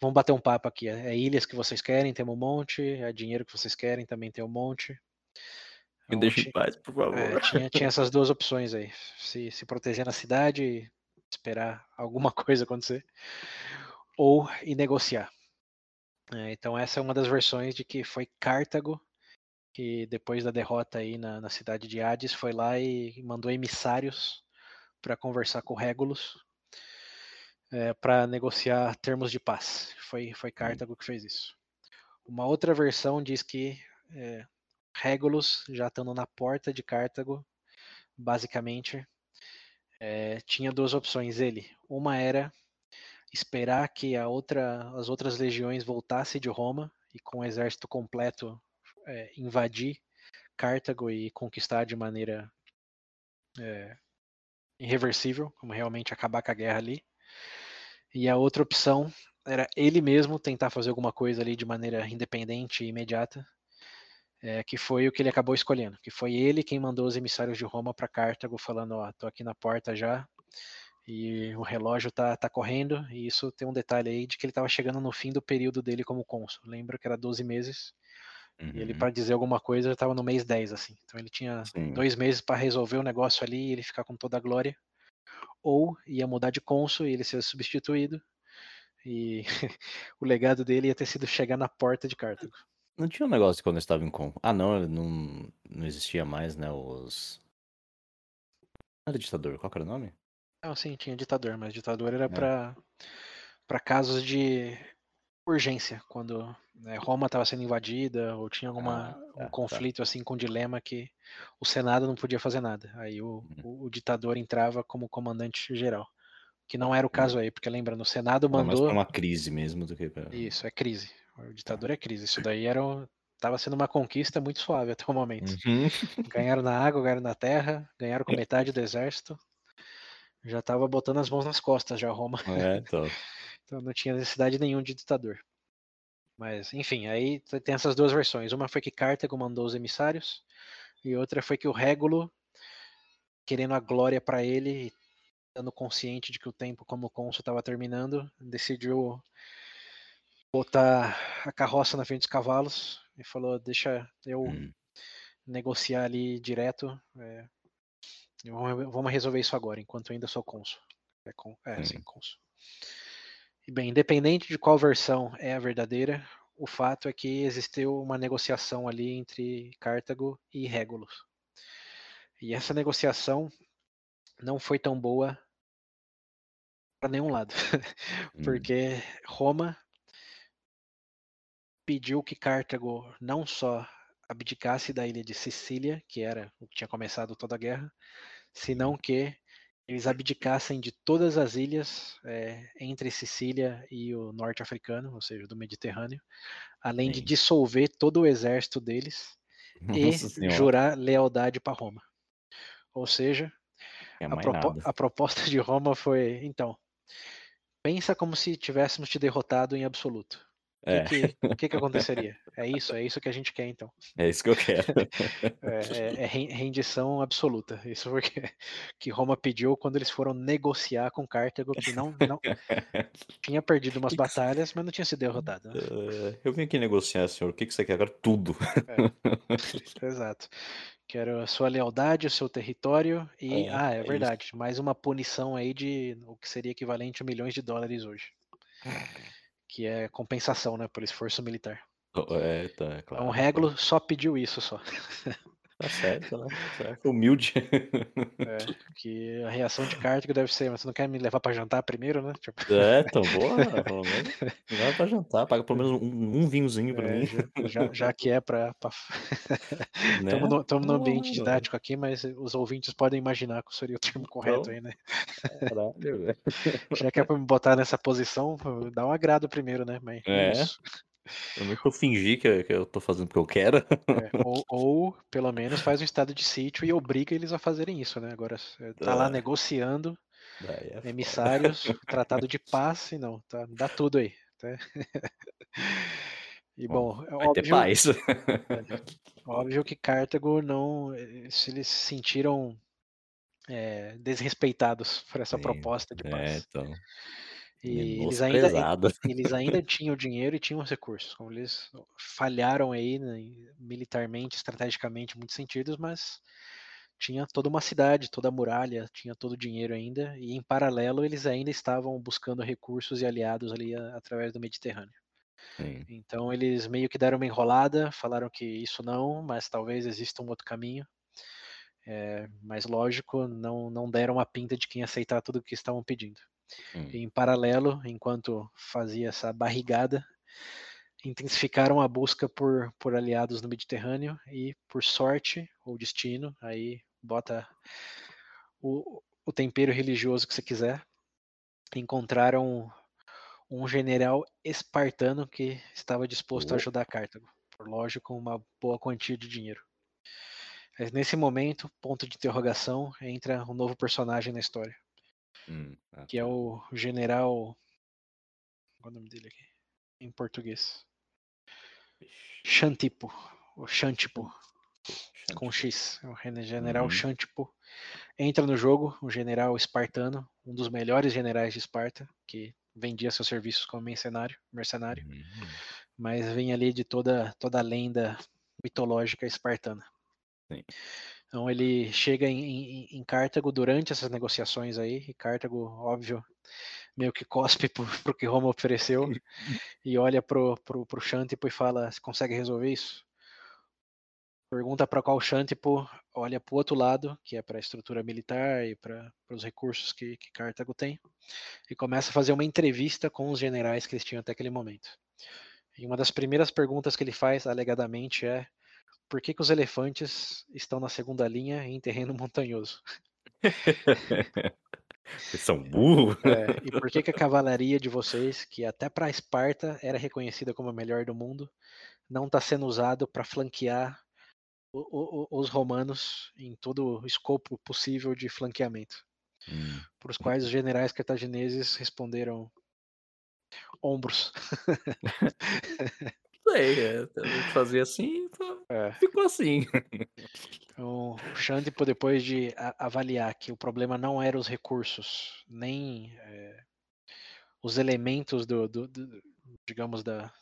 vamos bater um papo aqui. É, ilhas que vocês querem, temos um monte. É dinheiro que vocês querem, também tem um monte. Me deixa ti- em paz, por favor. é, tinha, tinha essas duas opções aí. Se, se proteger na cidade e esperar alguma *laughs* coisa acontecer. Ou ir negociar. É, então essa é uma das versões de que foi Cartago que depois da derrota aí na, na cidade de Hades foi lá e mandou emissários para conversar com Regulus para negociar termos de paz. Foi, foi Cartago que fez isso. Uma outra versão diz que é, Regulus, já estando na porta de Cartago, basicamente é, tinha duas opções. Ele, uma era esperar que a outra, as outras legiões voltassem de Roma e com o exército completo é, invadir Cartago e conquistar de maneira é, irreversível, como realmente acabar com a guerra ali. E a outra opção era ele mesmo tentar fazer alguma coisa ali de maneira independente e imediata, é, que foi o que ele acabou escolhendo, que foi ele quem mandou os emissários de Roma para Cartago falando, ó, tô aqui na porta já e o relógio tá, tá correndo, e isso tem um detalhe aí de que ele estava chegando no fim do período dele como cônsul. Lembra que era 12 meses, e ele, Uhum. para dizer alguma coisa, estava no mês 10, assim. Então ele tinha Sim. dois meses para resolver o negócio ali e ele ficar com toda a glória. Ou ia mudar de cônsul e ele ser substituído. E *laughs* o legado dele ia ter sido chegar na porta de Cartago. Não tinha um negócio de quando eu estava em com. Ah, não, não, não existia mais, né? Os. Não era ditador, qual era o nome? Não, sim, tinha ditador, mas ditador era É. para para casos de urgência, quando né, Roma estava sendo invadida ou tinha alguma Ah, tá, um tá. conflito assim com um dilema que o Senado não podia fazer nada. Aí o, Uhum. o, ditador entrava como comandante geral, que não era o caso aí, porque lembra, no Senado mandou pra uma crise mesmo do que pra. isso, é crise. O ditador é crise. Isso daí era um- tava sendo uma conquista muito suave até o momento. Uhum. *laughs* Ganharam na água, ganharam na terra, ganharam com metade do exército. Já tava botando as mãos nas costas já Roma. É, então. *laughs* Então não tinha necessidade nenhum de ditador. Mas, enfim, aí tem essas duas versões. Uma foi que Cartago mandou os emissários, e outra foi que o Régulo, querendo a glória para ele, estando consciente de que o tempo como cônsul estava terminando, decidiu botar a carroça na frente dos cavalos e falou: Deixa eu Hum. negociar ali direto. é, vamos resolver isso agora, enquanto ainda sou cônsul. É, con- é Sim. cônsul. E bem, independente de qual versão é a verdadeira, o fato é que existiu uma negociação ali entre Cartago e Regulus. E essa negociação não foi tão boa para nenhum lado, *laughs* Hum. porque Roma pediu que Cartago não só abdicasse da ilha de Sicília, que era o que tinha começado toda a guerra, senão que eles abdicassem de todas as ilhas é, entre Sicília e o norte africano, ou seja, do Mediterrâneo, além de Sim. dissolver todo o exército deles *laughs* e Nossa senhora. jurar lealdade para Roma. Ou seja, é a, propo- a proposta *laughs* de Roma foi, então, pensa como se tivéssemos te derrotado em absoluto. O É, que, que, que, *laughs* aconteceria? É isso, é isso que a gente quer então. é isso que eu quero. *laughs* É, é- é ren- rendição absoluta. Isso foi que, *laughs* que Roma pediu quando eles foram negociar com Cartago, que não, não tinha perdido umas batalhas, mas não tinha sido derrotado. né? Eh, eu vim aqui negociar, senhor. O que, que você quer? Tudo. Exato. Quero a sua lealdade, o seu território e, É, ah, é, é isso. verdade, mais uma punição aí de o que seria equivalente a milhões de dólares hoje. Que é compensação, né, pelo esforço militar. É, tá, é Então claro. o Regulo só pediu isso só. *laughs* Tá certo, né? Tá certo. Humilde. É, *laughs* que a reação de Cartago deve ser, mas você não quer me levar pra jantar primeiro, né? Tipo... É, então, boa, pelo menos. Me leva pra jantar, paga pelo menos um, um vinhozinho pra É, mim. já, já, que é pra. pra... *laughs* Né? Estamos no, tamo no ambiente didático aqui, mas os ouvintes podem imaginar que seria o termo correto Então. aí, né? Caralho, *laughs* velho. Já que é pra me botar nessa posição, dá um agrado primeiro, né? Mas é É. isso. Eu nem vou fingir que, eu tô fazendo o que eu quero. É, ou, ou, pelo menos, faz um estado de sítio e obriga eles a fazerem isso, né? Agora, é, tá lá Ah. negociando Daí é emissários, *laughs* tratado de paz, e não, tá, dá tudo aí. tá? E bom, é Vai ter óbvio, paz. óbvio que Cartago não. eh, Se eles se sentiram eh, desrespeitados por essa Sim, proposta de É, paz. então. E eles ainda, *laughs* eles ainda tinham dinheiro e tinham os recursos. Como eles falharam aí né, militarmente, estrategicamente, em muitos sentidos, mas tinha toda uma cidade, toda a muralha, tinha todo o dinheiro ainda, e em paralelo eles ainda estavam buscando recursos e aliados ali a- através do Mediterrâneo. Sim. Então eles meio que deram uma enrolada, falaram que isso não, mas talvez exista um outro caminho. É, mas lógico, não, não deram a pinta de quem aceitar tudo o que estavam pedindo. Hum. Em paralelo, enquanto fazia essa barrigada, intensificaram a busca por, por aliados no Mediterrâneo e, por sorte ou destino, aí bota o, o tempero religioso que você quiser, encontraram um general espartano que estava disposto a ajudar Cartago, por lógico, uma boa quantia de dinheiro. Mas nesse momento, ponto de interrogação, entra um novo personagem na história, Hum. Ah, que é tá. o general. Qual é o nome dele aqui? Em português. Xantipo. O Xantipo, com X. É o general Uhum. Xantipo. Entra no jogo, um general espartano, um dos melhores generais de Esparta, que vendia seus serviços como mercenário, mercenário Hum. mas vem ali de toda, toda a lenda mitológica espartana. Sim. Então ele chega em, em, em Cartago durante essas negociações aí, e Cartago, óbvio, meio que cospe *laughs* pro, pro que Roma ofereceu e olha pro, pro, pro Xantipo e fala, você consegue resolver isso? Pergunta para qual Xantipo, olha para o outro lado, que é para a estrutura militar e para os recursos que, que Cartago tem, e começa a fazer uma entrevista com os generais que eles tinham até aquele momento. E uma das primeiras perguntas que ele faz, alegadamente, é por que, que os elefantes estão na segunda linha em terreno *laughs* montanhoso? *laughs* Vocês são burros? É, e por que, que a cavalaria de vocês, que até para Esparta era reconhecida como a melhor do mundo, não está sendo usado para flanquear o- o- os romanos em todo o escopo possível de flanqueamento? Hum. Por os quais os generais cartagineses responderam ombros. *laughs* Sei, é, fazia assim, É. ficou assim. *laughs* Então, o Xantipo, depois de avaliar que o problema não era os recursos, nem eh, os elementos do, do- do- digamos, da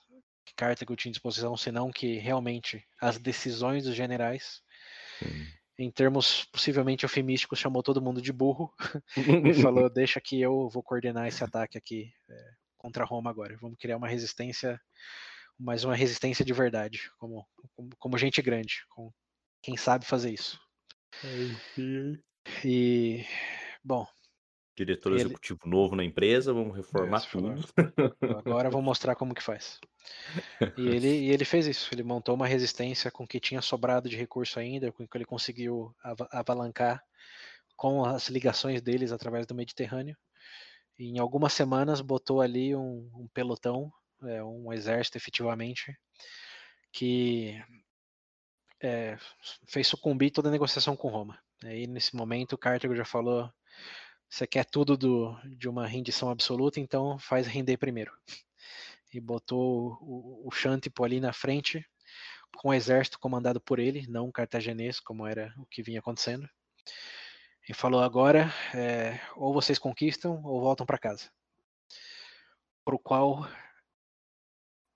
que Cartago tinha à disposição, senão que realmente as decisões dos generais, Hum. em termos possivelmente eufemísticos, chamou todo mundo de burro *laughs* e falou: *laughs* deixa que eu vou coordenar esse ataque aqui eh, contra Roma agora. Vamos criar uma resistência, mas uma resistência de verdade, como, como, como gente grande, com quem sabe fazer isso. E, bom, Diretor Ele- executivo novo na empresa, vamos reformar Isso, tudo. agora eu vou mostrar como que faz. E ele, e ele fez isso, ele montou uma resistência com o que tinha sobrado de recurso ainda, com o que ele conseguiu ava- avalancar com as ligações deles através do Mediterrâneo. E em algumas semanas botou ali um, um pelotão, é, um exército efetivamente, que é, fez sucumbir toda a negociação com Roma. Aí nesse momento Cartago já falou: você quer tudo do, de uma rendição absoluta, então faz render primeiro. E botou o, o Xantipo ali na frente, com o exército comandado por ele, não cartaginês, como era o que vinha acontecendo. E falou: agora, é, ou vocês conquistam ou voltam para casa. Para o qual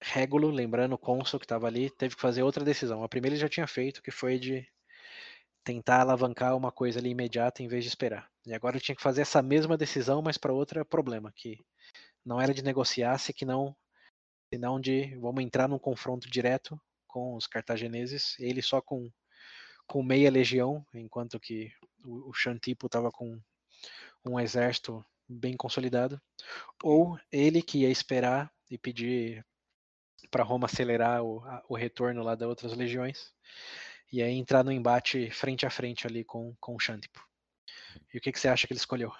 Régulo, lembrando o cônsul que estava ali, teve que fazer outra decisão. A primeira ele já tinha feito, que foi de tentar alavancar uma coisa ali imediata em vez de esperar. E agora ele tinha que fazer essa mesma decisão, mas para outro problema, que não era de negociar, se que não, senão de vamos entrar num confronto direto com os cartagineses, ele só com com meia legião, enquanto que o, o Xantipo estava com um exército bem consolidado, ou ele que ia esperar e pedir para Roma acelerar o, a, o retorno lá das outras legiões, e aí entrar no embate frente a frente ali com, com o Xantipo. E o que, que você acha que ele escolheu?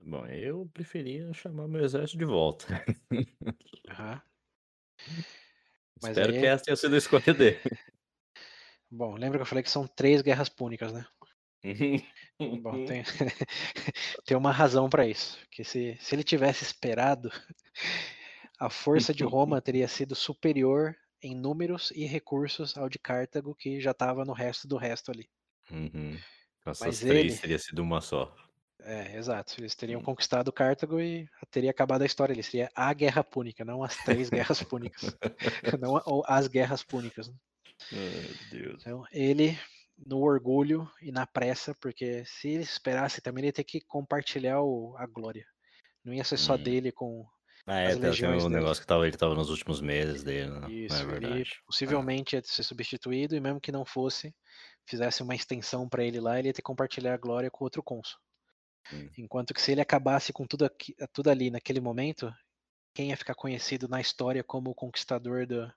Bom, eu preferia chamar meu exército de volta. *laughs* Mas Espero aí- que essa tenha sido a escolha dele. Bom, lembra que eu falei que são três guerras púnicas, né? *laughs* Bom, Uhum. tem, *laughs* tem uma razão para isso. Que se, se ele tivesse esperado, a força de Roma *laughs* teria sido superior em números e recursos ao de Cartago, que já estava no resto do resto ali. Uhum. Essas Mas três ele- teria sido uma só. É, exato. Eles teriam Hum. conquistado Cartago e teria acabado a história ali. Seria a guerra púnica, não as três guerras púnicas. *laughs* não a- ou as guerras púnicas. né? Deus. Então, ele, no orgulho e na pressa, porque se ele esperasse também, ele ia ter que compartilhar o- a glória. Não ia ser só Hum. dele com. Ah, é, tem, um negócio que tava, ele tava nos últimos meses dele, né? Isso, é ele verdade. possivelmente ia ser substituído, e mesmo que não fosse, fizesse uma extensão para ele lá, ele ia ter que compartilhar a glória com outro cônsul. Hum. Enquanto que se ele acabasse com tudo, aqui, tudo ali naquele momento, quem ia ficar conhecido na história como o conquistador da,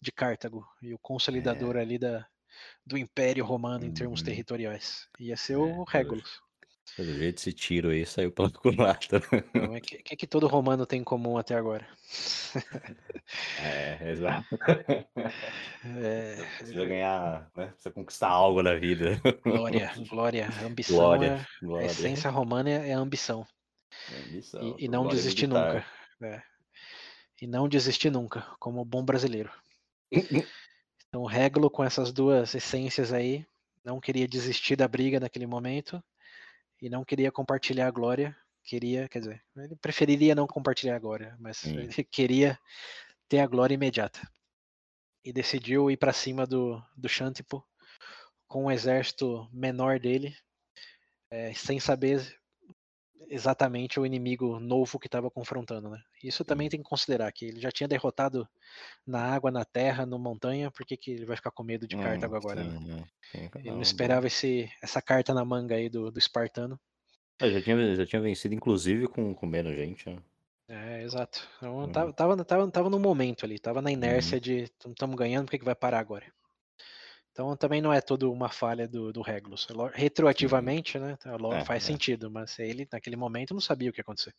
de Cartago e o consolidador ali da, do Império Romano em termos É. Uhum. territoriais? Ia ser É, o Regulus. Pelo jeito, esse tiro aí saiu pela *laughs* culatra. Então, o que, que, que todo romano tem em comum até agora? É, exato. *laughs* É, Precisa ganhar, né? Precisa conquistar algo na vida. glória, *laughs* glória, ambição. Glória, é- a glória. essência romana é é a ambição. Ambição, E, e não desistir militar. nunca. É. E não desistir nunca, como bom brasileiro. Então, o Régulo, com essas duas essências aí, não queria desistir da briga naquele momento e não queria compartilhar a glória. Queria, quer dizer, ele preferiria não compartilhar a glória, mas Hum. ele *laughs* queria ter a glória imediata. E decidiu ir para cima do, do Xantipo com um exército menor dele, eh, sem saber exatamente o inimigo novo que estava confrontando. Né? Isso também tem que considerar que ele já tinha derrotado na água, na terra, no montanha, por que, que ele vai ficar com medo de Cartago Hum, agora? né? sim, é. Tem Ele não esperava esse, essa carta na manga aí do, do espartano. bom. É, já, tinha, já tinha vencido, inclusive, com, com menos gente, né? É, exato. Então, Uhum. tava, tava, tava, tava no momento ali, tava na inércia de estamos ganhando, por que, que vai parar agora? Então também não é tudo uma falha do, do Regulus. É lo- Retroativamente, né? tá, É, faz é. sentido, mas ele naquele momento não sabia o que ia acontecer.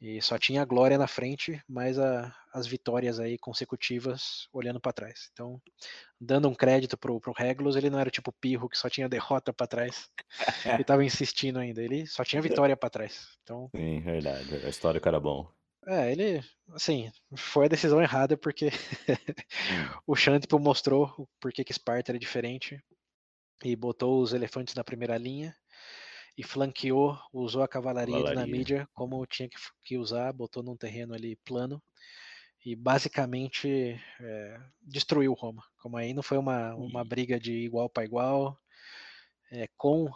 E só tinha a glória na frente, mas a- as vitórias aí consecutivas olhando para trás. Então, dando um crédito pro, pro Regulus, ele não era tipo Pirro que só tinha *laughs* derrota para trás *laughs* e tava insistindo ainda. Ele só tinha vitória para trás. Então, Sim, verdade. A história que era bom. É, ele, assim, foi a decisão errada porque Hum. *laughs* o Xantipo mostrou porquê que Esparta era diferente e botou os elefantes na primeira linha e flanqueou, usou a cavalaria Cavalaria. dinamídia como tinha que, que usar, botou num terreno ali plano e basicamente é, destruiu Roma. Como aí não foi uma, uma Ih. briga de igual para igual, é, com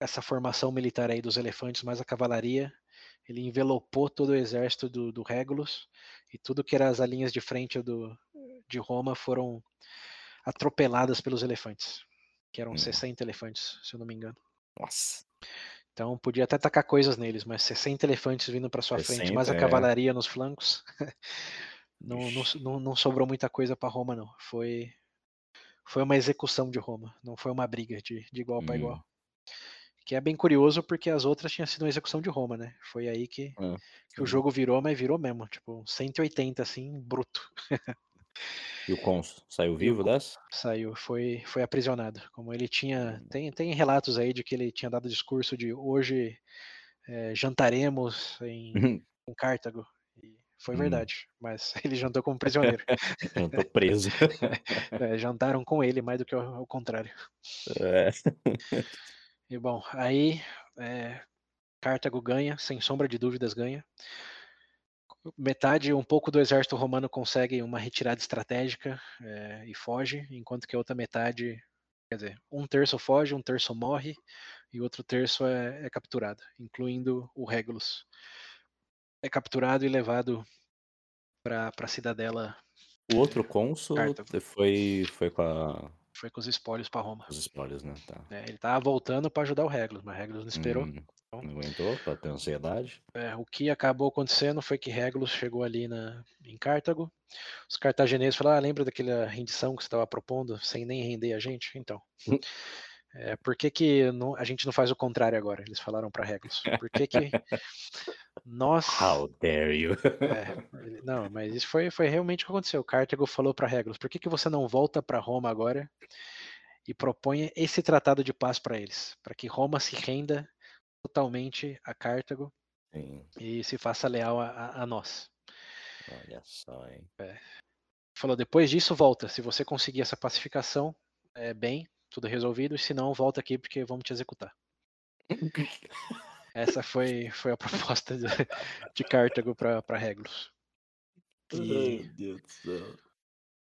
essa formação militar aí dos elefantes mais a cavalaria, ele envelopou todo o exército do, do Regulus e tudo que era as linhas de frente do, de Roma foram atropeladas pelos elefantes, que eram Hum. 60 elefantes, se eu não me engano. Nossa. Então podia até tacar coisas neles, mas 60 elefantes vindo para sua frente, mais a 60, é. cavalaria nos flancos, *laughs* não, não, não, sobrou muita coisa para Roma, não. Foi, foi uma execução de Roma, não foi uma briga de, de igual para Hum. igual. Que é bem curioso porque as outras tinham sido uma execução de Roma, né? Foi aí que, É, que o jogo virou, mas virou mesmo, tipo 180 assim, bruto. E o Cons saiu vivo dessa? Saiu, foi, foi aprisionado. Como ele tinha. Hum. Tem, tem relatos aí de que ele tinha dado discurso de hoje eh, jantaremos em, em Cartago. E foi Hum. verdade, mas *laughs* ele jantou como prisioneiro. *laughs* Tô preso. *laughs* É, jantaram com ele mais do que o, o contrário. É. E bom, aí é, Cartago ganha, sem sombra de dúvidas ganha. Metade, um pouco do exército romano consegue uma retirada estratégica é, e foge, enquanto que a outra metade, quer dizer, um terço foge, um terço morre e outro terço é, é capturado, incluindo o Regulus. É capturado e levado para a cidadela O outro cônsul foi, foi com a. Foi com os espólios pra Roma. Os espólios, né? Tá. É, ele tava voltando pra ajudar o Regulus, mas Regulus não esperou. Hum, não aguentou pra ter ansiedade. É, o que acabou acontecendo foi que Regulus chegou ali na, em Cartago. Os cartagineses falaram: ah, lembra daquela rendição que você estava propondo, sem nem render a gente? Então. É, por que, que não- a gente não faz o contrário agora? Eles falaram para Regulus. Por que, que *laughs* nós. How dare you? É, não, mas isso foi, foi realmente o que aconteceu. Cartago falou para Regulus: por que, que você não volta para Roma agora e propõe esse tratado de paz para eles? Para que Roma se renda totalmente a Cartago Sim, e se faça leal a- a- a nós. olha só, hein? falou depois disso volta se você conseguir essa pacificação é bem tudo resolvido e se não volta aqui porque vamos te executar *laughs* essa foi foi a proposta de, de Cartago para Regulus e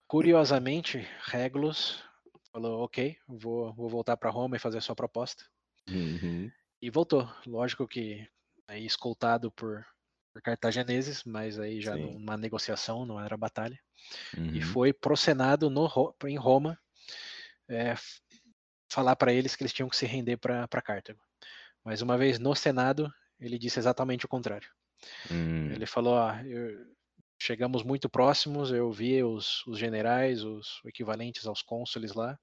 curiosamente Regulus falou ok vou vou voltar para Roma e fazer a sua proposta Uhum. e voltou lógico que aí escoltado por por cartagineses, mas aí já Sim. numa negociação, não era batalha. e Uhum. foi pro Senado no, em Roma é, falar para eles que eles tinham que se render para Cartago. Mas uma vez no Senado, ele disse exatamente o contrário. Hum, Ele falou: ah, eu- chegamos muito próximos, eu vi os, os generais, os equivalentes aos cônsules lá,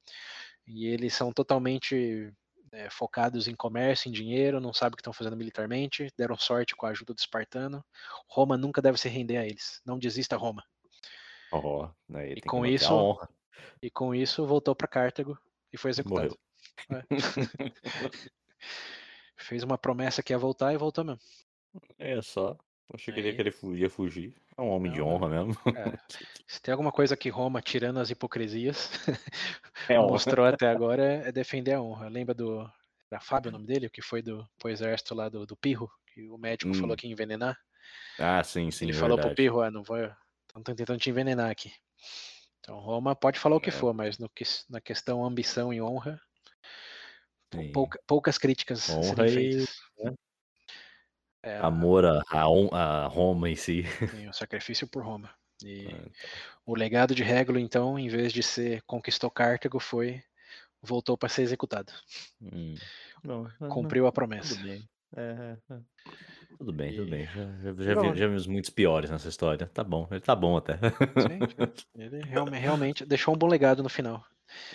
e eles são totalmente é, focados em comércio, em dinheiro, não sabem o que estão fazendo militarmente, deram sorte com a ajuda do espartano. Roma nunca deve se render a eles. Não desista, Roma. tem que com isso. E com isso voltou para Cartago e foi executado. É. *laughs* Fez uma promessa que ia voltar e voltou mesmo. É só. Achei que ele ia fugir. É um homem de Não, honra mesmo. *laughs* É, se tem alguma coisa que Roma, tirando as hipocrisias, É *laughs* honra. mostrou até agora é defender a honra. Lembra do. Era Fábio o nome dele, o que foi do pro exército lá do, do Pirro, que o médico Hum, falou que ia envenenar. Ah, sim, sim, Ele é falou pro verdade. Pirro, ah, não vou. Estão tentando te envenenar aqui. Então Roma pode falar o que É. for, mas no que, na questão ambição e honra, pouca- poucas críticas Honra e feitas. né? É, amor a, a, Roma em si. Sim, o sacrifício por Roma. E É, *laughs* o legado de Régulo, então, em vez de ser conquistou Cartago, foi voltou para ser executado. Hum. Não, não, Cumpriu a promessa. É, é, é. Tudo bem, tudo bem. Já, já, já, vi- já vimos muitos piores nessa história. Tá bom, ele tá bom até. Sim. Ele realme- realmente deixou um bom legado no final.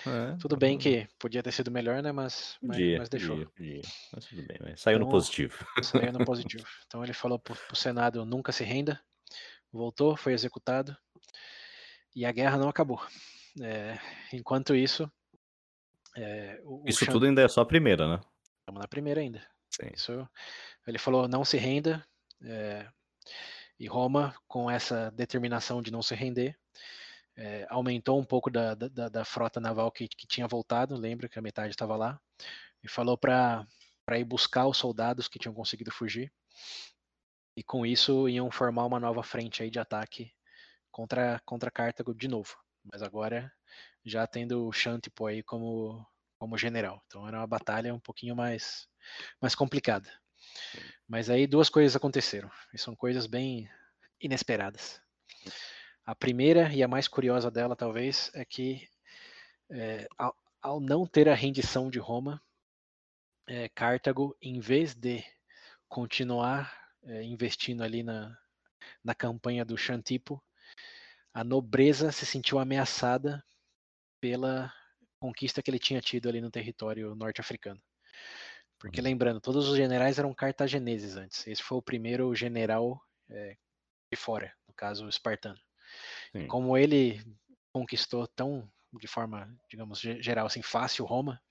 É, Tudo bem que podia ter sido melhor, né? Mas, mas, Podia, mas deixou. podia, podia. Mas tudo bem, mas saiu no Então, positivo. Saiu no *laughs* positivo. Então ele falou pro, pro Senado nunca se renda. Voltou, foi executado. E a guerra não acabou. É, enquanto isso, é, o, o Isso Xan- tudo ainda é só a primeira, né? Estamos na primeira ainda. Sim. Isso, ele falou não se renda. é, e Roma, com essa determinação de não se render, é, aumentou um pouco da, da, da frota naval que, que tinha voltado. Lembra que a metade estava lá. E falou para ir buscar os soldados que tinham conseguido fugir. E com isso iam formar uma nova frente aí de ataque contra, contra Cartago de novo. Mas agora já tendo o Xantipo aí como, como general. Então era uma batalha um pouquinho mais, mais complicada. Mas aí duas coisas aconteceram. E são coisas bem inesperadas. A primeira e a mais curiosa dela, talvez, é que é, ao, ao não ter a rendição de Roma, é, Cartago, em vez de continuar é, investindo ali na, na campanha do Xantipo, a nobreza se sentiu ameaçada pela conquista que ele tinha tido ali no território norte-africano. Porque Uhum. lembrando, todos os generais eram cartagineses antes. Esse foi o primeiro general é, de fora, no caso o espartano. Sim. Como ele conquistou tão de forma, digamos, ge- geral, assim, fácil Roma,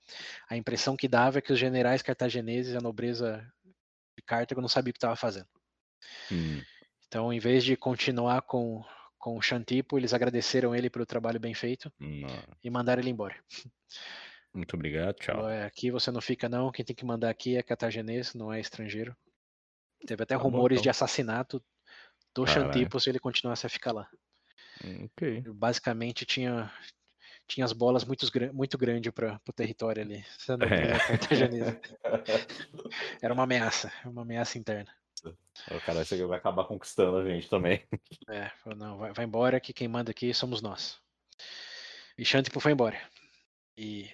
a impressão que dava é que os generais cartagineses, a nobreza de Cartago, não sabia o que estava fazendo. Hum, Então, em vez de continuar com, com o Xantipo, eles agradeceram ele pelo trabalho bem feito não. e mandaram ele embora. Muito obrigado, tchau. "É, aqui você não fica não, quem tem que mandar aqui é cartaginês, não é estrangeiro. Teve até Tá bom, rumores então. de assassinato do Caralho. Xantipo se ele continuasse a ficar lá. Hum, Ok. Basicamente tinha tinha as bolas muito, muito grandes para o território ali. É. *laughs* Era uma ameaça, uma ameaça interna. O cara vai acabar conquistando a gente também. *laughs* É, não, vai, vai embora que quem manda aqui somos nós. E Xantipo foi embora. E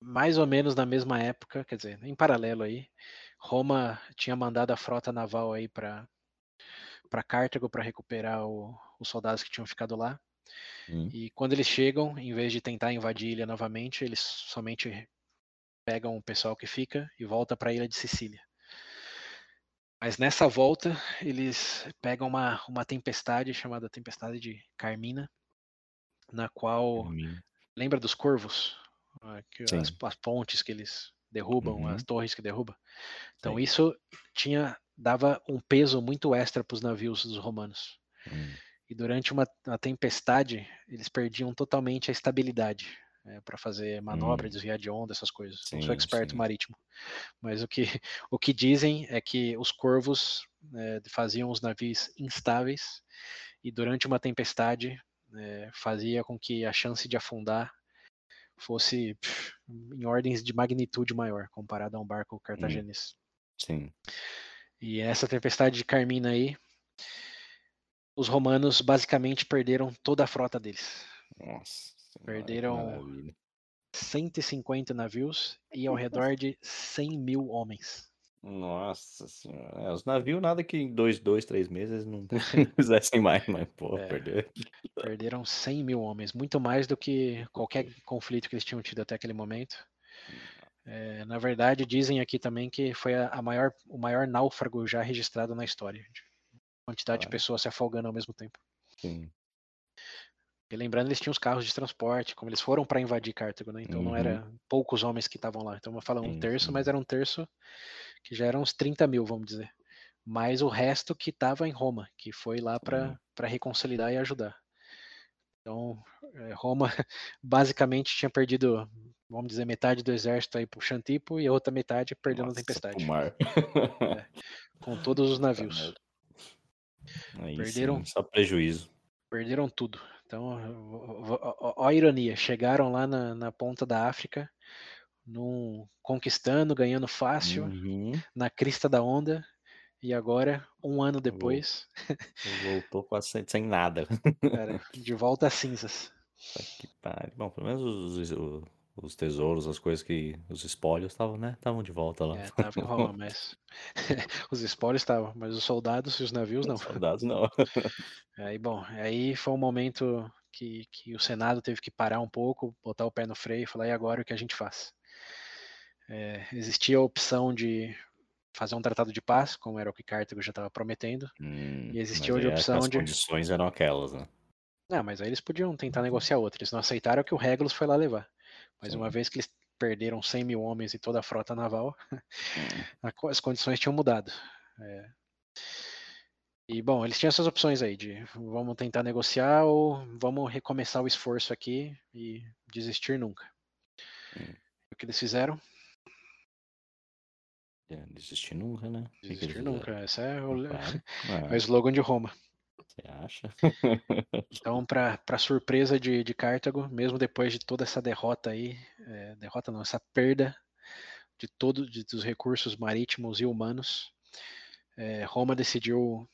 mais ou menos na mesma época, quer dizer, em paralelo aí, Roma tinha mandado a frota naval aí para para Cartago para recuperar o, os soldados que tinham ficado lá. Hum. E quando eles chegam, em vez de tentar invadir a ilha novamente, eles somente pegam o pessoal que fica e volta para a ilha de Sicília. Mas nessa volta, eles pegam uma, uma tempestade chamada Tempestade de Carmina, na qual. Carmina. Lembra dos corvos? Ah, as, as, pontes que eles derrubam, uhum. as torres que derrubam. Então Sim. isso tinha dava um peso muito extra para os navios dos romanos. Uhum. E durante uma, uma, tempestade eles perdiam totalmente a estabilidade é, para fazer manobra, uhum. desviar de onda, essas coisas. Sim, Não sou experto sim. marítimo, mas o que *laughs* o que dizem é que os corvos é, faziam os navios instáveis e durante uma tempestade é, fazia com que a chance de afundar fosse pff, em ordens de magnitude maior comparado a um barco hum. cartaginês. Sim. E essa tempestade de Carmina aí, os romanos basicamente perderam toda a frota deles. Nossa. Perderam 150 navios e ao *laughs* redor de 100 mil homens. Nossa senhora. É, os navios, nada que em dois, dois, três meses não *laughs* *laughs* fizessem mais, mas, pô, é, perder. Perderam 100 mil homens, muito mais do que qualquer conflito que eles tinham tido até aquele momento. É, na verdade, dizem aqui também que foi a, a, maior, o maior náufrago já registrado na história. Quantidade de pessoas se afogando ao mesmo tempo. Sim. E lembrando, eles tinham os carros de transporte, como eles foram para invadir Cartago, né? Então uhum. não era poucos homens que estavam lá. Então eu falo um terço, mas era um terço que já eram uns 30 mil, vamos dizer. Mais o resto que estava em Roma, que foi lá para reconciliar e ajudar. Então, eh, Roma *laughs* basicamente tinha perdido, vamos dizer, metade do exército aí pro Xantipo e a outra metade perdendo Nossa, a tempestade. Mar. É, com todos os *laughs* navios. Aí perderam sim, só prejuízo. Perderam tudo. Então, ó, a ironia, chegaram lá na, na ponta da África, num, conquistando, ganhando fácil, uhum. na crista da onda, e agora, um ano depois. Voltou quase sem, sem nada. *laughs* Cara, de volta às cinzas. Bom, pelo menos os, os, os, tesouros, as coisas que. Os espólios estavam, né? Estavam de volta lá. É, tava mas. *laughs* os espólios estavam, mas os soldados e os navios não. Os soldados não. *laughs* aí, bom, aí foi um momento que, que o Senado teve que parar um pouco, botar o pé no freio e falar: e agora o que a gente faz? É, existia a opção de fazer um tratado de paz, como era o que Cartago já estava prometendo, hum, e existia a opção as de. As condições eram aquelas, né? Não, mas aí eles podiam tentar negociar outra. Eles não aceitaram que o Regulus foi lá levar. Mas Sim. uma vez que eles perderam 100 mil homens e toda a frota naval, *laughs* hum. as condições tinham mudado. É... E bom, eles tinham essas opções aí de vamos tentar negociar ou vamos recomeçar o esforço aqui e desistir nunca. Hum. O que eles fizeram? É, desistir nunca, né? Desistir nunca, esse é o, *laughs* é o slogan de Roma. Você acha? então, para surpresa de, de Cartago, mesmo depois de toda essa derrota aí, é, derrota não, essa perda de todos dos recursos marítimos e humanos, é, Roma decidiu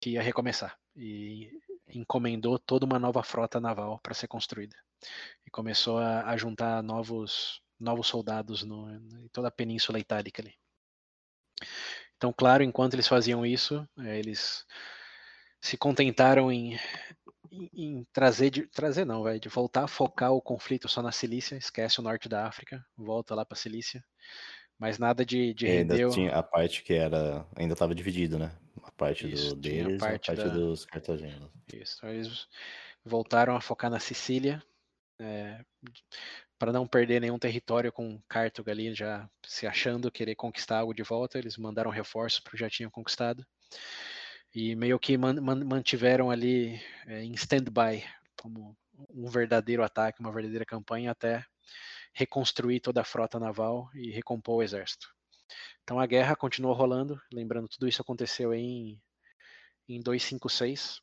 que ia recomeçar e encomendou toda uma nova frota naval para ser construída e começou a, a juntar novos novos soldados no, em toda a península itálica ali. Então, claro, enquanto eles faziam isso, é, eles se contentaram em, em, em trazer, de, trazer não, vai, de voltar a focar o conflito só na Cilícia, esquece o norte da África, volta lá para Cilícia, mas nada de, de ainda tinha a parte que era ainda estava dividido, né? A parte Isso, do deles, a parte, a parte da... dos cartagineses. Isso, então eles voltaram a focar na Sicília, é, para não perder nenhum território com Cartago ali já se achando querer conquistar algo de volta, eles mandaram reforços para o que já tinham conquistado e meio que man, man, mantiveram ali é, em stand-by como um verdadeiro ataque, uma verdadeira campanha até reconstruir toda a frota naval e recompor o exército. Então a guerra continuou rolando, lembrando tudo isso aconteceu em em 256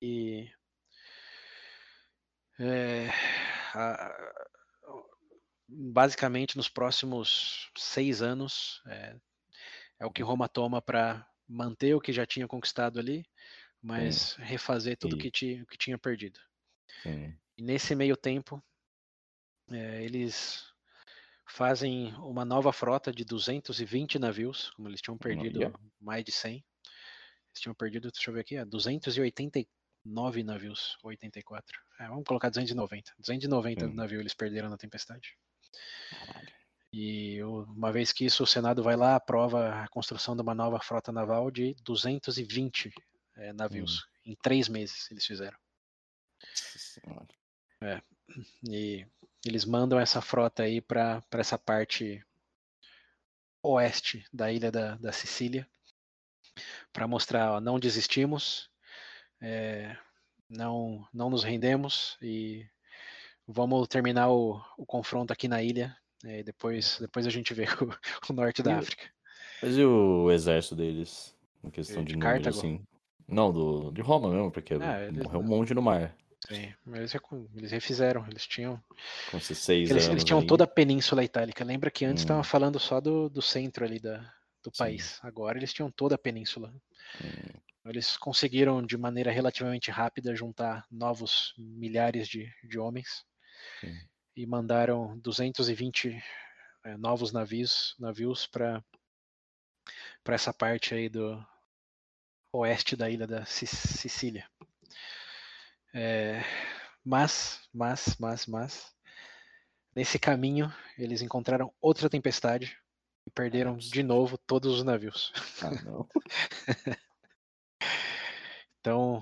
e é, a, basicamente nos próximos seis anos, é, é o que Roma toma para manter o que já tinha conquistado ali, mas refazer tudo E- que, ti, que tinha perdido. Sim. E nesse meio tempo, é, eles fazem uma nova frota de 220 navios, como eles tinham perdido Olha. mais de 100. Eles tinham perdido, deixa eu ver aqui, é, 289 navios, ou 84. É, vamos colocar 290. 290 Hum. navios eles perderam na tempestade. E uma vez que isso, o Senado vai lá, aprova a construção de uma nova frota naval de 220 é, navios. Em três meses eles fizeram. Senhora. E eles mandam essa frota aí para essa parte oeste da ilha da, da Sicília para mostrar, ó, não desistimos, é, não, não nos rendemos e vamos terminar o, o confronto aqui na ilha. É, depois, depois a gente vê *laughs* o, o norte da E África. Mas e o exército deles? Em questão De de, número, Cartago? assim? Não, do, de Roma mesmo, porque Ah, eles morreu um monte no mar. Sim, mas eles, refizeram, eles tinham Com esses seis Eles, eles tinham aí. toda a Península Itálica. Lembra que antes Hum. estava falando só do, do centro ali da, do Sim. país. Agora eles tinham toda a península. Hum, Eles conseguiram, de maneira relativamente rápida, juntar novos milhares de, de homens sim. E mandaram 220 eh, novos navios navios para para essa parte aí do oeste da ilha da Sic- Sicília. É, mas, mas, mas, mas, nesse caminho eles encontraram outra tempestade e perderam de novo todos os navios. *laughs* Ah. Então,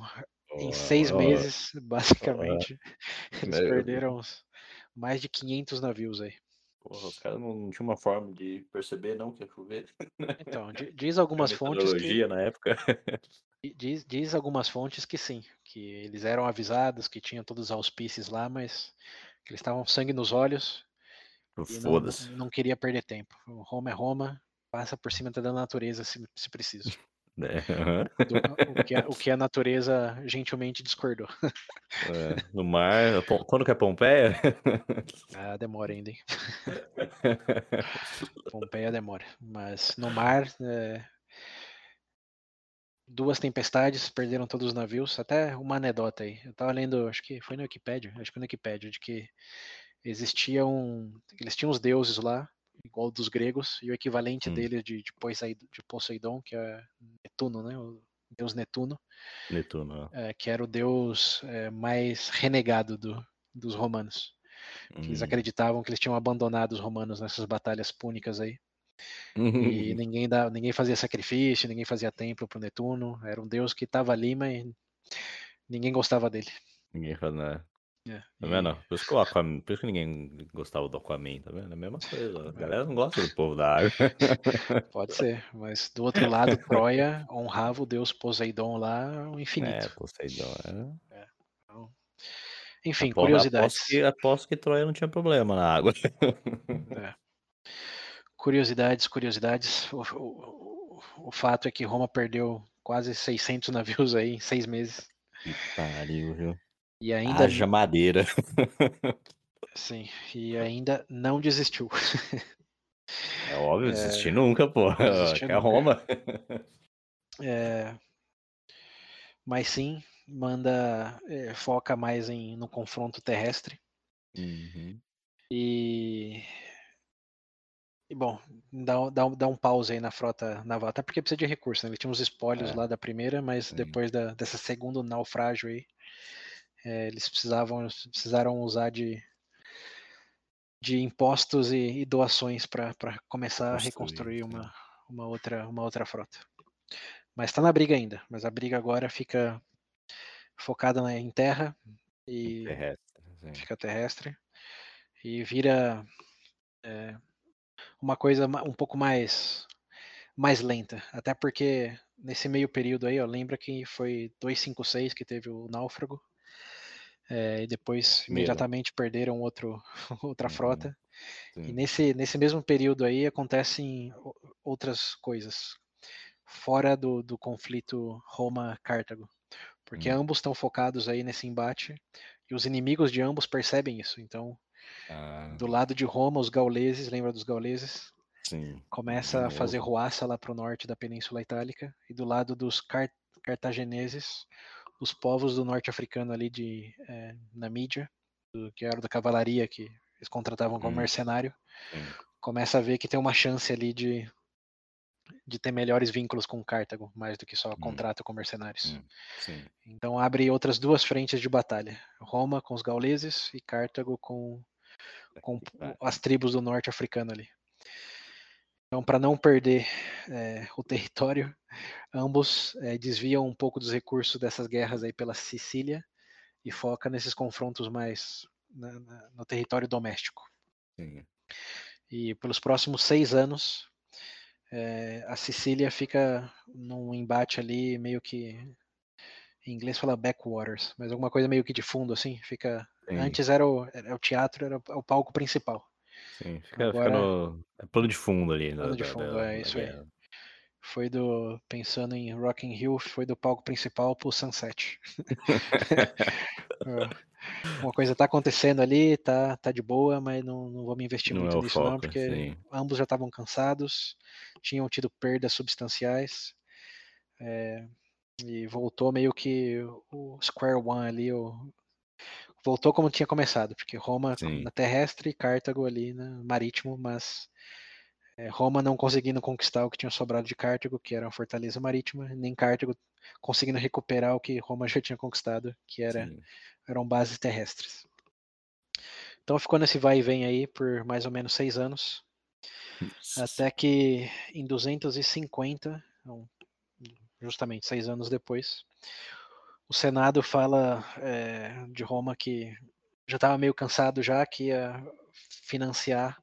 em seis meses, basicamente, *laughs* eles Meu perderam mais de 500 navios aí. Porra, os caras não tinham uma forma de perceber, não, que ia chover. Então, di- diz algumas fontes que na época. diz, diz algumas fontes que sim, que eles eram avisados que tinham todos os auspícios lá, mas que eles estavam sangue nos olhos e não, Foda-se. não queria perder tempo. O Roma é Roma, passa por cima da natureza se, se preciso. Né? Aham. Do- o, que a, o que a natureza gentilmente discordou. É, no mar. Quando que é Pompeia? *laughs* Ah, demora ainda, hein? *laughs* Pompeia demora. Mas no mar, é, duas tempestades, perderam todos os navios. Até uma anedota aí. Eu tava lendo, acho que foi no Wikipedia, acho que foi no Wikipedia, de que existia um. Eles tinham os deuses lá, igual dos gregos, e o equivalente Hum. dele de, de, Poseid- de Poseidon, que é Netuno, né? O deus Netuno, Netuno. ó. é, que era o deus é, mais renegado do, dos romanos. que Eles Hum. acreditavam que eles tinham abandonado os romanos nessas batalhas púnicas aí. E *laughs* ninguém, dá, ninguém fazia sacrifício, ninguém fazia templo pro Netuno. Era um deus que estava ali, mas ninguém gostava dele. Ninguém fala nada. É, Tá vendo? Por isso, que o Aquaman, por isso que ninguém gostava do Aquaman, tá vendo? É a mesma coisa. A galera não gosta do povo da água. *laughs* Pode ser, mas do outro lado, Troia honrava o deus Poseidon lá, o É, infinito. Poseidon. É. Enfim, Apo- curiosidades. Aposto que, aposto que Troia não tinha problema na água. *laughs* É. Curiosidades, curiosidades. O, o- o- o fato é que Roma perdeu quase 600 navios aí em seis meses. Que pariu, viu? E ainda, Haja madeira. sim, e ainda não desistiu. É óbvio, desistir nunca, pô. desistir Que *laughs* é nunca. Roma. É, mas sim, manda é, foca mais em, no confronto terrestre. Uhum. E, e, bom, dá, dá, um- dá um pause aí na frota naval, até porque precisa de recurso, né? Ele tinha uns espólios É. lá da primeira, mas Sim. depois da, dessa segundo naufrágio aí, é, eles precisavam precisaram usar de, de impostos e, e doações para começar a Construir, reconstruir uma, uma, outra, uma outra frota. Mas está na briga ainda, mas a briga agora fica focada na, em terra e Terrestre. fica terrestre e vira é, uma coisa um pouco mais mais lenta, até porque nesse meio período aí, ó, lembra que foi 256 que teve o náufrago é, e depois imediatamente perderam outro *laughs* outra Uhum. frota e Sim. nesse nesse mesmo período aí acontecem outras coisas fora do, do conflito Roma-Cartago, porque Hum. ambos estão focados aí nesse embate e os inimigos de ambos percebem isso. Então, Ah, do lado de Roma, os gauleses, lembra dos gauleses? Sim. Começa a fazer ruaça lá para o norte da Península Itálica e do lado dos car cartagineses, os povos do norte africano ali de é, Namídia, do, que era da cavalaria que eles contratavam como hum. mercenário, Sim. começa a ver que tem uma chance ali de de ter melhores vínculos com Cartago, mais do que só hum. contrato com mercenários. Hum. Então abre outras duas frentes de batalha: Roma com os gauleses e Cartago com, com as tribos do norte africano ali. Então, para não perder é, o território, ambos é, desviam um pouco dos recursos dessas guerras aí pela Sicília e foca nesses confrontos mais na, na, no território doméstico. Sim. E pelos próximos seis anos, é, a Sicília fica num embate ali meio que em inglês fala backwaters, mas alguma coisa meio que de fundo assim, fica Sim. antes era o, era o teatro, era o palco principal. Sim, fica, Agora, fica no é plano de fundo ali. Plano da, de fundo, da, é isso aí. Foi do, pensando em Rock in Rio, foi do palco principal pro Sunset. *laughs* *laughs* Uma coisa tá acontecendo ali, tá, tá de boa, mas não, não vou me investir não muito é nisso foco, não, porque sim. ambos já estavam cansados, tinham tido perdas substanciais, é, e voltou meio que o Square One ali, o, voltou como tinha começado, porque Roma Sim. na terrestre e Cartago ali no marítimo, mas é, Roma não conseguindo conquistar o que tinha sobrado de Cartago, que era uma fortaleza marítima, nem Cartago conseguindo recuperar o que Roma já tinha conquistado, que era, eram bases terrestres. Então ficou nesse vai e vem aí por mais ou menos seis anos, Nossa. até que em 250, justamente seis anos depois, o Senado fala é, de Roma que já estava meio cansado já que ia financiar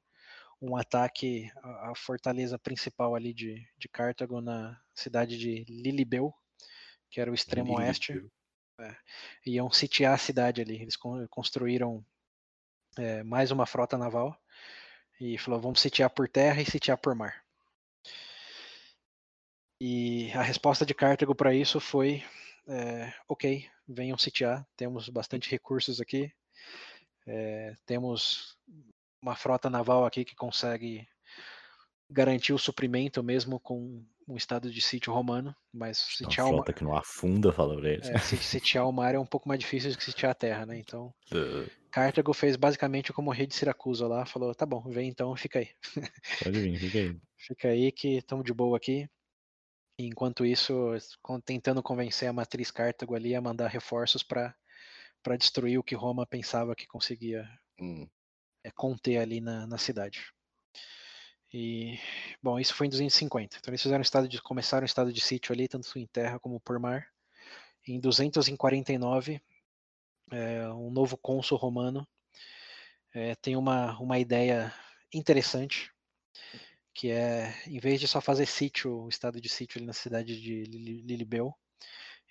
um ataque à fortaleza principal ali de, de Cartago na cidade de Lilibeu, que era o extremo Lilibeu. oeste. É, iam sitiar a cidade ali. Eles construíram é, mais uma frota naval e falou: vamos sitiar por terra e sitiar por mar. E a resposta de Cartago para isso foi é, ok, venham sitiar, temos bastante recursos aqui, é, temos uma frota naval aqui que consegue garantir o suprimento mesmo com um estado de sítio romano, mas sitiar uma frota que não afunda, fala pra eles. É, sitiar o mar é um pouco mais difícil do que sitiar a terra, né? Então, *laughs* uh. Cartago fez basicamente como o rei de Siracusa lá, falou, tá bom, vem então, fica aí. Pode vir, fica aí. *laughs* fica aí que estamos de boa aqui. Enquanto isso, tentando convencer a matriz Cartago ali a mandar reforços para destruir o que Roma pensava que conseguia hum. é, conter ali na, na cidade. E, bom, isso foi em 250. Então eles fizeram estado de, começaram o estado de sítio ali, tanto em terra como por mar. Em 249, é, um novo cônsul romano é, tem uma, uma ideia interessante que é, em vez de só fazer sítio, o estado de sítio ali na cidade de Lilibeu,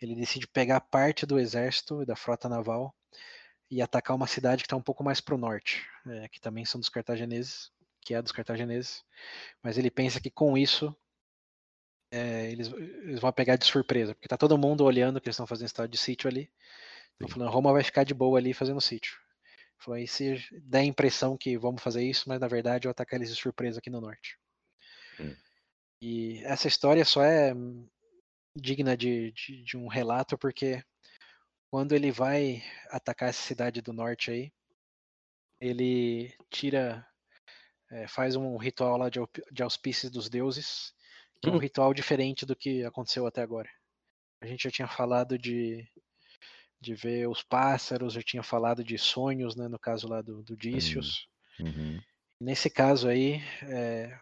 ele decide pegar parte do exército e da frota naval e atacar uma cidade que está um pouco mais para o norte, é, que também são dos cartagineses, que é dos cartagineses, mas ele pensa que com isso é, eles, eles, vão pegar de surpresa, porque está todo mundo olhando que eles estão fazendo estado de sítio ali, estão falando, Roma vai ficar de boa ali fazendo sítio. Falou, aí se dá a impressão que vamos fazer isso, mas na verdade eu atacar eles de surpresa aqui no norte. Hum. E essa história só é digna de, de, de, um relato porque quando ele vai atacar essa cidade do norte aí, ele tira, é, faz um ritual lá de, de auspícios dos deuses, que é um hum. ritual diferente do que aconteceu até agora. A gente já tinha falado de, de ver os pássaros, já tinha falado de sonhos, né, no caso lá do, do Dícios. Uhum. Nesse caso aí, é,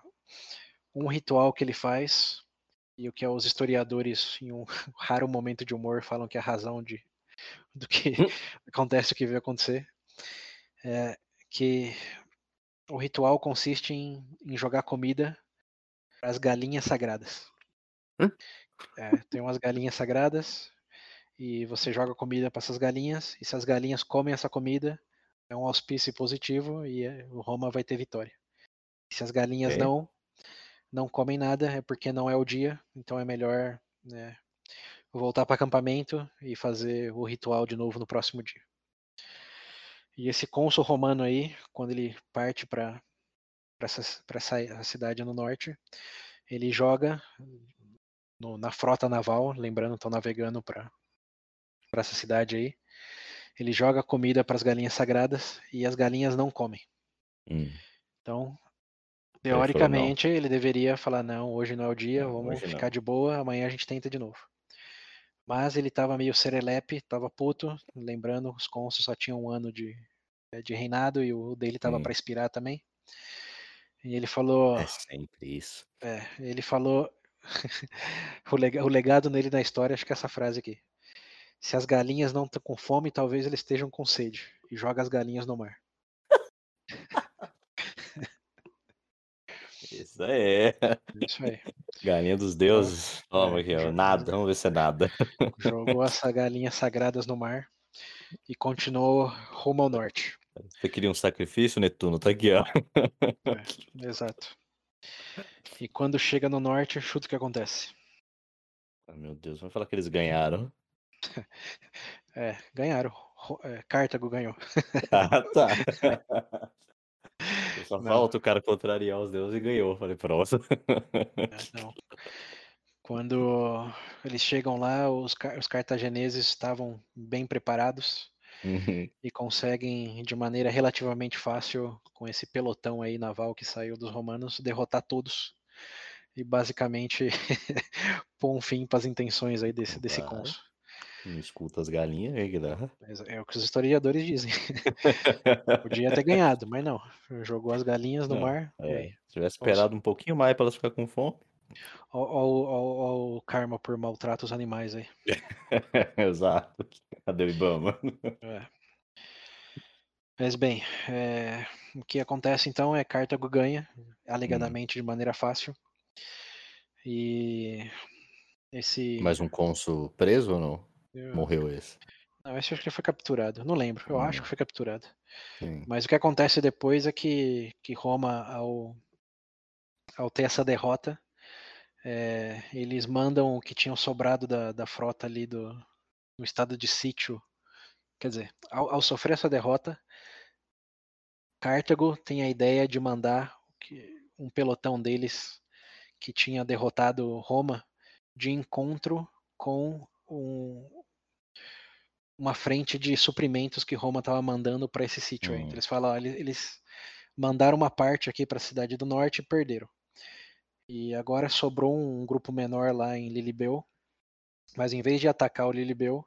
um ritual que ele faz, e o que os historiadores, em um *laughs* raro momento de humor, falam que é a razão de, do que hum. *laughs* acontece o que veio acontecer, é que o ritual consiste em, em jogar comida para as galinhas sagradas. É, tem umas galinhas sagradas e você joga comida para essas galinhas e se as galinhas comem essa comida é um auspício positivo e é, o Roma vai ter vitória. E se as galinhas é. não, não comem nada, é porque não é o dia, então é melhor né, voltar para acampamento e fazer o ritual de novo no próximo dia. E esse cônsul romano aí, quando ele parte para para essa, pra essa cidade no norte. Ele joga no, na frota naval, lembrando, estão navegando para essa cidade aí. Ele joga comida para as galinhas sagradas e as galinhas não comem. Hum. Então, Ele falou, teoricamente, ele deveria falar: não, hoje não é o dia, Não, vamos hoje não." ficar de boa, amanhã a gente tenta de novo. Mas ele estava meio serelepe, estava puto, lembrando, os cônsules só tinham um ano de, eh, de reinado e o dele estava Sim. para expirar também. E ele falou: É sempre isso. É, ele falou. *laughs* o, lega- o legado nele na história, acho que é essa frase aqui. Se as galinhas não estão com fome, talvez eles estejam com sede. E joga as galinhas no mar. Isso aí. É Isso aí. Galinha dos deuses. Toma é, aqui, ó. Nada. Vamos ver se é nada. Jogou essas galinhas sagradas no mar e continuou rumo ao norte. Você queria um sacrifício, Netuno? Tá aqui, ó. É, exato. E quando chega no norte, chuta o que acontece. Ah, meu Deus, vamos falar que eles ganharam. *laughs* É, ganharam. É, Cartago ganhou. Ah, tá. *laughs* Só Não. falta o cara contrariar os deuses e ganhou. Falei, pronto. É, não. Quando eles chegam lá, os, os cartagineses estavam bem preparados Uhum. e conseguem, de maneira relativamente fácil, com esse pelotão aí naval que saiu dos romanos, derrotar todos e basicamente *laughs* pôr um fim para as intenções aí desse, desse Claro. cônsul. Não escuta as galinhas, aí que dá. É o que os historiadores dizem. *laughs* Podia ter ganhado, mas não. Jogou as galinhas no Não, mar. É, aí? se tivesse esperado um pouquinho mais pra elas ficar com fome. Ó o karma por maltrato aos animais aí. *laughs* Exato. Cadê o Ibama? É. Mas bem, é, o que acontece então é Cartago ganha, alegadamente de maneira fácil. E esse. Mais um cônsul preso ou não? Eu- Morreu esse. Não, esse acho que foi capturado. Não lembro. Eu acho Hum. que foi capturado. Sim. Mas o que acontece depois é que, que Roma, ao, ao ter essa derrota, é, eles mandam o que tinham sobrado da, da frota ali do, no estado de sítio. Quer dizer, ao, ao sofrer essa derrota, Cartago tem a ideia de mandar um pelotão deles que tinha derrotado Roma de encontro com um- uma frente de suprimentos que Roma estava mandando para esse sítio. Hum. Então, eles falam, eles, mandaram uma parte aqui para a cidade do norte e perderam. E agora sobrou um grupo menor lá em Lilibeu, mas em vez de atacar o Lilibeu,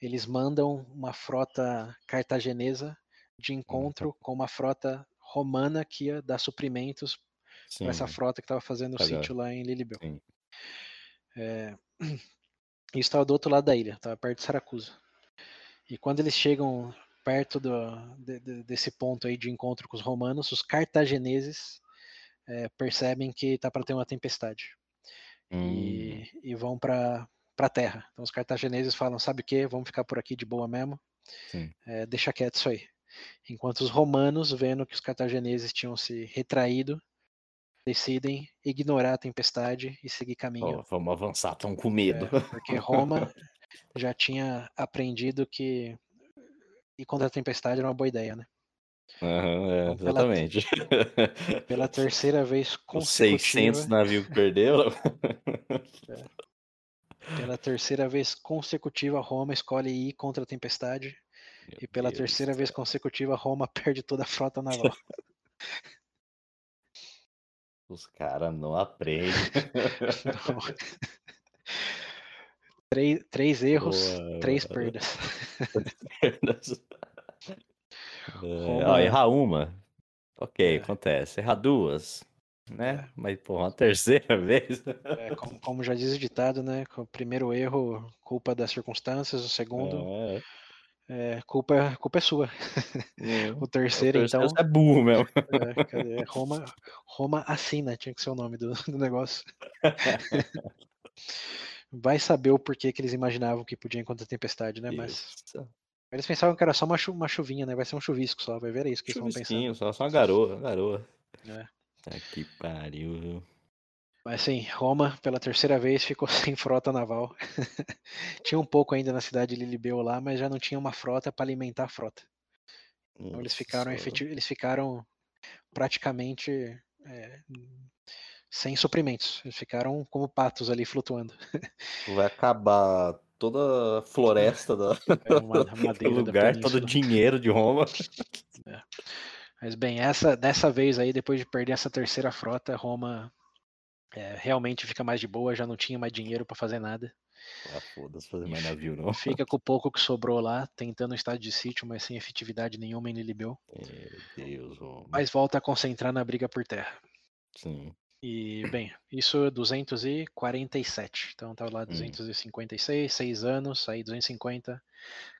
eles mandam uma frota cartaginesa de encontro com uma frota romana que ia dar suprimentos para essa frota que estava fazendo o sítio lá em Lilibeu. Sim. *clears throat* E estava do outro lado da ilha, estava perto de Saracusa. E quando eles chegam perto do, de- de- desse ponto aí de encontro com os romanos, os cartagineses eh, percebem que está para ter uma tempestade Hum, e, e vão para para terra. Então os cartagineses falam, sabe o que? Vamos ficar por aqui de boa mesmo. É, deixa quieto isso aí. Enquanto os romanos, vendo que os cartagineses tinham se retraído, decidem ignorar a tempestade e seguir caminho. Ó, vamos avançar, estão com medo. É, porque Roma *laughs* já tinha aprendido que ir contra a tempestade era uma boa ideia, né? Aham, é, Então, pela- exatamente. Pela terceira vez *laughs* consecutiva, 600 navios que perderam. *laughs* pela terceira vez consecutiva, Roma escolhe ir contra a tempestade Meu e pela Deus terceira do vez consecutiva, Roma *laughs* perde toda a frota naval. Os caras não aprendem. Então, três, três erros, Boa, três boa. perdas. *laughs* É, ó, errar uma. Ok, É. acontece. Errar duas. Né? Mas, pô, uma terceira *laughs* vez. É, como, como já diz o ditado, né? O primeiro erro, culpa das circunstâncias, o segundo, É, é, culpa, culpa é sua. é. *laughs* O terceiro, então, é burro mesmo. é? Roma, Roma assina, tinha que ser o nome do, do negócio. Vai saber o porquê que eles imaginavam que podia encontrar tempestade, né? Mas Isso. eles pensavam que era só uma, chu- uma chuvinha, né? Vai ser um chuvisco só, vai ver é isso que eles pensando. Chuvisquinho, só, só uma garoa, uma garoa. É. Tá que pariu, viu? Mas sim, Roma, pela terceira vez, ficou *laughs* sem frota naval. *laughs* tinha um pouco ainda na cidade de Lilibeu lá, mas já não tinha uma frota para alimentar a frota. Então eles ficaram, eles ficaram praticamente é, sem suprimentos. Eles ficaram como patos ali flutuando. Vai acabar toda a floresta da, *laughs* É uma *laughs* madeira da lugar, todo o dinheiro de Roma. *laughs* Mas bem, essa dessa vez aí, depois de perder essa terceira frota, Roma é, realmente fica mais de boa, já não tinha mais dinheiro para fazer nada. Ah, foda-se, fazer mais navio, não. Fica com o pouco que sobrou lá, tentando um estado de sítio, mas sem efetividade nenhuma em Lilibeu. Meu Deus, Roma. Mas volta a concentrar na briga por terra. Sim. E, bem, isso é 247. Então tá lá 256, 6 anos, aí 250.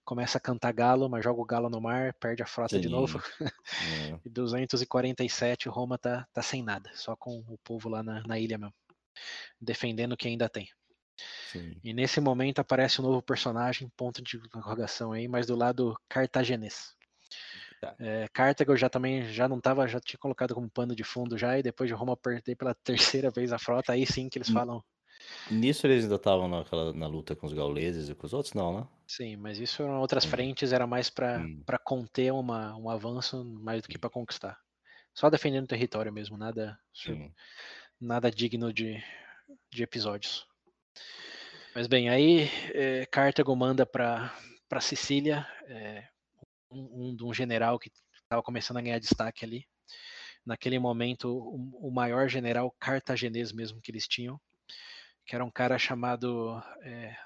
Começa a cantar galo, mas joga o galo no mar, perde a frota de Sim. novo. É. *laughs* E 247, Roma tá, tá sem nada, só com o povo lá na, na ilha mesmo. Defendendo o que ainda tem. Sim. E nesse momento aparece um novo personagem, ponto de interrogação aí, mas do lado cartaginês. Tá. É, Cartago já também já não tava, já tinha colocado como pano de fundo já, e depois de Roma perder pela *laughs* terceira vez a frota, aí sim que eles Hum. falam, Nisso eles ainda estavam naquela, na luta com os gauleses e com os outros, não, né? sim, mas isso eram outras Hum. frentes, era mais para Hum. conter uma, um avanço mais do que para conquistar. Só defendendo o território mesmo, nada nada digno de, de episódios. Mas bem, aí é, Cartago manda para para Sicília é, um, um, um general que estava começando a ganhar destaque ali. Naquele momento, o, o maior general cartaginês mesmo que eles tinham, que era um cara chamado é,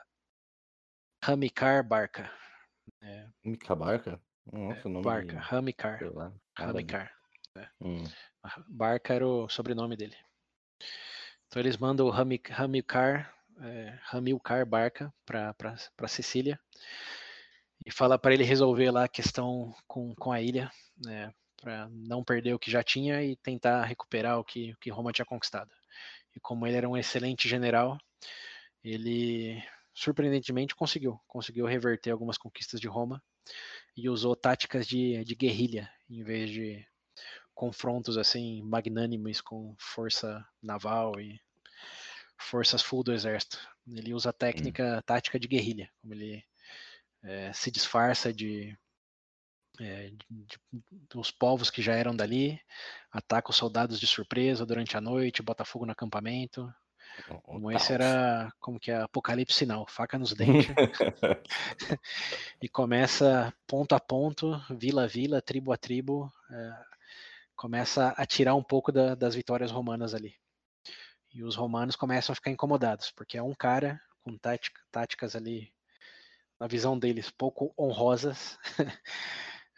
Hamilcar Barca. Mica Barca? Nossa, o nome. Barca, nada a ver. Hamilcar. Hum. Barca era o sobrenome dele. Então eles mandam o Hami- Hamilcar, é, Hamilcar Barca para Sicília e fala para ele resolver lá a questão com, com a ilha, né, para não perder o que já tinha e tentar recuperar o que, o que Roma tinha conquistado. E como ele era um excelente general, ele surpreendentemente conseguiu, conseguiu reverter algumas conquistas de Roma e usou táticas de, de guerrilha em vez de confrontos assim magnânimes com força naval e forças full do exército. Ele usa a técnica, tática de guerrilha, como ele é, se disfarça de, é, de- dos povos que já eram dali, ataca os soldados de surpresa durante a noite, bota fogo no acampamento. Como esse era como que é Apocalipse Sinal, faca nos *laughs* dentes e começa ponto a ponto, vila a vila, tribo a tribo, é, começa a tirar um pouco da- das vitórias romanas ali. E os romanos começam a ficar incomodados, porque é um cara com tática- táticas ali, na visão deles, pouco honrosas,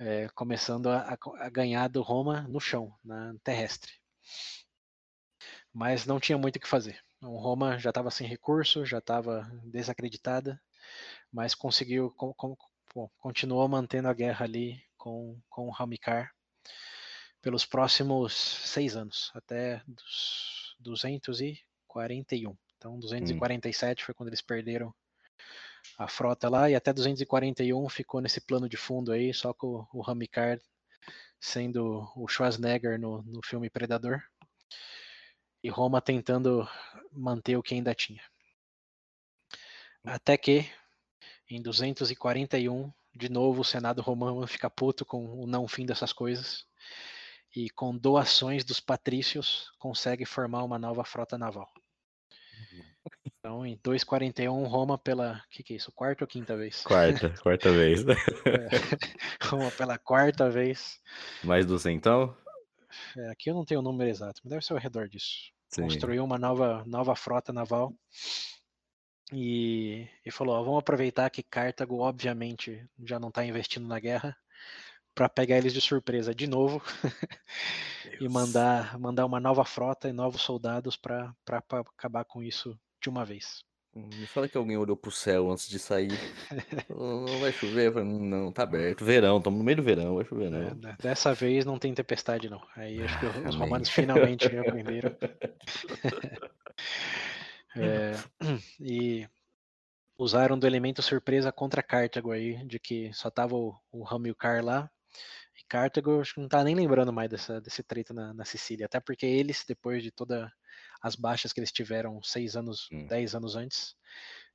é, *laughs* começando a, a- ganhar do Roma no chão, na terrestre. Mas não tinha muito o que fazer. O Roma já estava sem recurso, já estava desacreditada, mas conseguiu, com- com- bom, continuou mantendo a guerra ali com, com o Hamilcar pelos próximos seis anos, até dos 241. Então, 247 foi quando eles perderam a frota lá, e até 241 ficou nesse plano de fundo aí, só com o Hamilcar sendo o Schwarzenegger no, no filme Predador, e Roma tentando manter o que ainda tinha. Até que, em 241, de novo o Senado romano fica puto com o não fim dessas coisas e com doações dos patrícios consegue formar uma nova frota naval. Então, em 241, Roma pela, que que é isso, quarta ou quinta vez? Quarta, *laughs* quarta vez. *laughs* Roma pela quarta vez. Mais duzentão? É, aqui eu não tenho o número exato, mas deve ser ao redor disso. Sim. Construiu uma nova, nova frota naval e, e falou: ó, vamos aproveitar que Cartago, obviamente, já não está investindo na guerra, para pegar eles de surpresa de novo *laughs* e mandar, mandar uma nova frota e novos soldados para acabar com isso de uma vez. Me fala que alguém olhou pro céu antes de sair. *laughs* Não vai chover? Não, tá aberto. Verão, estamos no meio do verão, vai chover É, não. de- dessa vez não tem tempestade, não. Aí acho que os Amém. romanos finalmente *laughs* aprenderam. *laughs* É, *clears throat* e usaram do elemento surpresa contra Cartago aí, de que só tava o, o Hamilcar lá. E Cartago acho que não tá nem lembrando mais dessa, desse treta na, na Sicília. Até porque eles, depois de todas as baixas que eles tiveram seis anos, Hum. dez anos antes,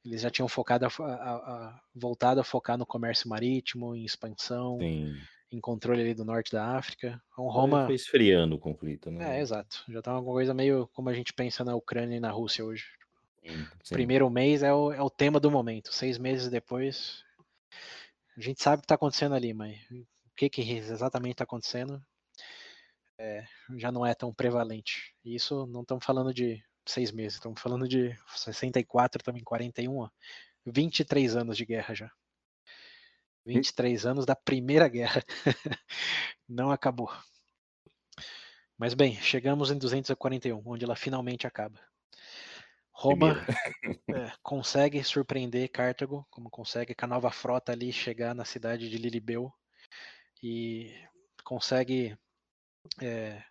eles já tinham focado a, a- a- voltado a focar no comércio marítimo, em expansão, Sim. em controle ali do norte da África. Então, Roma. foi esfriando o conflito, É, né? exato. Já tá uma coisa meio como a gente pensa na Ucrânia e na Rússia hoje. Sim. Primeiro mês é o, é o tema do momento. Seis meses depois, a gente sabe o que tá acontecendo ali, mas o que, que exatamente está acontecendo é, já não é tão prevalente. E isso não estamos falando de seis meses, estamos falando de 64, também 41, ó. 23 anos de guerra já. 23 anos da primeira guerra. *laughs* não acabou. Mas bem, chegamos em 241, onde ela finalmente acaba. Roma *laughs* é, consegue surpreender Cartago, como consegue com a nova frota ali chegar na cidade de Lilibeu e consegue é,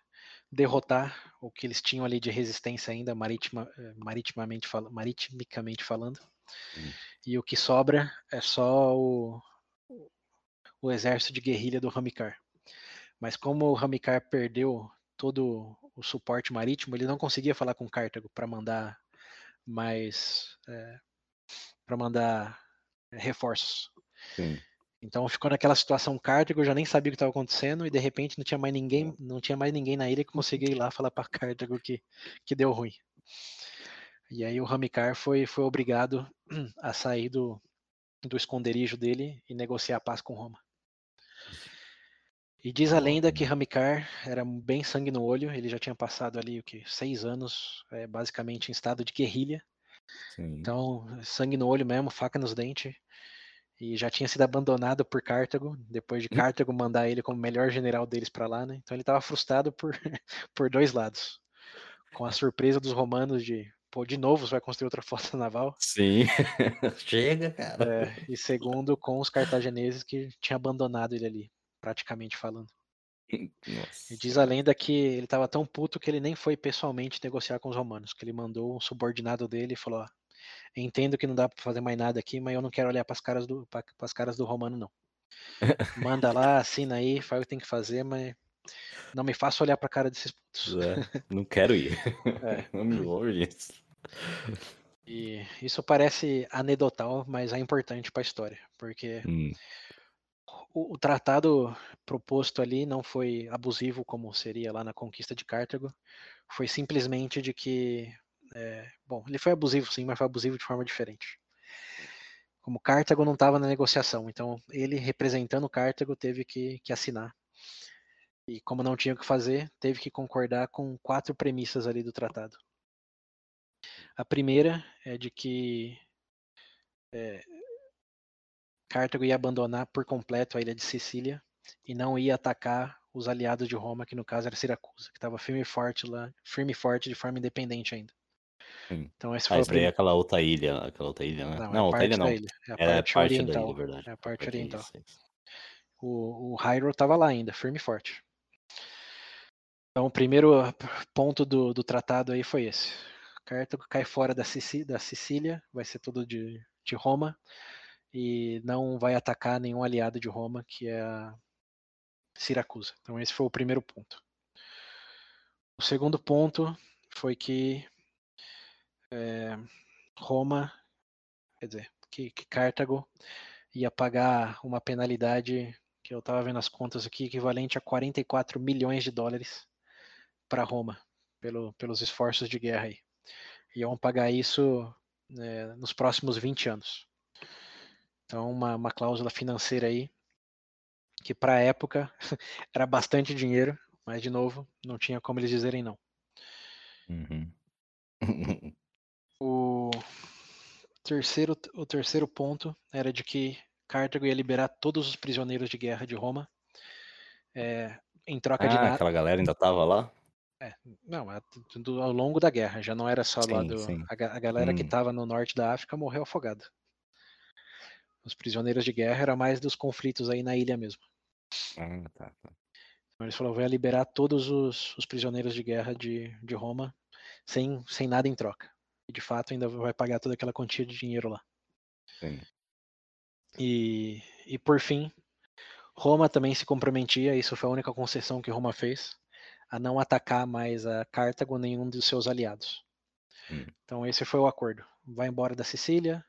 derrotar o que eles tinham ali de resistência ainda maritima, é, maritimamente, fal maritimicamente falando. E o que sobra é só o, o exército de guerrilha do Hamikar. Mas como o Hamikar perdeu todo o suporte marítimo, ele não conseguia falar com Cartago para mandar mais é, para mandar reforços. Sim. Então ficou naquela situação Cartago, eu já nem sabia o que estava acontecendo e de repente não tinha mais ninguém, não tinha mais ninguém na ilha que conseguia ir lá falar para Cartago que que deu ruim. E aí o Hamikar foi foi obrigado a sair do do esconderijo dele e negociar a paz com Roma. E diz a lenda que Hamikar era bem sangue no olho, ele já tinha passado ali o que seis anos, é, basicamente em estado de guerrilha. Sim. Então sangue no olho mesmo, faca nos dentes. E já tinha sido abandonado por Cartago, depois de Cartago mandar ele como melhor general deles para lá, né? Então ele estava frustrado por, *laughs* por dois lados. Com a surpresa dos romanos de, pô, de novo você vai construir outra *laughs* força naval. Sim. *laughs* Chega, cara. É, e segundo, com os cartagineses que tinha abandonado ele ali, praticamente falando. Nossa. E diz a lenda que ele estava tão puto que ele nem foi pessoalmente negociar com os romanos, que ele mandou um subordinado dele e falou: ó, entendo que não dá para fazer mais nada aqui, mas eu não quero olhar para as caras do para as caras do romano não. *laughs* Manda lá, assina aí, faz o que tem que fazer, mas não me faça olhar para a cara desses putos. É, não quero ir. *laughs* É. Não me longe. E isso parece anedotal, mas é importante para a história, porque Hum, o, o tratado proposto ali não foi abusivo como seria lá na conquista de Cartago, foi simplesmente de que, é, bom, ele foi abusivo sim, mas foi abusivo de forma diferente. Como Cartago não estava na negociação, então ele representando Cartago teve que, que assinar. E como não tinha o que fazer, teve que concordar com quatro premissas ali do tratado. A primeira é de que é, Cartago ia abandonar por completo a ilha de Sicília e não ia atacar os aliados de Roma, que no caso era Siracusa, que estava firme e forte lá, firme e forte de forma independente ainda. Sim. Então esse Ah, foi isso daí é aquela outra ilha, aquela outra ilha, né? Não, Não, é outra parte ilha não. da ilha, é a parte parte da oriental. ilha, verdade. É a parte Parte oriental. isso. O, o Hyrule estava lá ainda, firme e forte. Então o primeiro ponto do, do tratado aí foi esse. Cartago cai fora da, Sicí da Sicília, vai ser tudo de, de Roma, e não vai atacar nenhum aliado de Roma, que é a Siracusa. Então esse foi o primeiro ponto. O segundo ponto foi que é, Roma, quer dizer, que, que Cartago ia pagar uma penalidade que eu estava vendo as contas aqui, equivalente a 44 milhões de dólares para Roma, pelo, pelos esforços de guerra aí. Iam pagar isso né, nos próximos 20 anos. Então, uma, uma cláusula financeira aí, que para a época *laughs* era bastante dinheiro, mas de novo, não tinha como eles dizerem não. Uhum. *laughs* O terceiro, o terceiro ponto era de que Cartago ia liberar todos os prisioneiros de guerra de Roma é, em troca de Ah, nada. aquela galera ainda tava lá? Não, é do- ao longo da guerra, já não era só lá Sim, do. sim. A, a galera que Hum. estava no norte da África morreu afogada. Os prisioneiros de guerra era mais dos conflitos aí na ilha mesmo. Ah, tá, tá. Então eles falaram, vai liberar todos os, os prisioneiros de guerra de, de Roma sem, sem nada em troca. De fato ainda vai pagar toda aquela quantia de dinheiro lá. Sim. E, e por fim, Roma também se comprometia, isso foi a única concessão que Roma fez, a não atacar mais a Cartago nenhum dos seus aliados. Hum. Então esse foi o acordo. Vai embora da Sicília,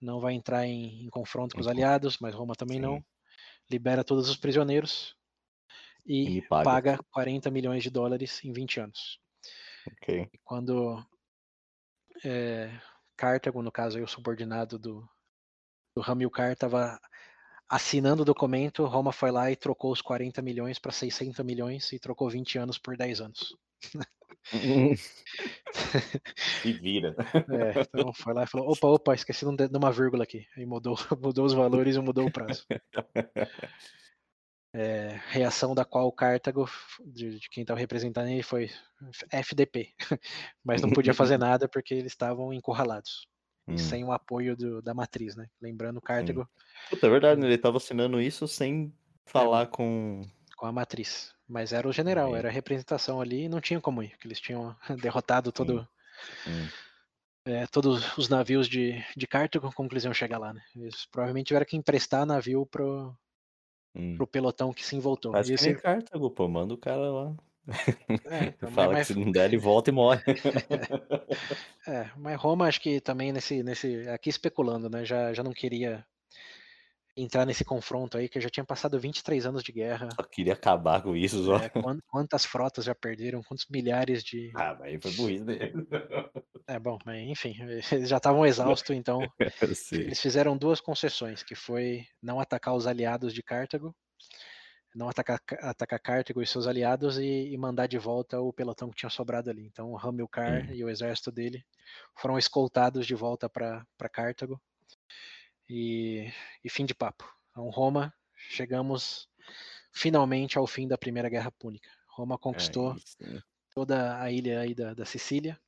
não vai entrar em, em confronto com os aliados, mas Roma também Sim. não. libera todos os prisioneiros E e paga. paga 40 milhões de dólares em 20 anos. Ok. E quando é, Cartago, no caso aí, o subordinado do, do Hamilcar, estava assinando o documento, Roma foi lá e trocou os 40 milhões para 600 milhões e trocou 20 anos por 10 anos. Se *laughs* vira. *laughs* É, então foi lá e falou: opa, opa, esqueci de uma vírgula aqui. Aí mudou, *laughs* mudou os valores e mudou o prazo. É, reação da qual Cartago, f- de, de quem estava representando ele, foi FDP. *laughs* Mas não podia fazer *laughs* nada porque eles estavam encurralados. E Hum. sem o apoio do- da matriz, né? Lembrando, Cartago Puta, é verdade, né? Ele tava assinando isso sem falar com. com a matriz. Mas era o general, É. era a representação ali e não tinha como ir, porque eles tinham *laughs* derrotado todo, Hum. é, todos os navios de, de Cartago, como que eles iam chegar lá, né? Eles provavelmente tiveram que emprestar navio pro, Hum. pro pelotão que se envoltou. Faz E que nem esse- Cartago, pô. Manda o cara lá. É, *laughs* então, Fala mas- que se não der, ele volta e morre. *laughs* É, mas Roma acho que também nesse, nesse aqui especulando, né? Já, já não queria entrar nesse confronto aí, que já tinha passado 23 anos de guerra. Só queria acabar com isso, só. é, quan- quantas frotas já perderam, quantos milhares de. Ah, mas aí foi burrice dele. É bom, mas enfim, eles já estavam exaustos, então *laughs* eles fizeram duas concessões, que foi não atacar os aliados de Cartago, não atacar, atacar Cartago e seus aliados e, e mandar de volta o pelotão que tinha sobrado ali. Então Hamilcar Hum. e o exército dele foram escoltados de volta para Cartago e, e fim de papo. Então Roma, chegamos finalmente ao fim da Primeira Guerra Púnica. Roma conquistou É isso, né? toda a ilha aí da, da Sicília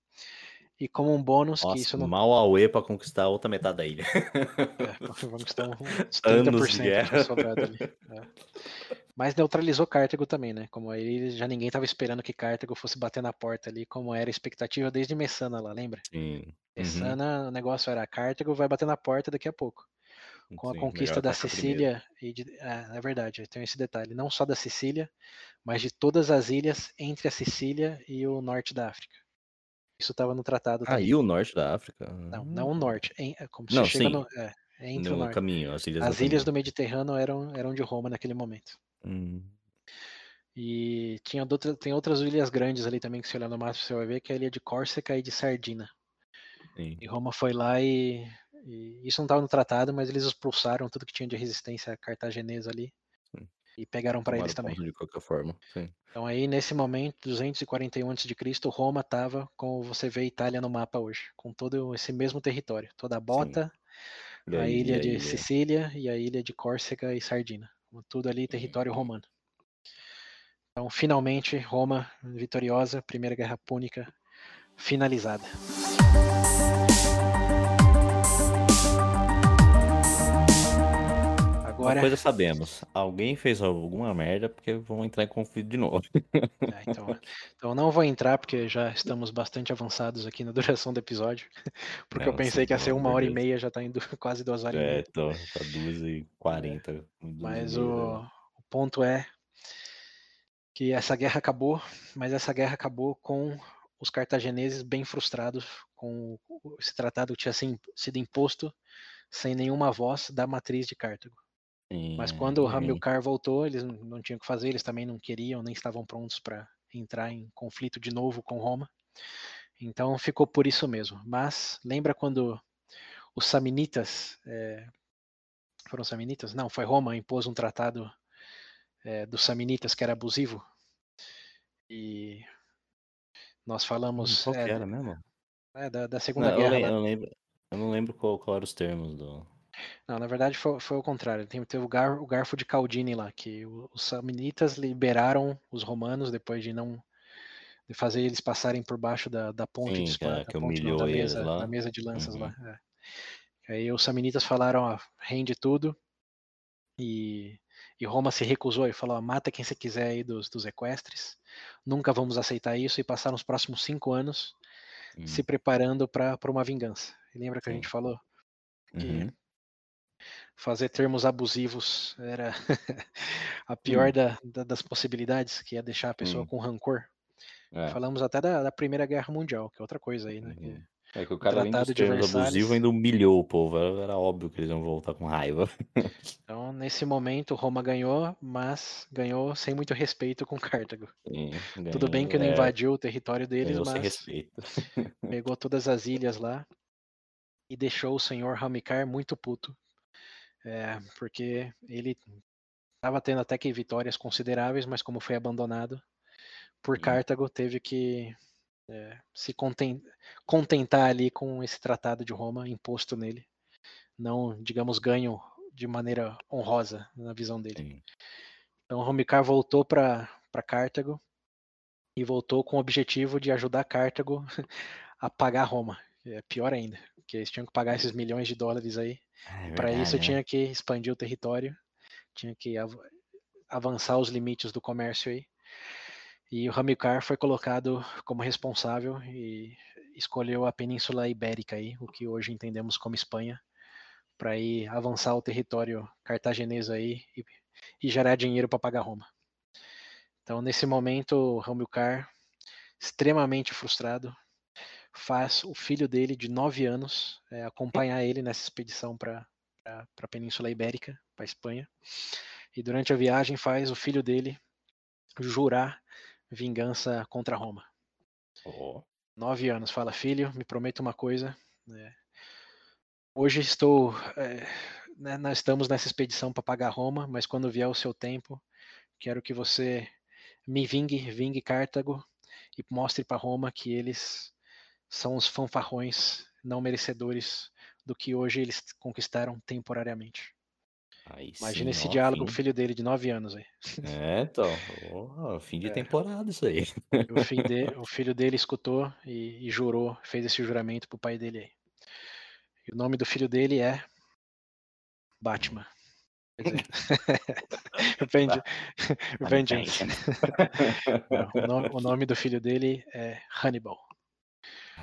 e como um bônus Nossa, que isso não mal Aue pra conquistar a outra metade da ilha. *laughs* É, vamos estar uns *laughs* Anos de 30% guerra. sobrado ali. é. Mas neutralizou Cartago também, né? Como aí já ninguém estava esperando que Cartago fosse bater na porta ali, como era a expectativa desde Messana lá, lembra? Sim. Uhum. Messana, o negócio era Cartago vai bater na porta daqui a pouco. Com a Sim, conquista melhor da Sicília e de, é, é verdade, tem esse detalhe, não só da Sicília, mas de todas as ilhas entre a Sicília e o norte da África. Isso estava no tratado Ah, também. e o norte da África? Não, não o norte, em, é como Não, você chega sim. no, é, entre o no norte. caminho, as ilhas As ilhas do. Mediterrâneo eram, eram de Roma naquele momento. Hum, E tinha outra, tem outras ilhas grandes ali também que se olhar no mapa você vai ver, que é a ilha de Córcega e de Sardina. sim. E Roma foi lá e, e isso não estava no tratado, mas eles expulsaram tudo que tinha de resistência cartaginesa ali. E pegaram para eles também. De qualquer forma, sim. Então aí nesse momento, 241 a.C., Roma estava como você vê a Itália no mapa hoje, com todo esse mesmo território, toda a Bota, a aí, ilha de aí, Sicília e a ilha de Córcega e Sardina. Tudo ali Uhum. território romano. Então, finalmente, Roma vitoriosa, Primeira Guerra Púnica finalizada. Uma Agora, coisa sabemos, alguém fez alguma merda porque vão entrar em conflito de novo. *laughs* é, então, então não vou entrar porque já estamos bastante avançados aqui na duração do episódio, *laughs* porque eu pensei que ia ser uma hora e meia, já está indo *laughs* quase duas horas e É, meia. tô, tá 2h40. Mas o, o ponto é que essa guerra acabou, mas essa guerra acabou com os cartagineses bem frustrados com esse tratado que tinha sido imposto sem nenhuma voz da matriz de Cartago. Mas quando o Hamilcar voltou, eles não, não tinham o que fazer, eles também não queriam, nem estavam prontos para entrar em conflito de novo com Roma. Então ficou por isso mesmo. Mas lembra quando os Samnitas, eh, foram Samnitas? Não, foi Roma impôs um tratado eh, dos Samnitas que era abusivo. E nós falamos Qual que é, era mesmo? é, da, da Não, Segunda eu, Guerra. eu lembro, eu não lembro qual, qual eram os termos do. Não, na verdade foi, foi o contrário. Tem, teve o, gar, o garfo de Caldini lá, que os samnitas liberaram os romanos depois de não de fazer eles passarem por baixo da, da ponte Sim, de espada, que da, ponte, não, da, mesa, da mesa de lanças Uhum. lá. é. Aí os samnitas falaram, ó, rende tudo. E, e Roma se recusou e falou, ó, mata quem você quiser aí dos, dos equestres. Nunca vamos aceitar isso e passaram os próximos cinco anos Hum, se preparando para uma vingança. E lembra que a Sim. gente falou? que uhum. Fazer termos abusivos era *laughs* a pior Hum. da- da- das possibilidades, que ia deixar a pessoa Hum. com rancor. É, Falamos até da, da Primeira Guerra Mundial, que é outra coisa aí, né? uhum. É que o cara, além dos termos abusivos, ainda humilhou o povo. Era, era óbvio que eles iam voltar com raiva. *laughs* Então, nesse momento, Roma ganhou, mas ganhou sem muito respeito com Cartago. Sim, Tudo bem que não é, invadiu o território deles, mas respeito. pegou *laughs* todas as ilhas lá e deixou o senhor Hamilcar muito puto. É, porque ele estava tendo até que vitórias consideráveis, mas como foi abandonado por Sim. Cartago, teve que é, se conten- contentar ali com esse tratado de Roma imposto nele. Não, digamos, ganho de maneira honrosa na visão dele. Sim. Então Hamilcar voltou para Cartago e voltou com o objetivo de ajudar Cartago *laughs* a pagar Roma. É pior ainda, porque eles tinham que pagar esses milhões de dólares aí. É Para isso verdade, né? tinha que expandir o território, tinha que av- avançar os limites do comércio aí. E o Hamilcar foi colocado como responsável e escolheu a Península Ibérica aí, o que hoje entendemos como Espanha, para ir avançar o território cartaginês aí e, e gerar dinheiro para pagar Roma. Então, nesse momento, o Hamilcar, extremamente frustrado, faz o filho dele, de 9 anos, é, acompanhar ele nessa expedição para a Península Ibérica, para a Espanha. E durante a viagem faz o filho dele jurar vingança contra Roma. Ó, Nove anos, fala, filho, me prometa uma coisa. né, Hoje estou. é, né, nós estamos nessa expedição para pagar Roma, mas quando vier o seu tempo, quero que você me vingue, vingue Cartago e mostre para Roma que eles são os fanfarrões não merecedores do que hoje eles conquistaram temporariamente. aí Imagina sim, esse ó, diálogo, o fim- filho dele de 9 anos aí. É, então. ó, fim de É. temporada isso aí. O, filho de- o filho dele escutou e, e jurou, fez esse juramento pro pai dele aí. E o nome do filho dele é Batman. Vengeance. *laughs* O, o nome do filho dele é Hannibal.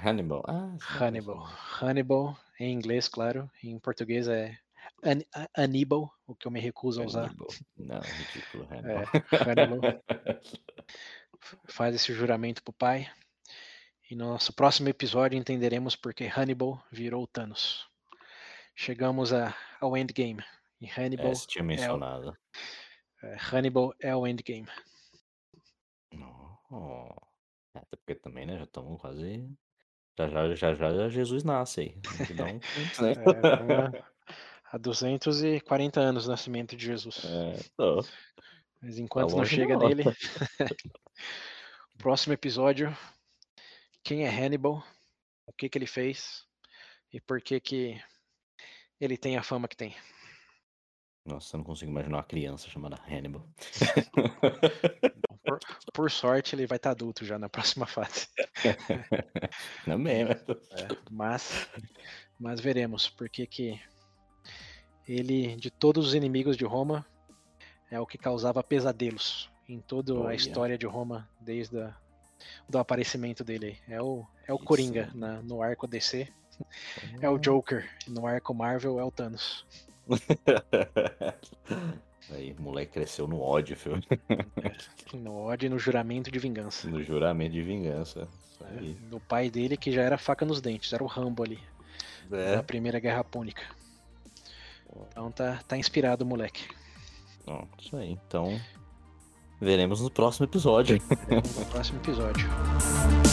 Hannibal. Ah, Hannibal. Hannibal, em inglês, claro. Em português é An- Aníbal, o que eu me recuso a usar. Hannibal. Não, ridículo, *laughs* É, Hannibal. Hannibal *laughs* faz esse juramento pro pai. E no nosso próximo episódio entenderemos porque Hannibal virou Thanos. Chegamos a, ao endgame. E Hannibal É, você tinha mencionado. é, Hannibal é o endgame. Oh. É, Até porque também, né? Já estamos quase. Já já, já já Jesus nasce aí. Né? *laughs* É, há 240 anos do nascimento de Jesus. É, tô. Mas enquanto não longe chega não. nele. *laughs* Próximo episódio. Quem é Hannibal? O que, que ele fez? E por que, que ele tem a fama que tem? Nossa, eu não consigo imaginar uma criança chamada Hannibal. *laughs* Por, por sorte, ele vai estar adulto já na próxima *laughs* fase. *laughs* Também, né? É, mas, mas veremos porque que ele, de todos os inimigos de Roma, é o que causava pesadelos em toda a Olha. história de Roma desde a, do aparecimento dele. É o, é o Isso. Coringa na- no arco DC, é o Joker no arco Marvel, é o Thanos. *laughs* Aí, o moleque cresceu no ódio, filho. *laughs* No ódio e no juramento de vingança. No juramento de vingança. É, do pai dele, que já era faca nos dentes, era o Rambo ali, da É. Primeira Guerra Púnica. Então tá, tá inspirado o moleque. Bom, isso aí. Então, veremos no próximo episódio. No próximo episódio. *laughs*